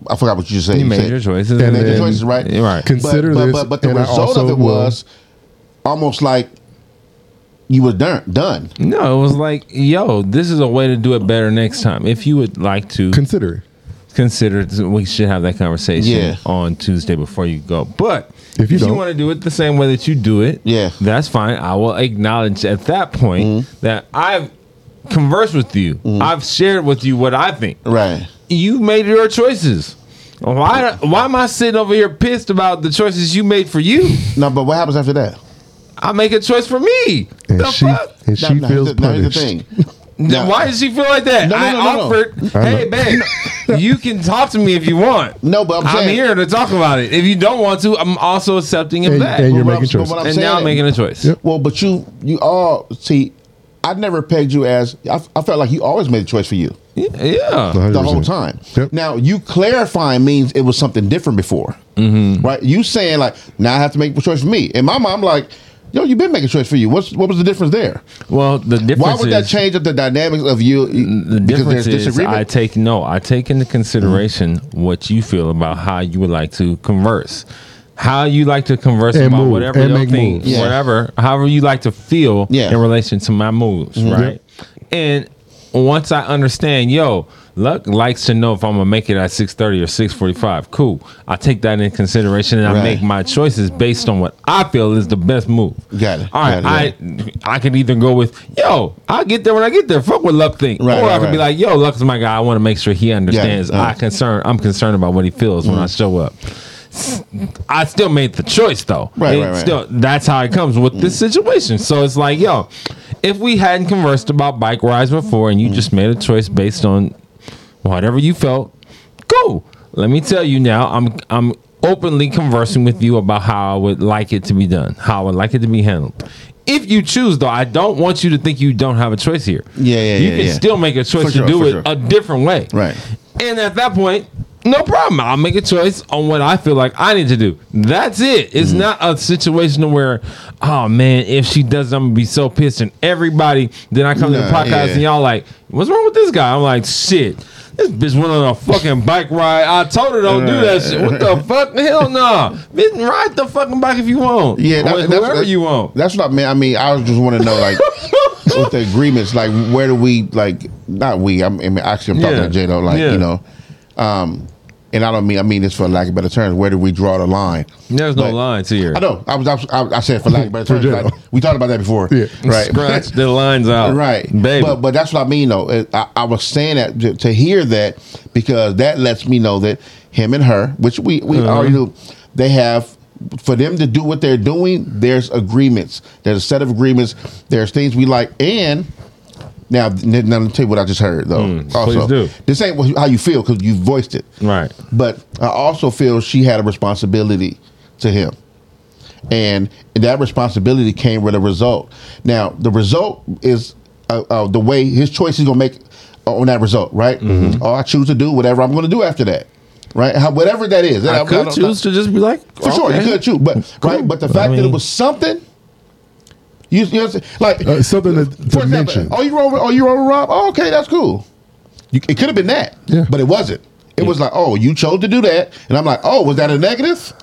[SPEAKER 3] I forgot what you just said.
[SPEAKER 2] You made
[SPEAKER 3] said,
[SPEAKER 2] your choices.
[SPEAKER 1] And
[SPEAKER 3] You made
[SPEAKER 1] then-
[SPEAKER 3] your choices, right?
[SPEAKER 2] Right.
[SPEAKER 1] Consider
[SPEAKER 3] but, but,
[SPEAKER 1] this,
[SPEAKER 3] But, but the
[SPEAKER 1] and I
[SPEAKER 3] result
[SPEAKER 1] also
[SPEAKER 3] of it
[SPEAKER 1] will-
[SPEAKER 3] was almost like you were done. Done.
[SPEAKER 2] No, it was like, yo, this is a way to do it better next time. If you would like to
[SPEAKER 1] Consider it.
[SPEAKER 2] Consider we should have that conversation
[SPEAKER 3] Yeah.
[SPEAKER 2] on Tuesday before you go. But
[SPEAKER 1] If you don't-
[SPEAKER 2] want to do it the same way that you do it,
[SPEAKER 3] Yeah. Mm-hmm.
[SPEAKER 2] that's fine. I will acknowledge at that point that I've conversed with you. I've shared with you what I think.
[SPEAKER 3] Right.
[SPEAKER 2] You made your choices. Why why am I sitting over here pissed about the choices you made for you?
[SPEAKER 3] No, but what happens after that?
[SPEAKER 2] I make a choice for me.
[SPEAKER 1] And
[SPEAKER 2] the
[SPEAKER 1] she
[SPEAKER 2] fuck?
[SPEAKER 1] and she
[SPEAKER 3] Now- now,
[SPEAKER 1] feels
[SPEAKER 3] here's the- now here's
[SPEAKER 1] punished.
[SPEAKER 3] the.
[SPEAKER 2] Then
[SPEAKER 3] No.
[SPEAKER 2] why does she feel like that?
[SPEAKER 3] No, no,
[SPEAKER 2] I
[SPEAKER 3] no, no, no.
[SPEAKER 2] offered, hey, babe, you can talk to me if you want.
[SPEAKER 3] No, but I'm
[SPEAKER 2] I'm
[SPEAKER 3] saying-
[SPEAKER 2] here to talk about it. If you don't want to, I'm also accepting it
[SPEAKER 1] And-
[SPEAKER 2] back.
[SPEAKER 1] and you're
[SPEAKER 3] But what
[SPEAKER 1] making
[SPEAKER 3] I'm- but
[SPEAKER 1] choices.
[SPEAKER 3] what I'm
[SPEAKER 2] and
[SPEAKER 3] saying
[SPEAKER 2] now I'm making a choice.
[SPEAKER 1] Yep.
[SPEAKER 3] Well, but you you all see. I never pegged you as. I, I felt like you always made a choice for you
[SPEAKER 2] Yeah. yeah.
[SPEAKER 1] 100%.
[SPEAKER 3] the whole time.
[SPEAKER 1] Yep.
[SPEAKER 3] Now you clarifying means it was something different before,
[SPEAKER 2] Mm-hmm.
[SPEAKER 3] right? You saying like now I have to make a choice for me, and my mom like, yo, you've been making a choice for you. What's what was the difference there?
[SPEAKER 2] Well, the difference
[SPEAKER 3] Why would that change up the dynamics of you?
[SPEAKER 2] The difference is
[SPEAKER 3] disagreement.
[SPEAKER 2] I take no, I take into consideration
[SPEAKER 1] Mm-hmm.
[SPEAKER 2] what you feel about how you would like to converse, how you like to converse
[SPEAKER 1] And
[SPEAKER 2] about
[SPEAKER 1] move,
[SPEAKER 2] whatever
[SPEAKER 1] and
[SPEAKER 2] your thing.
[SPEAKER 3] Yeah.
[SPEAKER 2] whatever, however you like to feel
[SPEAKER 3] Yeah. Mm-hmm.
[SPEAKER 2] in relation to my moves, right? And once I understand, yo, Lucc likes to know if I'm gonna make it at six thirty or six forty five. Cool. I take that into consideration and I make my choices based on what I feel is the best move.
[SPEAKER 3] Got it.
[SPEAKER 2] All right,
[SPEAKER 3] Got it,
[SPEAKER 2] I I could either go with yo, I'll get there when I get there. Fuck what Lucc think,
[SPEAKER 3] Right,
[SPEAKER 2] or I
[SPEAKER 3] right,
[SPEAKER 2] could be like, yo, Lucc's my guy. I want to make sure he understands.
[SPEAKER 3] Yeah.
[SPEAKER 2] I concern. I'm concerned about what he feels when I mm. show up. I still made the choice though.
[SPEAKER 3] Right, right, right.
[SPEAKER 2] Still, that's how it comes with this mm. situation. So it's like, yo, if we hadn't conversed about bike rides before, and you mm. just made a choice based on whatever you felt, cool. Let me tell you now, I'm I'm openly conversing with you about how I would like it to be done, how I would like it to be handled. If you choose, though, I don't want you to think you don't have a choice here.
[SPEAKER 3] Yeah, yeah,
[SPEAKER 2] You
[SPEAKER 3] yeah,
[SPEAKER 2] can
[SPEAKER 3] yeah.
[SPEAKER 2] still make a choice
[SPEAKER 3] For
[SPEAKER 2] to
[SPEAKER 3] sure,
[SPEAKER 2] do
[SPEAKER 3] for
[SPEAKER 2] it
[SPEAKER 3] sure.
[SPEAKER 2] a different way.
[SPEAKER 3] Right.
[SPEAKER 2] And at that point, no problem. I'll make a choice on what I feel like I need to do. That's it.
[SPEAKER 3] Mm-hmm.
[SPEAKER 2] It's not a situation where, oh man, if she does, I'm gonna be so pissed. And everybody, then I come to the
[SPEAKER 3] Nah,
[SPEAKER 2] podcast
[SPEAKER 3] yeah.
[SPEAKER 2] and y'all like, what's wrong with this guy? I'm like, shit. This bitch went on a fucking bike ride. I told her don't do that shit. What the fuck? Hell no. Bitch, ride the fucking bike if you want.
[SPEAKER 3] Yeah, that-
[SPEAKER 2] Wh-
[SPEAKER 3] that's-
[SPEAKER 2] whoever
[SPEAKER 3] that-
[SPEAKER 2] you want.
[SPEAKER 3] That's what I mean. I mean, I was just want to know, like, with the agreements, like, where do we, like, not we, I mean, actually, I'm talking
[SPEAKER 2] Yeah.
[SPEAKER 3] to J-Doe, like,
[SPEAKER 2] Yeah.
[SPEAKER 3] you know, um, and I don't mean, I mean this for lack of better terms, where do we draw the line?
[SPEAKER 2] There's no lines here.
[SPEAKER 3] I know, I was, I, was, I, I said for lack of better terms, like, we talked about that before,
[SPEAKER 1] Yeah.
[SPEAKER 3] right?
[SPEAKER 2] Scratch the lines out.
[SPEAKER 3] Right,
[SPEAKER 2] Baby.
[SPEAKER 3] But but that's what I mean though. I, I was saying that to, to hear that because that lets me know that him and her, which we we
[SPEAKER 2] Uh-huh.
[SPEAKER 3] already knew, they have for them to do what they're doing. There's agreements. There's a set of agreements. There's things we like and. Now, now let me tell you what I just heard though.
[SPEAKER 2] Mm,
[SPEAKER 3] also,
[SPEAKER 2] please do.
[SPEAKER 3] this ain't how you feel because you voiced it.
[SPEAKER 2] Right.
[SPEAKER 3] But I also feel she had a responsibility to him. And that responsibility came with a result. Now, the result is uh, uh, the way his choice is going to make on that result, right?
[SPEAKER 2] Mm-hmm.
[SPEAKER 3] Oh, I choose to do whatever I'm going to do after that, right? How, whatever that is.
[SPEAKER 2] I
[SPEAKER 3] I
[SPEAKER 2] could
[SPEAKER 3] don't-
[SPEAKER 2] choose to just be like,
[SPEAKER 3] For sure, you could choose. But, right? But the
[SPEAKER 2] I
[SPEAKER 3] fact that it was something, you, you know what I'm saying? Like,
[SPEAKER 1] Uh, something to, to
[SPEAKER 3] for example,
[SPEAKER 1] mention.
[SPEAKER 3] oh, you wrong with, oh, you wrong with Rob? Oh, okay, that's cool. You, it could have been that,
[SPEAKER 1] Yeah.
[SPEAKER 3] but it wasn't. It was like, oh, you chose to do that, and I'm like, oh, was that a negative?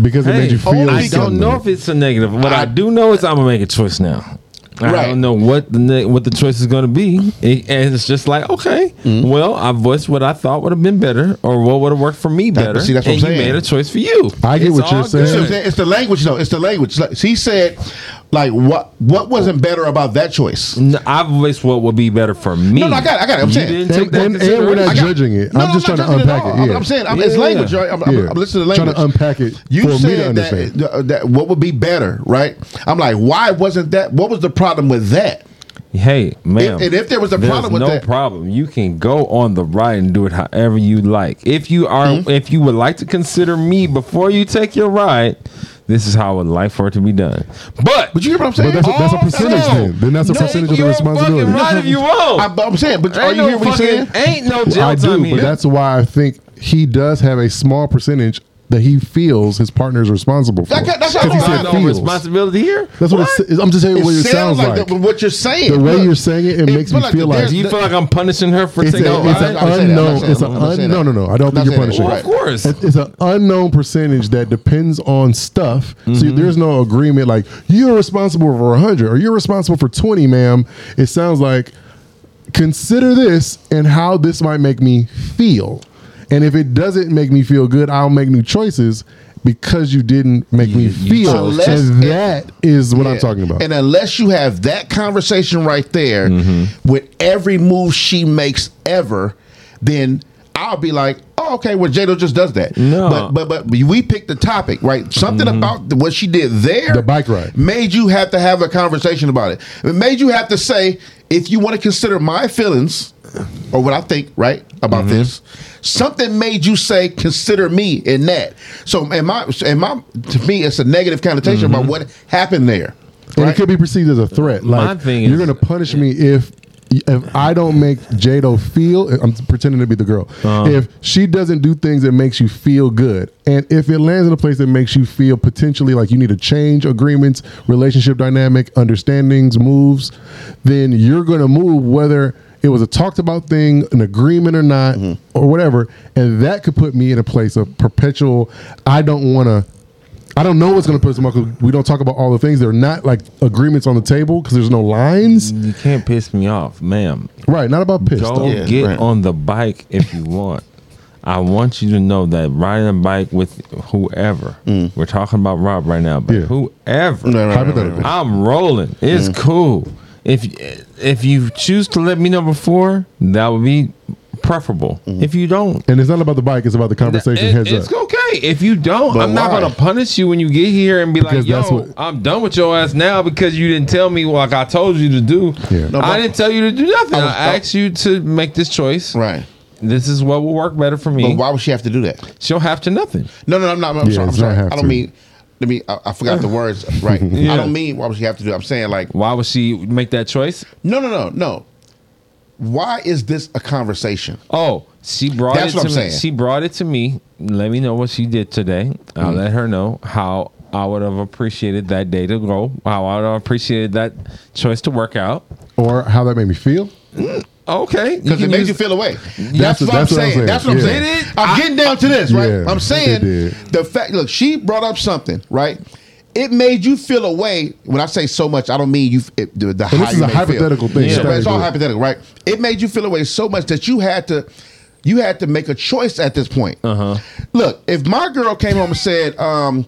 [SPEAKER 1] because it
[SPEAKER 2] Hey,
[SPEAKER 1] made you feel.
[SPEAKER 2] I don't know if it's a negative. What I,
[SPEAKER 3] I-
[SPEAKER 2] do know is I'm gonna make a choice now. I don't know what the ne- what the choice is going to be, It- and it's just like okay,
[SPEAKER 3] Mm-hmm.
[SPEAKER 2] well, I voiced what I thought would have been better, or what would have worked for me
[SPEAKER 3] That-
[SPEAKER 2] better.
[SPEAKER 3] see, that's what
[SPEAKER 2] and
[SPEAKER 3] I'm
[SPEAKER 2] you
[SPEAKER 3] saying.
[SPEAKER 2] made a choice for you.
[SPEAKER 1] I get
[SPEAKER 2] It's
[SPEAKER 1] what you're
[SPEAKER 2] all
[SPEAKER 1] saying.
[SPEAKER 3] You see
[SPEAKER 2] good.
[SPEAKER 3] saying? It's the language, though. It's the language. Like, he said, like, what what wasn't better about that choice?
[SPEAKER 2] No, I voiced what would be better for me.
[SPEAKER 3] No, no, I got it, I got it. I'm
[SPEAKER 2] You
[SPEAKER 3] saying.
[SPEAKER 2] take
[SPEAKER 1] And,
[SPEAKER 2] that
[SPEAKER 1] and, and we're not
[SPEAKER 3] got-
[SPEAKER 1] judging it.
[SPEAKER 3] No,
[SPEAKER 1] I'm
[SPEAKER 3] no,
[SPEAKER 1] just
[SPEAKER 3] not
[SPEAKER 1] trying to
[SPEAKER 3] judging it
[SPEAKER 1] unpack it. Yeah.
[SPEAKER 3] I'm saying I'm,
[SPEAKER 2] Yeah,
[SPEAKER 3] it's
[SPEAKER 2] yeah.
[SPEAKER 3] language, right? I'm, I'm,
[SPEAKER 1] Yeah.
[SPEAKER 3] I'm listening to language.
[SPEAKER 1] Trying
[SPEAKER 3] language.
[SPEAKER 1] to unpack it
[SPEAKER 3] You
[SPEAKER 1] for me to
[SPEAKER 3] said
[SPEAKER 1] understand.
[SPEAKER 3] that, uh, that what would be better, right? I'm like, why wasn't that? What was the problem with that?
[SPEAKER 2] Hey, man.
[SPEAKER 3] and if there was a problem with
[SPEAKER 2] no
[SPEAKER 3] that-
[SPEAKER 2] problem. You can go on the ride and do it however you like. If you are,
[SPEAKER 3] Mm-hmm.
[SPEAKER 2] if you would like to consider me before you take your ride, this is how I would like for it to be done. But,
[SPEAKER 3] But you hear what I'm saying?
[SPEAKER 1] But that's a, that's a percentage
[SPEAKER 3] no.
[SPEAKER 1] then. Then that's a
[SPEAKER 3] No,
[SPEAKER 1] percentage of the responsibility.
[SPEAKER 2] fucking right if you want.
[SPEAKER 3] I, but I'm saying, but are you
[SPEAKER 2] no
[SPEAKER 3] hear what he's saying?
[SPEAKER 2] Ain't no jail
[SPEAKER 1] I
[SPEAKER 2] time
[SPEAKER 1] do,
[SPEAKER 2] here.
[SPEAKER 1] but that's why I think he does have a small percentage that he feels his partner is responsible for.
[SPEAKER 3] That ca- that's
[SPEAKER 1] 'Cause he
[SPEAKER 3] I'm
[SPEAKER 1] said
[SPEAKER 3] saying.
[SPEAKER 2] no
[SPEAKER 1] feels.
[SPEAKER 2] responsibility here.
[SPEAKER 1] That's what, it's, I'm just saying what it sounds like.
[SPEAKER 3] the- what you're saying.
[SPEAKER 1] The way
[SPEAKER 3] Look,
[SPEAKER 1] you're saying it, it makes me
[SPEAKER 3] but
[SPEAKER 1] feel like-
[SPEAKER 2] Do you feel like I'm punishing her for
[SPEAKER 1] It's,
[SPEAKER 2] taking
[SPEAKER 1] a,
[SPEAKER 2] a
[SPEAKER 1] it's an
[SPEAKER 3] I'm not saying that. I'm
[SPEAKER 1] unknown. It's an
[SPEAKER 3] I'm
[SPEAKER 1] un, no, no, no. I don't think you're punishing.
[SPEAKER 2] Well, of course.
[SPEAKER 1] It's an unknown percentage that depends on stuff. So
[SPEAKER 2] Mm-hmm.
[SPEAKER 1] there's no agreement like you're responsible for 100 or you're responsible for 20, ma'am. It sounds like consider this and how this might make me feel. And if it doesn't make me feel good, I'll make new choices because you didn't make me feel. And that is what I'm talking about.
[SPEAKER 3] And unless you have that conversation right there
[SPEAKER 1] Mm-hmm.
[SPEAKER 3] with every move she makes ever, then I'll be like, oh, okay, well, J-Doe just does that.
[SPEAKER 2] No.
[SPEAKER 3] But but but we picked the topic, right? Something about what she did there,
[SPEAKER 1] Mm-hmm. The bike ride.
[SPEAKER 3] made you have to have a conversation about it. It made you have to say, if you want to consider my feelings or what I think, right, about
[SPEAKER 1] Mm-hmm.
[SPEAKER 3] this, something made you say, consider me in that. So, in my, in my, to me, it's a negative connotation about what happened there.
[SPEAKER 1] Mm-hmm. And
[SPEAKER 3] right?
[SPEAKER 1] it could be perceived as a threat.
[SPEAKER 2] My
[SPEAKER 1] Like
[SPEAKER 2] thing
[SPEAKER 1] you're
[SPEAKER 2] is-
[SPEAKER 1] going to punish me if if I don't make J-Doe feel. I'm pretending to be the girl.
[SPEAKER 2] Uh-huh.
[SPEAKER 1] If she doesn't do things that makes you feel good, and if it lands in a place that makes you feel potentially like you need to change agreements, relationship dynamic, understandings, moves, then you're going to move whether. It was a talked about thing, an agreement or not,
[SPEAKER 2] Mm-hmm.
[SPEAKER 1] or whatever, and that could put me in a place of perpetual. I don't want to I don't know what's going to put us in because we don't talk about all the things. They're not like agreements on the table because there's no lines.
[SPEAKER 2] You can't piss me off, ma'am.
[SPEAKER 1] Right, not about piss.
[SPEAKER 2] Go
[SPEAKER 1] though.
[SPEAKER 3] Yeah,
[SPEAKER 2] get
[SPEAKER 3] right.
[SPEAKER 2] on the bike if you want. I want you to know that riding a bike with whoever, mm. we're talking about Rob right now, but
[SPEAKER 1] Yeah.
[SPEAKER 2] whoever,
[SPEAKER 1] Hypothetically.
[SPEAKER 3] right, right.
[SPEAKER 2] I'm rolling. It's mm. cool. If if you choose to let me know before, that would be preferable. Mm-hmm. If you don't,
[SPEAKER 1] And it's not about the bike; it's about the conversation.
[SPEAKER 2] it-
[SPEAKER 1] heads
[SPEAKER 2] it's
[SPEAKER 1] up.
[SPEAKER 2] okay. If you don't,
[SPEAKER 3] But
[SPEAKER 2] I'm not gonna punish you when you get here and be
[SPEAKER 1] Because
[SPEAKER 2] like, "Yo,
[SPEAKER 1] that's what-
[SPEAKER 2] I'm done with your ass now because you didn't tell me like I told you to do."
[SPEAKER 1] Yeah.
[SPEAKER 3] No,
[SPEAKER 2] I didn't tell you to do nothing.
[SPEAKER 3] I was-
[SPEAKER 2] I asked you to make this choice.
[SPEAKER 3] Right.
[SPEAKER 2] This is what will work better for me.
[SPEAKER 3] But why would she have to do that?
[SPEAKER 2] She'll have to nothing.
[SPEAKER 3] No, no, I'm not. I'm
[SPEAKER 1] Yeah,
[SPEAKER 3] sorry. I'm
[SPEAKER 1] it's not
[SPEAKER 3] sorry.
[SPEAKER 1] have
[SPEAKER 3] I don't
[SPEAKER 1] to.
[SPEAKER 3] mean. Let me. I, I forgot the words. Right.
[SPEAKER 2] Yeah.
[SPEAKER 3] I don't mean why would she have to do. it. I'm saying like
[SPEAKER 2] Why would she make that choice?
[SPEAKER 3] no, no, no, no. Why is this a conversation?
[SPEAKER 2] Oh, she brought
[SPEAKER 3] That's
[SPEAKER 2] it
[SPEAKER 3] what
[SPEAKER 2] to
[SPEAKER 3] I'm
[SPEAKER 2] me.
[SPEAKER 3] saying.
[SPEAKER 2] She brought it to me. Let me know what she did today. I'll
[SPEAKER 3] Mm-hmm.
[SPEAKER 2] let her know how I would have appreciated that day to go. How I would have appreciated that choice to work out.
[SPEAKER 1] Or how that made me feel.
[SPEAKER 2] Okay,
[SPEAKER 3] Because it
[SPEAKER 2] can
[SPEAKER 3] made
[SPEAKER 2] use-
[SPEAKER 3] you feel away.
[SPEAKER 1] That's
[SPEAKER 3] That's,
[SPEAKER 1] what-
[SPEAKER 3] what, I'm
[SPEAKER 1] that's what I'm
[SPEAKER 3] saying.
[SPEAKER 1] saying.
[SPEAKER 3] That's what I'm
[SPEAKER 1] Yeah.
[SPEAKER 3] saying. I'm getting down to this, right?
[SPEAKER 1] Yeah,
[SPEAKER 3] I'm saying the fact. Look, she brought up something, right? It made you feel away. When I say so much, I don't mean you. It, the, the
[SPEAKER 1] And
[SPEAKER 3] how
[SPEAKER 1] this is
[SPEAKER 3] you
[SPEAKER 1] a
[SPEAKER 3] may feel.
[SPEAKER 1] hypothetical thing.
[SPEAKER 3] Yeah,
[SPEAKER 1] It's
[SPEAKER 3] it's all hypothetical, right? It made you feel away so much that you had to. You had to make a choice at this point. Uh-huh. Look, if my girl came home and said, um,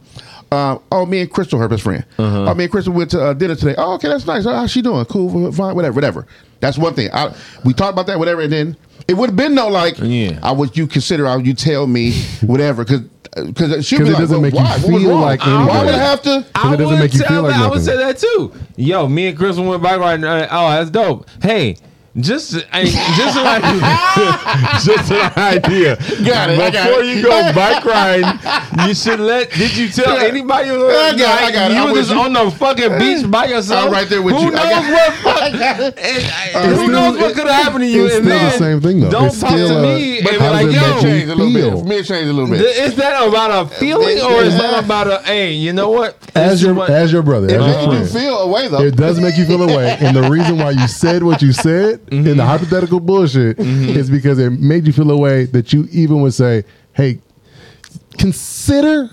[SPEAKER 3] uh, "Oh, me and Crystal, her best friend.
[SPEAKER 1] Uh-huh.
[SPEAKER 3] Oh, me and Crystal went to uh, dinner today. Oh, okay, that's nice. Oh, how's she doing? Cool, fine, whatever, whatever. That's one thing. I, we talked about that, whatever, and then it would have been no like,
[SPEAKER 2] Yeah.
[SPEAKER 3] I would you consider, I would you tell me, whatever, because because she'd
[SPEAKER 1] 'Cause
[SPEAKER 3] be
[SPEAKER 1] it
[SPEAKER 3] like,
[SPEAKER 1] doesn't
[SPEAKER 3] well,
[SPEAKER 1] make you
[SPEAKER 3] why? What was
[SPEAKER 1] feel
[SPEAKER 3] wrong?
[SPEAKER 1] like
[SPEAKER 3] Why
[SPEAKER 1] anything.
[SPEAKER 3] would I have to?
[SPEAKER 1] Because it doesn't make you feel like
[SPEAKER 2] that- I would
[SPEAKER 1] nothing.
[SPEAKER 2] say that too. Yo, me and Chris went bike riding. uh, Oh, that's dope. Hey. Just, I, just an idea. just an idea.
[SPEAKER 3] Got it, I got
[SPEAKER 2] Before
[SPEAKER 3] it.
[SPEAKER 2] you go bike riding, you should let. Did you tell anybody?
[SPEAKER 3] I got it, I got it.
[SPEAKER 2] You
[SPEAKER 3] I'm
[SPEAKER 2] was just
[SPEAKER 3] you.
[SPEAKER 2] on the fucking beach by yourself.
[SPEAKER 3] I'm right there with
[SPEAKER 2] who
[SPEAKER 3] you. I
[SPEAKER 2] Knows
[SPEAKER 3] got-
[SPEAKER 2] what fuck,
[SPEAKER 3] I got it.
[SPEAKER 2] and,
[SPEAKER 3] Uh,
[SPEAKER 2] who
[SPEAKER 1] It's still-
[SPEAKER 2] knows what could have happened to you?
[SPEAKER 1] it's
[SPEAKER 2] and
[SPEAKER 1] still the same thing, though.
[SPEAKER 2] Don't
[SPEAKER 1] It's
[SPEAKER 2] talk
[SPEAKER 1] still,
[SPEAKER 2] to
[SPEAKER 1] uh,
[SPEAKER 2] me
[SPEAKER 1] but
[SPEAKER 2] and
[SPEAKER 1] how
[SPEAKER 2] be like,
[SPEAKER 1] does it
[SPEAKER 2] yo.
[SPEAKER 1] make you
[SPEAKER 3] Change a little
[SPEAKER 1] feel?
[SPEAKER 3] bit. Me, it changed a little bit.
[SPEAKER 2] Is that about a feeling or is that about a hey? You know what?
[SPEAKER 1] As your as your brother,
[SPEAKER 3] It
[SPEAKER 1] as your
[SPEAKER 3] you
[SPEAKER 1] friend.
[SPEAKER 3] feel away though.
[SPEAKER 1] It does make you feel away, and the reason why you said what you said
[SPEAKER 2] Mm-hmm.
[SPEAKER 1] in the hypothetical bullshit is because it made you feel a way that you even would say, "Hey, consider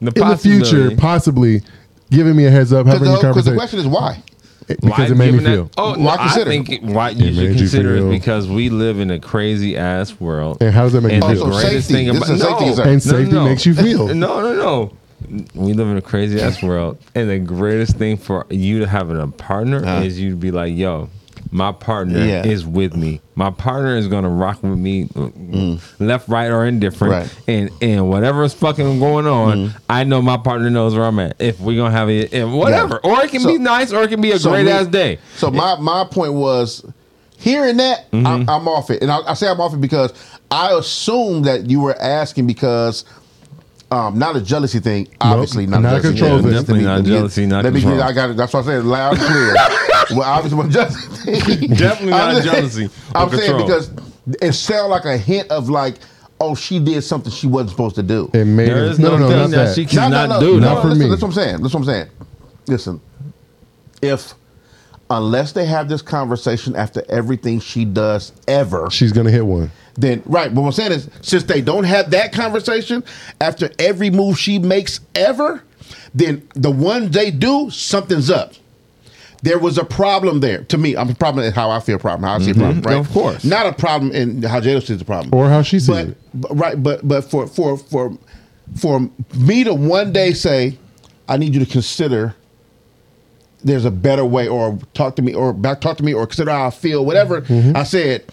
[SPEAKER 2] The
[SPEAKER 1] in the future possibly giving me a heads up, having a
[SPEAKER 3] Because the, question is why.
[SPEAKER 1] because it made me feel.
[SPEAKER 2] That, oh,
[SPEAKER 3] Why
[SPEAKER 2] no,
[SPEAKER 3] consider?
[SPEAKER 2] I think it- why you
[SPEAKER 1] It
[SPEAKER 2] should
[SPEAKER 1] made you
[SPEAKER 2] consider
[SPEAKER 1] feel-
[SPEAKER 2] it because we live in a crazy ass world.
[SPEAKER 1] And how does that make
[SPEAKER 2] and
[SPEAKER 1] you feel?
[SPEAKER 3] Also,
[SPEAKER 2] greatest
[SPEAKER 3] safety.
[SPEAKER 2] thing about
[SPEAKER 3] is a safety
[SPEAKER 2] no.
[SPEAKER 1] And
[SPEAKER 2] no,
[SPEAKER 1] safety
[SPEAKER 2] no.
[SPEAKER 1] makes you feel.
[SPEAKER 2] No, no, no. We live in a crazy ass world, and the greatest thing for you to have a partner
[SPEAKER 3] Uh-huh.
[SPEAKER 2] is you to be like, "Yo, my partner
[SPEAKER 3] Yeah.
[SPEAKER 2] is with me. My partner is gonna rock with me, left, right, or indifferent,
[SPEAKER 3] Mm. Right.
[SPEAKER 2] And and whatever is fucking going on, I know my partner knows where I'm at. If we're gonna have it, and whatever, or it can
[SPEAKER 3] So-
[SPEAKER 2] be nice, or it can be a
[SPEAKER 3] So
[SPEAKER 2] great
[SPEAKER 3] me-
[SPEAKER 2] ass day.
[SPEAKER 3] So my my point was hearing that
[SPEAKER 2] Mm-hmm.
[SPEAKER 3] I'm, I'm off it, and I, I say I'm off it because I assume that you were asking because. Um, not a jealousy thing, obviously not,
[SPEAKER 1] not
[SPEAKER 3] a
[SPEAKER 1] a
[SPEAKER 3] jealousy
[SPEAKER 1] control
[SPEAKER 3] thing.
[SPEAKER 1] thing.
[SPEAKER 3] Me-
[SPEAKER 2] Definitely not
[SPEAKER 3] let me-
[SPEAKER 2] jealousy, not
[SPEAKER 3] let me-
[SPEAKER 2] control.
[SPEAKER 3] I got it. That's what I said it loud and clear. well, obviously, not jealousy. thing.
[SPEAKER 2] Definitely not
[SPEAKER 3] I'm
[SPEAKER 2] jealousy or
[SPEAKER 3] I'm saying because it sounded like a hint of like, oh, she did something she wasn't supposed to do.
[SPEAKER 1] It made
[SPEAKER 2] There
[SPEAKER 1] it,
[SPEAKER 2] is
[SPEAKER 1] no,
[SPEAKER 2] no,
[SPEAKER 1] no, no,
[SPEAKER 2] thing
[SPEAKER 1] not
[SPEAKER 2] that
[SPEAKER 1] that.
[SPEAKER 2] she cannot do.
[SPEAKER 1] Not
[SPEAKER 2] No,
[SPEAKER 1] for
[SPEAKER 3] listen,
[SPEAKER 1] me.
[SPEAKER 3] That's what I'm saying. That's what I'm saying. Listen, if unless they have this conversation after everything she does ever,
[SPEAKER 1] She's gonna hit one.
[SPEAKER 3] Then right. But what I'm saying is, since they don't have that conversation after every move she makes ever, then the one they do, something's up. There was a problem there. To me, I'm a problem in how I feel. Problem how I see a problem. Right,
[SPEAKER 2] Of course.
[SPEAKER 3] not a problem in how J-Doe sees the problem,
[SPEAKER 1] Or how she sees
[SPEAKER 3] but,
[SPEAKER 1] it.
[SPEAKER 3] but- right. But but for for for for me to one day say, I need you to consider. There's a better way, or talk to me, or back talk to me, or consider how I feel. Whatever
[SPEAKER 1] Mm-hmm.
[SPEAKER 3] I said,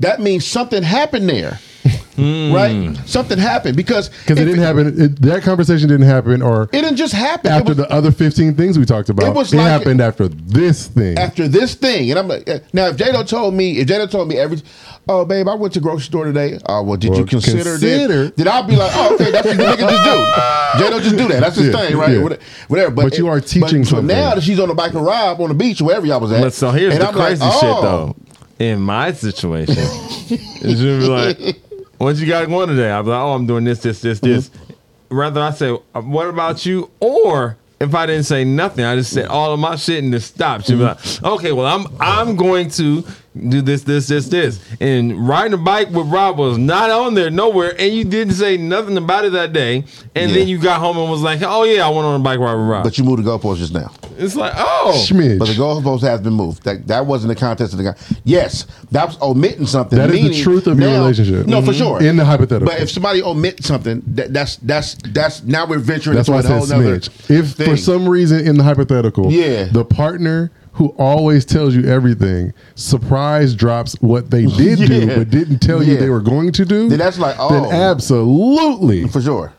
[SPEAKER 3] that means something happened there, right? Something happened because
[SPEAKER 1] Because it didn't happen. It, that conversation didn't happen, or
[SPEAKER 3] It didn't just happen.
[SPEAKER 1] After
[SPEAKER 3] was-
[SPEAKER 1] the other fifteen things we talked about.
[SPEAKER 3] It
[SPEAKER 1] It,
[SPEAKER 3] like-
[SPEAKER 1] happened after this thing.
[SPEAKER 3] after this thing, and I'm like, eh, now if J-Doe told me, if J-Doe told me every, oh babe, I went to grocery store today. Oh well, did
[SPEAKER 1] Well,
[SPEAKER 3] you consider,
[SPEAKER 1] consider-
[SPEAKER 3] this? Then I'll be like, oh okay, that's what the nigga just do. J-Doe just do that. That's his
[SPEAKER 1] Yeah,
[SPEAKER 3] thing, right?
[SPEAKER 1] yeah.
[SPEAKER 3] Whatever. But,
[SPEAKER 1] But you are teaching
[SPEAKER 3] but, so
[SPEAKER 1] something.
[SPEAKER 3] now that she's on the bike and ride on the beach, wherever y'all was at.
[SPEAKER 2] But so here's
[SPEAKER 3] and
[SPEAKER 2] the
[SPEAKER 3] I'm like,
[SPEAKER 2] crazy shit
[SPEAKER 3] oh.
[SPEAKER 2] though. In my situation, it's gonna be like, "What you got going today?" I'll be like, "Oh, I'm doing this, this, this, this." Rather, I say, "Uh, "What about you?" Or if I didn't say nothing, I just said all of my shit and just stopped. She'd be like, "Okay, well, I'm I'm going to do this, this, this, this." And riding a bike with Rob was not on there nowhere, and you didn't say nothing about it that day. And
[SPEAKER 3] Yeah.
[SPEAKER 2] then you got home and was like, "Oh yeah, I went on a bike ride with Rob."
[SPEAKER 3] But you moved the goalpost just now.
[SPEAKER 2] It's like, oh,
[SPEAKER 1] Schmidge.
[SPEAKER 3] But the goalpost has been moved. That that wasn't the contest of the guy. Yes, that was omitting something.
[SPEAKER 1] That is the
[SPEAKER 3] meaning
[SPEAKER 1] truth of your
[SPEAKER 3] now-
[SPEAKER 1] relationship.
[SPEAKER 3] No, for
[SPEAKER 1] Mhm.
[SPEAKER 3] sure.
[SPEAKER 1] In the hypothetical.
[SPEAKER 3] But if somebody omits something, that, that's that's that's now we're venturing
[SPEAKER 1] That's why I
[SPEAKER 3] into a
[SPEAKER 1] said
[SPEAKER 3] whole nother
[SPEAKER 1] smidge. If for
[SPEAKER 3] thing.
[SPEAKER 1] some reason in the hypothetical,
[SPEAKER 3] Yeah.
[SPEAKER 1] the partner who always tells you everything, surprise drops what they did do
[SPEAKER 3] Yeah.
[SPEAKER 1] but didn't tell you
[SPEAKER 3] Yeah.
[SPEAKER 1] they were going to do,
[SPEAKER 3] Then that's like,
[SPEAKER 1] then
[SPEAKER 3] oh.
[SPEAKER 1] absolutely.
[SPEAKER 3] for sure.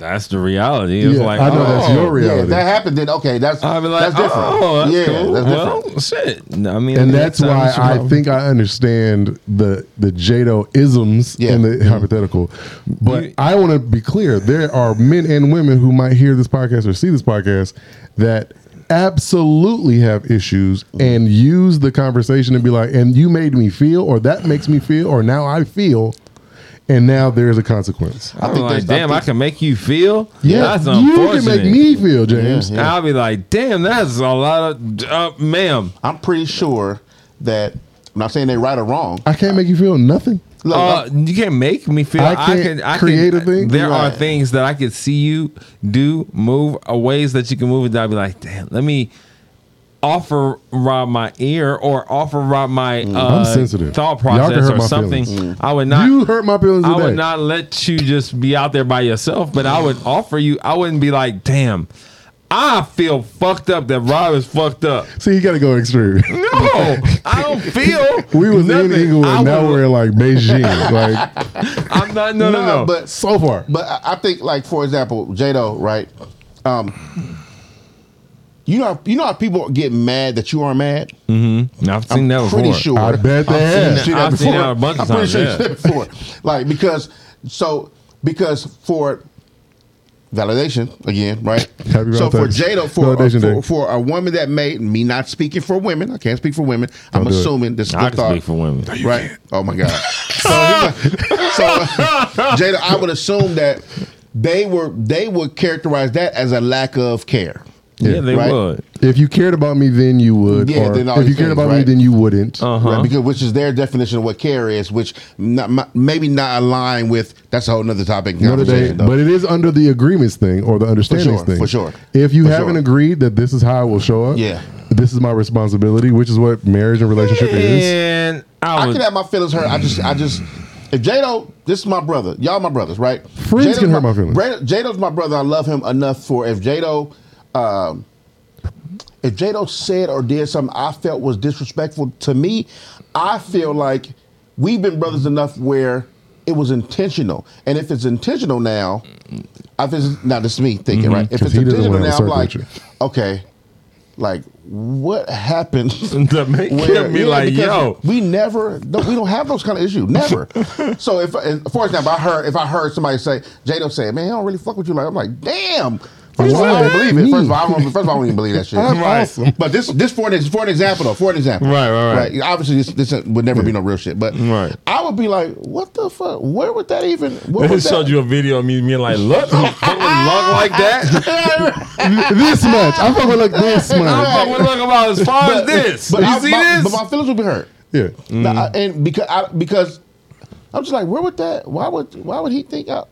[SPEAKER 2] That's the reality. It's
[SPEAKER 1] Yeah,
[SPEAKER 2] like,
[SPEAKER 1] I know that's
[SPEAKER 2] oh.
[SPEAKER 1] your
[SPEAKER 3] Yeah,
[SPEAKER 1] reality.
[SPEAKER 3] if that happened, then okay, that's
[SPEAKER 2] I'd be like,
[SPEAKER 3] that's different.
[SPEAKER 2] oh, that's
[SPEAKER 3] yeah,
[SPEAKER 2] cool.
[SPEAKER 3] that's
[SPEAKER 2] well,
[SPEAKER 3] different.
[SPEAKER 2] shit. No, I mean,
[SPEAKER 1] and that's why I
[SPEAKER 2] probably-
[SPEAKER 1] think I understand the the J-Doe isms
[SPEAKER 3] Yeah.
[SPEAKER 1] in the
[SPEAKER 3] Mhm.
[SPEAKER 1] hypothetical. But
[SPEAKER 2] You-
[SPEAKER 1] I want to be clear: there are men and women who might hear this podcast or see this podcast that absolutely have issues and use the conversation and be like, "And you made me feel," or "That makes me feel," or "Now I feel," and now there's a consequence.
[SPEAKER 3] I
[SPEAKER 2] I'm
[SPEAKER 3] think
[SPEAKER 2] like,
[SPEAKER 3] that's- I
[SPEAKER 2] damn, I, can make you feel.
[SPEAKER 1] Yeah,
[SPEAKER 2] that's
[SPEAKER 1] you can make me feel, James.
[SPEAKER 3] Yeah, yeah.
[SPEAKER 2] I'll be like, damn, that's a lot of, uh, ma'am.
[SPEAKER 3] I'm pretty sure that I'm not saying they're right or wrong.
[SPEAKER 1] I can't make you feel nothing.
[SPEAKER 3] Look,
[SPEAKER 2] Uh, you can't make me feel.
[SPEAKER 1] I
[SPEAKER 2] I,
[SPEAKER 1] can't
[SPEAKER 2] can. I
[SPEAKER 1] create
[SPEAKER 2] can,
[SPEAKER 1] a thing?
[SPEAKER 2] There are things that I could see you do, move, or ways that you can move it. I'd be like, damn, let me offer Rob my ear or offer Rob my uh,
[SPEAKER 1] Mm. I'm sensitive.
[SPEAKER 2] thought process or something.
[SPEAKER 1] feelings.
[SPEAKER 2] I would not.
[SPEAKER 1] you hurt my feelings
[SPEAKER 2] I
[SPEAKER 1] today.
[SPEAKER 2] would not let you just be out there by yourself, but I would offer you. I wouldn't be like, damn, I feel fucked up that Rob is fucked up.
[SPEAKER 1] See, you got to go extreme.
[SPEAKER 2] No, I don't feel.
[SPEAKER 1] We was
[SPEAKER 2] nothing.
[SPEAKER 1] in England,
[SPEAKER 2] I
[SPEAKER 1] now
[SPEAKER 2] would-
[SPEAKER 1] we're in like Beijing. like
[SPEAKER 2] I'm not. No, no, no.
[SPEAKER 3] But
[SPEAKER 1] so far.
[SPEAKER 3] But I I think, like for example, J-Doe, right? Um, you know, how- you know how people get mad that you are mad. Mm-hmm.
[SPEAKER 2] I've seen that before.
[SPEAKER 3] Pretty sure.
[SPEAKER 1] I bet they
[SPEAKER 3] I've seen that
[SPEAKER 2] I've seen
[SPEAKER 3] before.
[SPEAKER 2] that a bunch of
[SPEAKER 3] I'm pretty
[SPEAKER 2] times,
[SPEAKER 3] sure
[SPEAKER 2] yeah.
[SPEAKER 3] you've seen it before. like because so because for validation again, right?
[SPEAKER 1] Happy
[SPEAKER 3] so for Jada, for
[SPEAKER 1] Validation
[SPEAKER 3] for, for a woman that made me not speaking for women, I can't speak for women. I'm
[SPEAKER 1] Don't do it.
[SPEAKER 3] assuming this
[SPEAKER 2] I can
[SPEAKER 3] thought.
[SPEAKER 2] speak for women.
[SPEAKER 3] Right. Oh my God. so, so Jada, I would assume that they were they would characterize that as a lack of care.
[SPEAKER 2] Yeah, they
[SPEAKER 3] Right.
[SPEAKER 2] would.
[SPEAKER 1] If you cared about me, then you would.
[SPEAKER 3] Yeah,
[SPEAKER 1] or
[SPEAKER 3] then all
[SPEAKER 1] if you cared
[SPEAKER 3] things,
[SPEAKER 1] about me, then you wouldn't.
[SPEAKER 2] Uh-huh.
[SPEAKER 3] Right, because which is their definition of what care is, which not, maybe not align with. That's a whole nother topic. and
[SPEAKER 1] Another day,
[SPEAKER 3] though.
[SPEAKER 1] but it is under the agreements thing or the understandings
[SPEAKER 3] sure,
[SPEAKER 1] thing.
[SPEAKER 3] for sure.
[SPEAKER 1] If you
[SPEAKER 3] For
[SPEAKER 1] haven't
[SPEAKER 3] sure.
[SPEAKER 1] agreed that this is how I will show up,
[SPEAKER 3] Yeah.
[SPEAKER 1] this is my responsibility, which is what marriage and relationship is.
[SPEAKER 2] And I
[SPEAKER 3] I can have my feelings hurt. I just, I just, if J-Doe, this is my brother. Y'all my brothers, right?
[SPEAKER 1] Friends
[SPEAKER 3] J-Doe's
[SPEAKER 1] can hurt my feelings.
[SPEAKER 3] J-Doe's my brother. I love him enough for if J-Doe, um, if J-Doe said or did something I felt was disrespectful to me, I feel like we've been brothers enough where it was intentional. And if it's intentional now, I think now this is me thinking, right? If it's intentional now, I'm like, okay, like what happened?
[SPEAKER 2] to make
[SPEAKER 3] Where-
[SPEAKER 2] him be
[SPEAKER 3] yeah,
[SPEAKER 2] like, yo.
[SPEAKER 3] we never, no, we don't have those kind of issues, never. so if, for example, I heard if I heard somebody say, J-Doe say, man, I don't really fuck with you, like I'm like, damn. First of all, I don't believe it. First of all, I don't, first of all, I don't even believe that shit.
[SPEAKER 1] That's awesome.
[SPEAKER 3] But this, this for an, for an example though, for an example,
[SPEAKER 2] Right, right, right.
[SPEAKER 3] Obviously, this, this would never be no real shit. But
[SPEAKER 2] Right.
[SPEAKER 3] I would be like, what the fuck? Where would that even? What
[SPEAKER 2] They
[SPEAKER 3] would
[SPEAKER 2] showed
[SPEAKER 3] that?
[SPEAKER 2] you a video of me being like, look, I'm fucking Lucc like that.
[SPEAKER 1] this much. I'm fucking like this much.
[SPEAKER 2] I'm
[SPEAKER 1] much.
[SPEAKER 2] fucking Lucc about as far as this.
[SPEAKER 3] But,
[SPEAKER 2] you
[SPEAKER 3] I,
[SPEAKER 2] see
[SPEAKER 3] my,
[SPEAKER 2] this?
[SPEAKER 3] but my feelings would be hurt.
[SPEAKER 1] Yeah.
[SPEAKER 3] Nah, I- and because I, because I'm just like, where would that? Why would why would he think? I,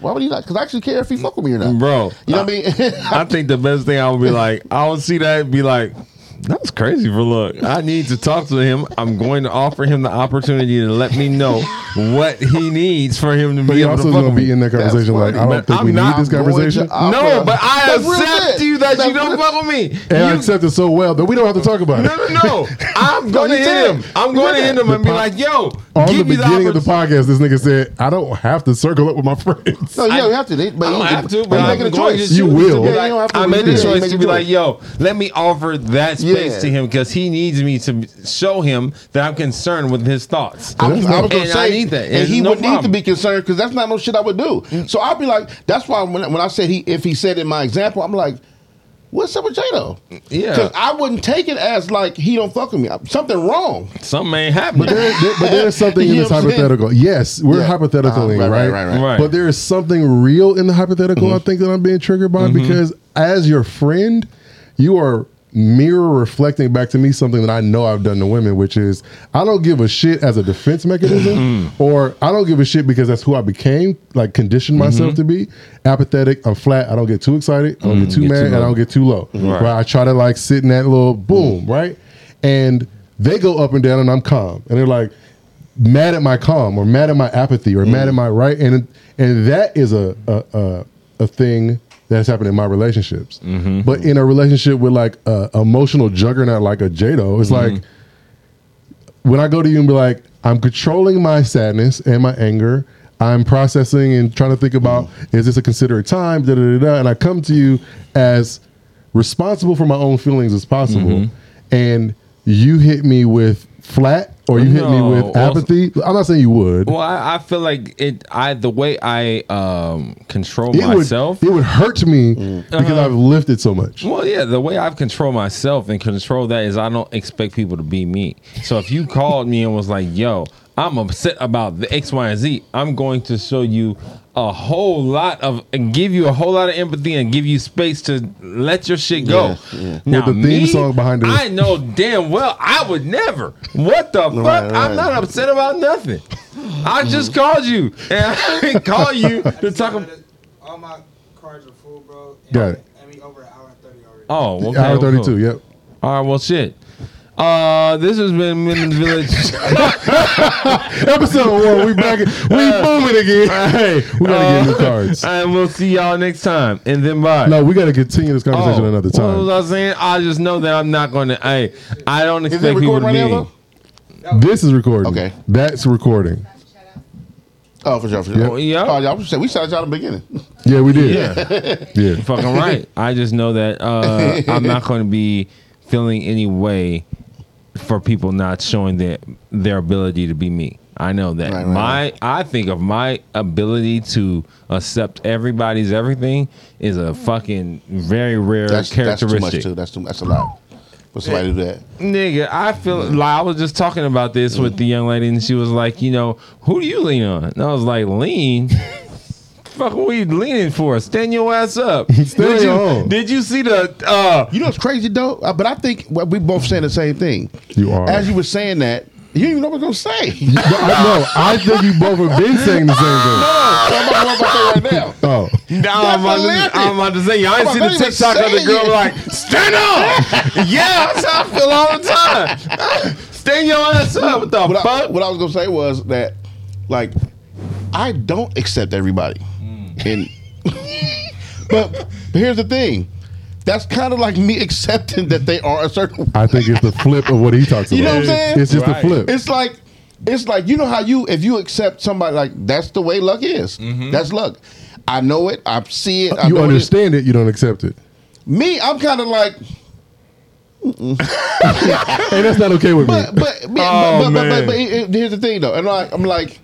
[SPEAKER 3] why would he not? Because I actually care if he fuck with me or not,
[SPEAKER 2] Bro,
[SPEAKER 3] You know what I mean?
[SPEAKER 2] I think the best thing I would be like, I would see that and be like, that's crazy for look. I need to talk to him. I'm going to offer him the opportunity to let me know what he needs for him to
[SPEAKER 1] But
[SPEAKER 2] be
[SPEAKER 1] he
[SPEAKER 2] able to
[SPEAKER 1] also
[SPEAKER 2] fuck
[SPEAKER 1] going to
[SPEAKER 2] with
[SPEAKER 1] be
[SPEAKER 2] me.
[SPEAKER 1] in that conversation like, I don't think
[SPEAKER 2] I'm
[SPEAKER 1] we need this
[SPEAKER 3] going to
[SPEAKER 1] conversation.
[SPEAKER 3] offer-
[SPEAKER 2] No, but I accept you that you don't fuck with me.
[SPEAKER 1] and I accept it so well that we don't have to talk about it.
[SPEAKER 2] no, no, no. I'm going to
[SPEAKER 3] he
[SPEAKER 2] hit him. I'm going to
[SPEAKER 3] said
[SPEAKER 2] hit him
[SPEAKER 1] that.
[SPEAKER 2] and be like, yo,
[SPEAKER 1] On the
[SPEAKER 2] give me the
[SPEAKER 1] beginning of the podcast, this nigga said, I don't have to circle up with my friends.
[SPEAKER 3] no, you don't have to. They, but
[SPEAKER 2] I don't
[SPEAKER 3] you,
[SPEAKER 2] have to,
[SPEAKER 3] but
[SPEAKER 2] but I'm
[SPEAKER 3] making a
[SPEAKER 2] going
[SPEAKER 3] choice.
[SPEAKER 2] to
[SPEAKER 1] You will.
[SPEAKER 2] to be
[SPEAKER 3] Yeah,
[SPEAKER 2] like-
[SPEAKER 3] you don't have to
[SPEAKER 2] I
[SPEAKER 3] be-
[SPEAKER 2] made the choice to be like, yo, let me offer that space to him because he needs me to show him that I'm concerned with his thoughts.
[SPEAKER 3] I was, I was gonna
[SPEAKER 2] And
[SPEAKER 3] say,
[SPEAKER 2] I need that.
[SPEAKER 3] and he
[SPEAKER 2] no
[SPEAKER 3] would need to be concerned because that's not no shit I would do. Mm. So I'd be like, that's why when, when I said he, if he said in my example, I'm like, what's up with J-Doe?
[SPEAKER 2] Yeah.
[SPEAKER 3] because I wouldn't take it as like he don't fuck with me. Something wrong.
[SPEAKER 2] Something ain't happening.
[SPEAKER 1] There, there- but there's something in this
[SPEAKER 3] know saying?
[SPEAKER 1] hypothetical. Yes, we're
[SPEAKER 3] Yeah.
[SPEAKER 1] hypothetical,
[SPEAKER 3] Uh-huh, ah, right,
[SPEAKER 1] right,
[SPEAKER 3] right, right, right.
[SPEAKER 2] Right.
[SPEAKER 1] But there is something real in the hypothetical. I mm-hmm. think that I'm being triggered by mm-hmm. because as your friend, you are mirror reflecting back to me something that I know I've done to women, which is I don't give a shit as a defense mechanism, mm-hmm. or I don't give a shit because that's who I became, like conditioned myself mm-hmm. to be apathetic. I'm flat. I don't get too excited. I don't get mm, too
[SPEAKER 2] Get too
[SPEAKER 1] mad. and I
[SPEAKER 2] low.
[SPEAKER 1] don't get too low.
[SPEAKER 2] Right.
[SPEAKER 1] Right. I try to like sit in that little boom, right? And they go up and down, and I'm calm, and they're like mad at my calm or mad at my apathy or mad mm. at my right, and and that is a a a, a thing that's happened in my relationships. Mm-hmm. But in a relationship with like a emotional juggernaut like a J-Doe, it's mm-hmm. like when I go to you and be like, I'm controlling my sadness and my anger. I'm processing and trying to think about is this a considerate time? Da, da, da, da. And I come to you as responsible for my own feelings as possible. Mm-hmm. And you hit me with flat or you hit me
[SPEAKER 2] No,
[SPEAKER 1] with
[SPEAKER 2] well-
[SPEAKER 1] apathy. I'm not saying you would.
[SPEAKER 2] Well, I, I feel like it. I the way I um control
[SPEAKER 1] it
[SPEAKER 2] myself.
[SPEAKER 1] would it would hurt me because I've lifted so much.
[SPEAKER 2] Well, yeah, the way I've controlled myself and control that is I don't expect people to be me. So if you called me and was like, "Yo, I'm upset about the X, Y, and Z," I'm going to show you a whole lot of and give you a whole lot of empathy and give you space to let your shit go.
[SPEAKER 3] Yeah, yeah.
[SPEAKER 2] Now,
[SPEAKER 1] With the theme song behind it.
[SPEAKER 2] I know damn well I would never. What the fuck?
[SPEAKER 3] Right, right.
[SPEAKER 2] I'm not upset about nothing. I just mm. called you and I didn't call you to talk about.
[SPEAKER 4] All my cards are full, bro. And
[SPEAKER 1] Got it.
[SPEAKER 4] I mean, over an hour and 30 already.
[SPEAKER 2] Oh, okay.
[SPEAKER 1] Hour
[SPEAKER 2] well,
[SPEAKER 1] 32,
[SPEAKER 2] cool.
[SPEAKER 1] yep.
[SPEAKER 2] All right, well, shit. Uh, this has been Min's Village.
[SPEAKER 1] Episode one, we back, we booming again. Hey, we gotta get new cards.
[SPEAKER 2] and we'll see y'all next time. And then bye.
[SPEAKER 1] No, we gotta continue this conversation another
[SPEAKER 2] Oh, What was
[SPEAKER 1] time.
[SPEAKER 2] I saying? I just know that I'm not going to. Hey, I don't
[SPEAKER 3] Is it
[SPEAKER 2] expect people to
[SPEAKER 3] recording
[SPEAKER 2] be.
[SPEAKER 3] right now though?
[SPEAKER 1] This is recording.
[SPEAKER 3] Okay.
[SPEAKER 1] That's recording.
[SPEAKER 3] Oh, for sure, for sure.
[SPEAKER 2] Oh, yeah.
[SPEAKER 3] Oh, y'all said we shot y'all in the beginning.
[SPEAKER 1] Yeah, we did.
[SPEAKER 2] Yeah,
[SPEAKER 1] Yeah.
[SPEAKER 2] fucking right. I just know that uh, I'm not going to be feeling any way for people not showing their their ability to be me. I know that.
[SPEAKER 3] Right, right,
[SPEAKER 2] my I think of my ability to accept everybody's everything is a fucking very rare
[SPEAKER 3] That's, that's too
[SPEAKER 2] characteristic.
[SPEAKER 3] much too. That's too. That's a lot. For somebody to do that.
[SPEAKER 2] Nigga, I feel mm. like I was just talking about this with the young lady, and she was like, you know, who do you lean on? And I was like, lean. fuck are we leaning for? Stand your ass up.
[SPEAKER 1] Stay
[SPEAKER 2] did, you,
[SPEAKER 1] on.
[SPEAKER 2] did you see the uh
[SPEAKER 3] You know what's crazy though? Uh, but I think well, we both saying the same thing.
[SPEAKER 1] You are.
[SPEAKER 3] As you were saying that, you didn't even know what I was gonna say.
[SPEAKER 1] No, I, no, I think you both have been saying the same thing.
[SPEAKER 3] I'm about, I'm about to say right now.
[SPEAKER 1] Oh,
[SPEAKER 2] No, I'm, about
[SPEAKER 3] hilarious.
[SPEAKER 2] to, I'm about to say, y'all ain't
[SPEAKER 3] I'm
[SPEAKER 2] see the
[SPEAKER 3] not even
[SPEAKER 2] TikTok of the girl
[SPEAKER 3] it.
[SPEAKER 2] like, stand up. yeah, that's how I feel all the time. Stand your ass up. What the
[SPEAKER 3] What I,
[SPEAKER 2] fuck?
[SPEAKER 3] what I was gonna say was that, like, I don't accept everybody, and but, but here's the thing. That's kind of like me accepting that they are a certain.
[SPEAKER 1] I think it's the flip of what he talks about.
[SPEAKER 3] You know what I'm saying?
[SPEAKER 1] It's just
[SPEAKER 2] Right.
[SPEAKER 1] the flip.
[SPEAKER 3] It's like it's like you know how you if you accept somebody like that's the way luck is. Mm-hmm. That's luck. I know it. I see it. I
[SPEAKER 1] you
[SPEAKER 3] know
[SPEAKER 1] understand it, you don't accept it.
[SPEAKER 3] Me, I'm kind of like,
[SPEAKER 1] And that's not okay with me.
[SPEAKER 3] but but but,
[SPEAKER 2] Oh,
[SPEAKER 3] but, but, but,
[SPEAKER 2] man.
[SPEAKER 3] but, it- it- here's the thing though, and like, I'm like,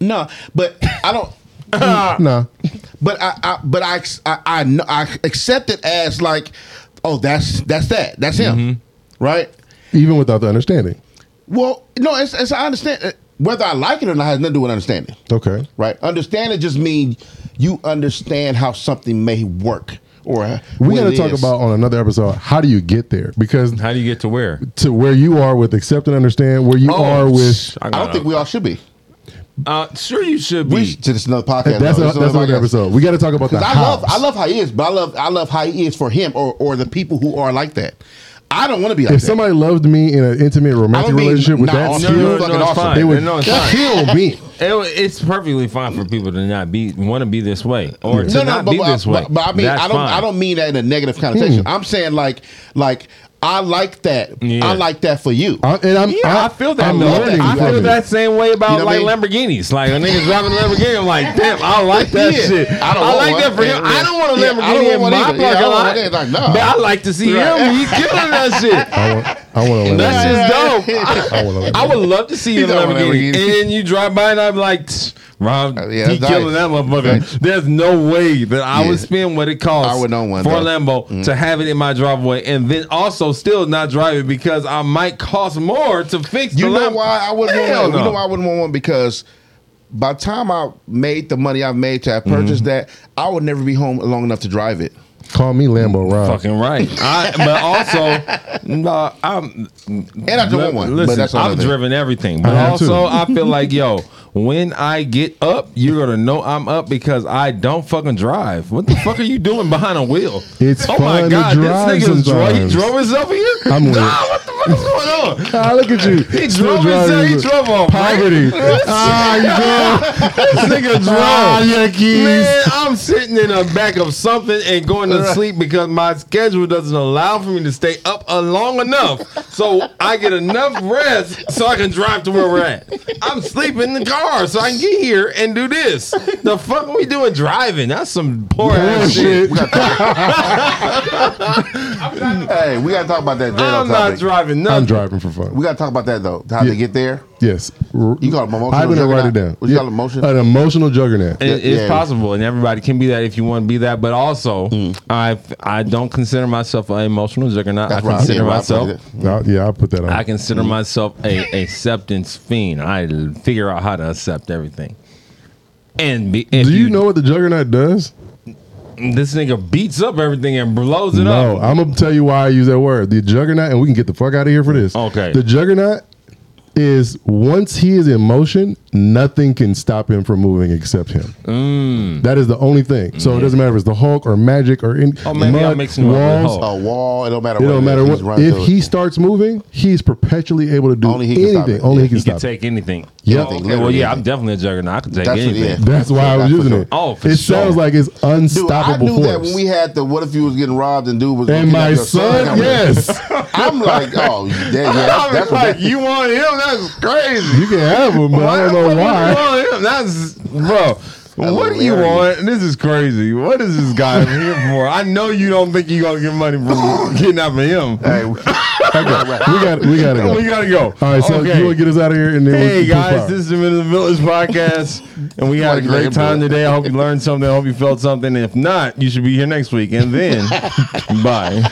[SPEAKER 3] no, but I don't.
[SPEAKER 1] nah.
[SPEAKER 3] But I, I but I, I I know I accept it as like, oh, that's that's that. That's him,
[SPEAKER 2] Mm-hmm.
[SPEAKER 3] right?
[SPEAKER 1] Even without the understanding.
[SPEAKER 3] Well, no, it's, it's I understand uh, whether I like it or not has nothing to do with understanding.
[SPEAKER 1] Okay.
[SPEAKER 3] right? Understanding just means you understand how something may work or
[SPEAKER 1] We
[SPEAKER 3] what
[SPEAKER 1] got to
[SPEAKER 3] it
[SPEAKER 1] talk
[SPEAKER 3] is.
[SPEAKER 1] about on another episode how do you get there? Because
[SPEAKER 2] How do you get to where?
[SPEAKER 1] to where you are with accept and understand, where you
[SPEAKER 2] Oh,
[SPEAKER 1] are with
[SPEAKER 3] I don't think we all should be.
[SPEAKER 2] Uh, sure, you should be.
[SPEAKER 3] We should, to this another podcast.
[SPEAKER 1] that's
[SPEAKER 3] though.
[SPEAKER 1] a, that's another
[SPEAKER 3] podcast.
[SPEAKER 1] episode. We got to talk about the
[SPEAKER 3] Because I
[SPEAKER 1] house.
[SPEAKER 3] love I love how he is, but I love I love how he is for him or or the people who are like that. I don't want to be like
[SPEAKER 1] if
[SPEAKER 3] that.
[SPEAKER 1] somebody loved me in an intimate romantic
[SPEAKER 3] I don't mean
[SPEAKER 1] relationship with that
[SPEAKER 3] awesome.
[SPEAKER 2] no, no,
[SPEAKER 1] skill,
[SPEAKER 3] fucking
[SPEAKER 2] no, it's
[SPEAKER 3] awesome.
[SPEAKER 1] they would
[SPEAKER 2] no, it's
[SPEAKER 1] kill me.
[SPEAKER 2] It- it's perfectly fine for people to not be want to be this way or to
[SPEAKER 3] no, no,
[SPEAKER 2] not
[SPEAKER 3] but,
[SPEAKER 2] be
[SPEAKER 3] but,
[SPEAKER 2] this way.
[SPEAKER 3] but, but I mean,
[SPEAKER 2] That's
[SPEAKER 3] I don't,
[SPEAKER 2] fine.
[SPEAKER 3] I don't mean that in a negative connotation. I'm saying like, like I like that.
[SPEAKER 2] Yeah.
[SPEAKER 3] I like that for you.
[SPEAKER 1] I, and I'm,
[SPEAKER 2] Yeah, I, feel that.
[SPEAKER 1] I'm
[SPEAKER 2] though.
[SPEAKER 1] learning
[SPEAKER 2] I feel that same way about
[SPEAKER 3] You know
[SPEAKER 2] like
[SPEAKER 3] I mean?
[SPEAKER 2] Lamborghinis. Like a nigga driving a Lamborghini, I'm like, damn, I like that
[SPEAKER 3] Yeah.
[SPEAKER 2] shit.
[SPEAKER 3] I don't
[SPEAKER 2] I like
[SPEAKER 3] one.
[SPEAKER 2] that for him.
[SPEAKER 3] Yeah,
[SPEAKER 2] I don't want a
[SPEAKER 3] yeah. I
[SPEAKER 2] Lamborghini
[SPEAKER 3] don't
[SPEAKER 2] in my
[SPEAKER 3] one. Yeah, I
[SPEAKER 2] parking
[SPEAKER 3] don't want
[SPEAKER 2] lot.
[SPEAKER 3] Like, no.
[SPEAKER 2] But I like to see
[SPEAKER 3] Right.
[SPEAKER 2] him. He's killing that shit.
[SPEAKER 1] I want, I want to learn.
[SPEAKER 2] That's
[SPEAKER 1] that.
[SPEAKER 2] just dope.
[SPEAKER 1] I want to
[SPEAKER 2] I would love to see you in a
[SPEAKER 3] don't want a
[SPEAKER 2] Lamborghini.
[SPEAKER 3] Lamborghini.
[SPEAKER 2] And you drive by and I'm like, Rob,
[SPEAKER 3] Uh, yeah,
[SPEAKER 2] he
[SPEAKER 3] that's
[SPEAKER 2] killing
[SPEAKER 3] nice.
[SPEAKER 2] that motherfucker. There's no way that I
[SPEAKER 3] Yeah.
[SPEAKER 2] would spend what it costs
[SPEAKER 3] I would own one,
[SPEAKER 2] for a
[SPEAKER 3] though. Mm-hmm.
[SPEAKER 2] Lambo to have it in my driveway and then also still not driving because I might cost more to fix
[SPEAKER 3] You
[SPEAKER 2] the
[SPEAKER 3] know
[SPEAKER 2] Lambo.
[SPEAKER 3] why I wouldn't want
[SPEAKER 2] Hell
[SPEAKER 3] one? You know why I wouldn't want one because by the time I made the money I've made to have purchased
[SPEAKER 2] Mm-hmm.
[SPEAKER 3] that, I would never be home long enough to drive it.
[SPEAKER 1] Call me Lambo Rob.
[SPEAKER 2] Fucking right. I, but also, no, I'm.
[SPEAKER 3] And I don't want one.
[SPEAKER 2] Listen,
[SPEAKER 3] but that's
[SPEAKER 2] I've driven everything, but
[SPEAKER 1] I
[SPEAKER 2] also. I feel like yo, when I get up, you're gonna know I'm up because I don't fucking drive. What the fuck are you doing behind a wheel?
[SPEAKER 1] It's
[SPEAKER 2] oh my god,
[SPEAKER 1] drive
[SPEAKER 2] this nigga's drove. He drove himself here.
[SPEAKER 1] I'm with it.
[SPEAKER 2] What the fuck is going on?
[SPEAKER 1] Ah, look at you.
[SPEAKER 2] He
[SPEAKER 1] Still
[SPEAKER 2] drove himself.
[SPEAKER 1] driving
[SPEAKER 2] He drove on
[SPEAKER 1] Poverty. ah, you go.
[SPEAKER 2] This nigga drove.
[SPEAKER 1] Ah, your keys.
[SPEAKER 2] Man, I'm sitting in the back of something and going to sleep because my schedule doesn't allow for me to stay up uh, long enough so I get enough rest so I can drive to where we're at. I'm sleeping in the car so I can get here and do this. The fuck are we doing driving? That's some poor ass shit.
[SPEAKER 3] Hey, we gotta talk about that J-Lo
[SPEAKER 2] I'm not
[SPEAKER 3] topic.
[SPEAKER 2] driving
[SPEAKER 1] I'm driving for fun.
[SPEAKER 3] we gotta talk about that though. How
[SPEAKER 1] Yeah.
[SPEAKER 3] they get there.
[SPEAKER 1] Yes.
[SPEAKER 3] You call it emotional
[SPEAKER 1] I'm gonna write it down.
[SPEAKER 3] What you call it, emotion?
[SPEAKER 1] An emotional juggernaut.
[SPEAKER 2] It- it's
[SPEAKER 3] Yeah.
[SPEAKER 2] possible, and everybody can be that if you want to be that. But also,
[SPEAKER 3] Mm.
[SPEAKER 2] I I don't consider myself an emotional juggernaut.
[SPEAKER 3] That's
[SPEAKER 2] I
[SPEAKER 3] right.
[SPEAKER 2] consider
[SPEAKER 3] Yeah,
[SPEAKER 2] myself
[SPEAKER 3] put.
[SPEAKER 1] I'll- yeah, I'll put that on.
[SPEAKER 2] I consider myself a acceptance fiend. I figure out how to accept everything. And be, if
[SPEAKER 1] Do you know what the juggernaut does?
[SPEAKER 2] This nigga beats up everything and blows it
[SPEAKER 1] No,
[SPEAKER 2] up?
[SPEAKER 1] No, I'm gonna tell you why I use that word. The juggernaut, and we can get the fuck out of here for this.
[SPEAKER 2] Okay.
[SPEAKER 1] The juggernaut is once he is in motion, nothing can stop him from moving except him.
[SPEAKER 2] Mm.
[SPEAKER 1] That is the only thing. So it doesn't matter if it's the Hulk or magic or in
[SPEAKER 2] Oh, maybe I'm mixing him up with
[SPEAKER 1] walls.
[SPEAKER 3] A wall. It don't matter.
[SPEAKER 1] It don't matter
[SPEAKER 3] is,
[SPEAKER 1] what. If he
[SPEAKER 3] it.
[SPEAKER 1] starts moving, he's perpetually able to do
[SPEAKER 3] Only he can stop
[SPEAKER 1] anything.
[SPEAKER 3] it.
[SPEAKER 1] Only
[SPEAKER 3] Yeah,
[SPEAKER 1] he can
[SPEAKER 2] He
[SPEAKER 1] stop
[SPEAKER 2] can
[SPEAKER 1] it.
[SPEAKER 2] take anything.
[SPEAKER 1] Yep.
[SPEAKER 2] Oh, okay. Well, yeah, I'm definitely a juggernaut. I can take
[SPEAKER 3] That's what-
[SPEAKER 2] anything.
[SPEAKER 3] yeah.
[SPEAKER 1] That's why I was using
[SPEAKER 3] sure.
[SPEAKER 1] it.
[SPEAKER 2] Oh, for
[SPEAKER 1] it
[SPEAKER 2] sure.
[SPEAKER 1] sounds like it's unstoppable.
[SPEAKER 3] Dude, I
[SPEAKER 1] unstoppable
[SPEAKER 3] knew that when we had the what if you was getting robbed and dude was
[SPEAKER 1] and
[SPEAKER 3] looking
[SPEAKER 1] my
[SPEAKER 3] at your
[SPEAKER 1] son, yes,
[SPEAKER 3] I'm like, oh, yeah, yeah that's,
[SPEAKER 2] was like, you want him? That's crazy.
[SPEAKER 1] you can have him, but I don't know
[SPEAKER 2] Why
[SPEAKER 1] why.
[SPEAKER 2] would you want him? That's bro. What do you
[SPEAKER 3] hilarious.
[SPEAKER 2] want? This is crazy. What is this guy here for? I know you don't think you're gonna get money from kidnapping him.
[SPEAKER 3] Hey, we-
[SPEAKER 1] We got, we got to go.
[SPEAKER 2] We gotta go.
[SPEAKER 1] All right, so
[SPEAKER 2] Okay.
[SPEAKER 1] you want to get us out of here and then
[SPEAKER 2] Hey
[SPEAKER 1] we'll- we'll
[SPEAKER 2] guys, this is the Men of the Village podcast, and we had a great time today. I hope you learned something. I hope you felt something. If not, you should be here next week. And then, bye.